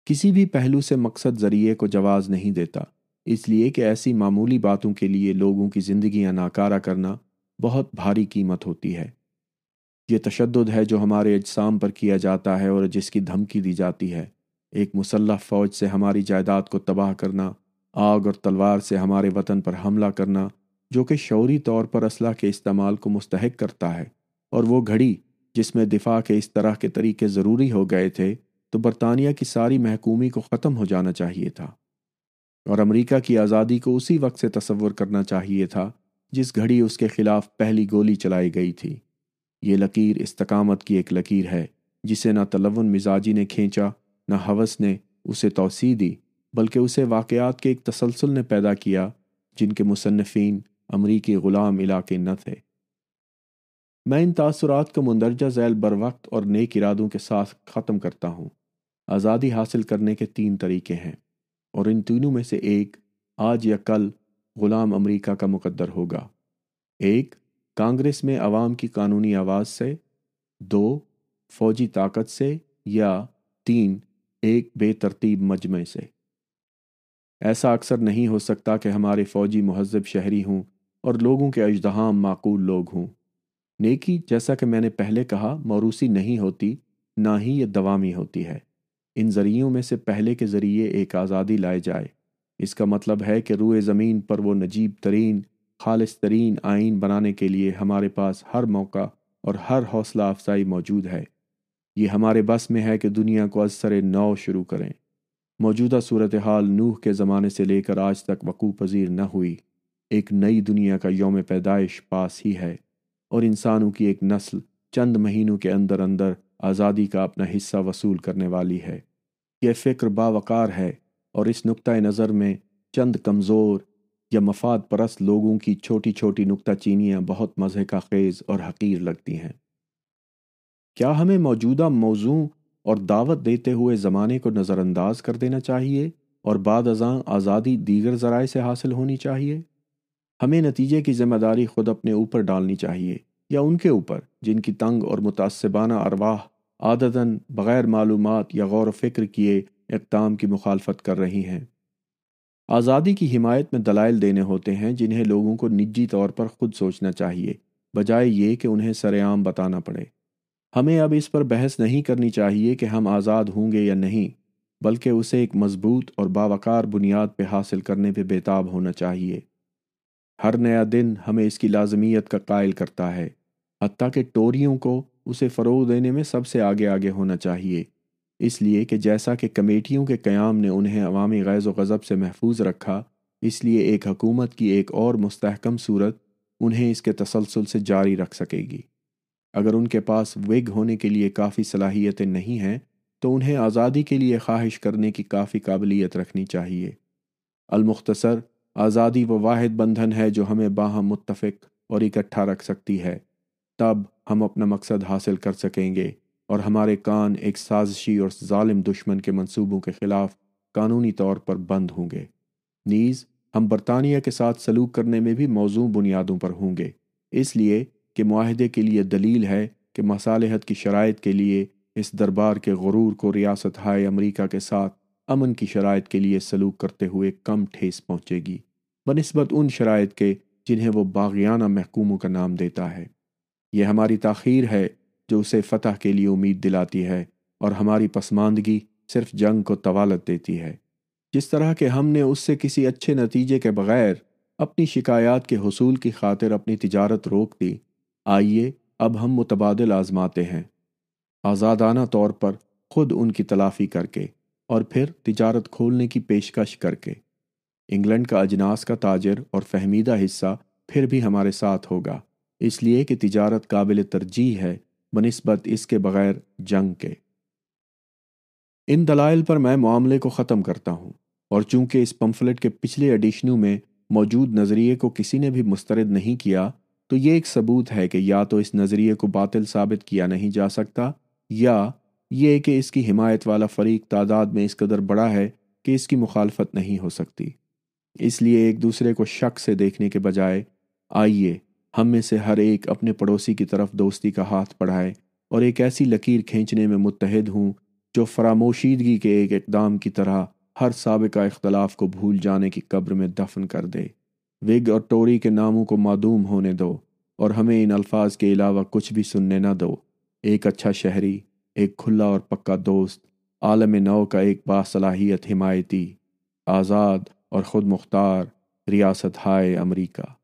کسی بھی پہلو سے مقصد ذریعے کو جواز نہیں دیتا، اس لیے کہ ایسی معمولی باتوں کے لیے لوگوں کی زندگیاں ناکارہ کرنا بہت بھاری قیمت ہوتی ہے۔ یہ تشدد ہے جو ہمارے اجسام پر کیا جاتا ہے اور جس کی دھمکی دی جاتی ہے۔ ایک مسلح فوج سے ہماری جائیداد کو تباہ کرنا، آگ اور تلوار سے ہمارے وطن پر حملہ کرنا، جو کہ شعوری طور پر اسلحہ کے استعمال کو مستحق کرتا ہے۔ اور وہ گھڑی جس میں دفاع کے اس طرح کے طریقے ضروری ہو گئے تھے، تو برطانیہ کی ساری محکومی کو ختم ہو جانا چاہیے تھا۔ اور امریکہ کی آزادی کو اسی وقت سے تصور کرنا چاہیے تھا، جس گھڑی اس کے خلاف پہلی گولی چلائی گئی تھی۔ یہ لکیر استقامت کی ایک لکیر ہے، جسے نہ تلون مزاجی نے کھینچا نہ حوث نے اسے توسیع دی، بلکہ اسے واقعات کے ایک تسلسل نے پیدا کیا جن کے مصنفین امریکی غلام علاقے نہ تھے۔ میں ان تاثرات کو مندرجہ ذیل بر وقت اور نیک ارادوں کے ساتھ ختم کرتا ہوں۔ آزادی حاصل کرنے کے تین طریقے ہیں، اور ان تینوں میں سے ایک آج یا کل غلام امریکہ کا مقدر ہوگا۔ ایک، کانگریس میں عوام کی قانونی آواز سے۔ دو، فوجی طاقت سے۔ یا تین ایک بے ترتیب مجمع سے۔ ایسا اکثر نہیں ہو سکتا کہ ہمارے فوجی مہذب شہری ہوں اور لوگوں کے اجدہام معقول لوگ ہوں۔ نیکی جیسا کہ میں نے پہلے کہا، موروثی نہیں ہوتی، نہ ہی یہ دوامی ہوتی ہے۔ ان ذریعوں میں سے پہلے کے ذریعے ایک آزادی لائے جائے۔ اس کا مطلب ہے کہ روئے زمین پر وہ نجیب ترین، خالص ترین آئین بنانے کے لیے ہمارے پاس ہر موقع اور ہر حوصلہ افزائی موجود ہے۔ یہ ہمارے بس میں ہے کہ دنیا کو از سر نو شروع کریں۔ موجودہ صورتحال نوح کے زمانے سے لے کر آج تک وقوع پذیر نہ ہوئی۔ ایک نئی دنیا کا یوم پیدائش پاس ہی ہے اور انسانوں کی ایک نسل چند مہینوں کے اندر اندر آزادی کا اپنا حصہ وصول کرنے والی ہے۔ یہ فکر باوقار ہے اور اس نقطۂ نظر میں چند کمزور یا مفاد پرست لوگوں کی چھوٹی چھوٹی نکتہ چینیاں بہت مزے کا خیز اور حقیر لگتی ہیں۔ کیا ہمیں موجودہ موضوع اور دعوت دیتے ہوئے زمانے کو نظر انداز کر دینا چاہیے اور بعد ازاں آزادی دیگر ذرائع سے حاصل ہونی چاہیے؟ ہمیں نتیجے کی ذمہ داری خود اپنے اوپر ڈالنی چاہیے یا ان کے اوپر جن کی تنگ اور متعصبانہ ارواح عادتاً بغیر معلومات یا غور و فکر کیے اقدام کی مخالفت کر رہی ہیں۔ آزادی کی حمایت میں دلائل دینے ہوتے ہیں جنہیں لوگوں کو نجی طور پر خود سوچنا چاہیے، بجائے یہ کہ انہیں سر عام بتانا پڑے۔ ہمیں اب اس پر بحث نہیں کرنی چاہیے کہ ہم آزاد ہوں گے یا نہیں، بلکہ اسے ایک مضبوط اور باوقار بنیاد پہ حاصل کرنے پہ بےتاب ہونا چاہیے۔ ہر نیا دن ہمیں اس کی لازمیت کا قائل کرتا ہے، حتیٰ کہ ٹوریوں کو اسے فروغ دینے میں سب سے آگے آگے ہونا چاہیے۔ اس لیے کہ جیسا کہ کمیٹیوں کے قیام نے انہیں عوامی غیظ و غضب سے محفوظ رکھا، اس لیے ایک حکومت کی ایک اور مستحکم صورت انہیں اس کے تسلسل سے جاری رکھ سکے گی۔ اگر ان کے پاس وگ ہونے کے لیے کافی صلاحیتیں نہیں ہیں، تو انہیں آزادی کے لیے خواہش کرنے کی کافی قابلیت رکھنی چاہیے۔ المختصر، آزادی وہ واحد بندھن ہے جو ہمیں باہم متفق اور اکٹھا رکھ سکتی ہے۔ تب ہم اپنا مقصد حاصل کر سکیں گے اور ہمارے کان ایک سازشی اور ظالم دشمن کے منصوبوں کے خلاف قانونی طور پر بند ہوں گے۔ نیز، ہم برطانیہ کے ساتھ سلوک کرنے میں بھی موضوع بنیادوں پر ہوں گے۔ اس لیے کہ معاہدے کے لیے دلیل ہے کہ مصالحت کی شرائط کے لیے اس دربار کے غرور کو ریاست ہائے امریکہ کے ساتھ امن کی شرائط کے لیے سلوک کرتے ہوئے کم ٹھیس پہنچے گی۔ بنسبت ان شرائط کے جنہیں وہ باغیانہ محکوموں کا نام دیتا ہے۔ یہ ہماری تاخیر ہے جو اسے فتح کے لیے امید دلاتی ہے اور ہماری پسماندگی صرف جنگ کو طوالت دیتی ہے۔ جس طرح کہ ہم نے اس سے کسی اچھے نتیجے کے بغیر اپنی شکایات کے حصول کی خاطر اپنی تجارت روک دی آئیے، اب ہم متبادل آزماتے ہیں۔ آزادانہ طور پر خود ان کی تلافی کر کے اور پھر تجارت کھولنے کی پیشکش کر کے۔ انگلینڈ کا اجناس کا تاجر اور فہمیدہ حصہ پھر بھی ہمارے ساتھ ہوگا۔ اس لیے کہ تجارت قابل ترجیح ہے بنسبت اس کے بغیر جنگ کے۔ ان دلائل پر میں معاملے کو ختم کرتا ہوں اور چونکہ اس پمفلٹ کے پچھلے ایڈیشنوں میں موجود نظریے کو کسی نے بھی مسترد نہیں کیا تو یہ ایک ثبوت ہے کہ یا تو اس نظریے کو باطل ثابت کیا نہیں جا سکتا، یا یہ کہ اس کی حمایت والا فریق تعداد میں اس قدر بڑا ہے کہ اس کی مخالفت نہیں ہو سکتی۔ اس لیے ایک دوسرے کو شک سے دیکھنے کے بجائے، آئیے ہم میں سے ہر ایک اپنے پڑوسی کی طرف دوستی کا ہاتھ بڑھائے اور ایک ایسی لکیر کھینچنے میں متحد ہوں جو فراموشیدگی کے ایک اقدام کی طرح ہر سابقہ اختلاف کو بھول جانے کی قبر میں دفن کر دے۔ وگ اور ٹوری کے ناموں کو معدوم ہونے دو اور ہمیں ان الفاظ کے علاوہ کچھ بھی سننے نہ دو۔ ایک اچھا شہری، ایک کھلا اور پکا دوست، عالم نو کا ایک باصلاحیت حمایتی، آزاد اور خود مختار ریاست ہائے امریکہ۔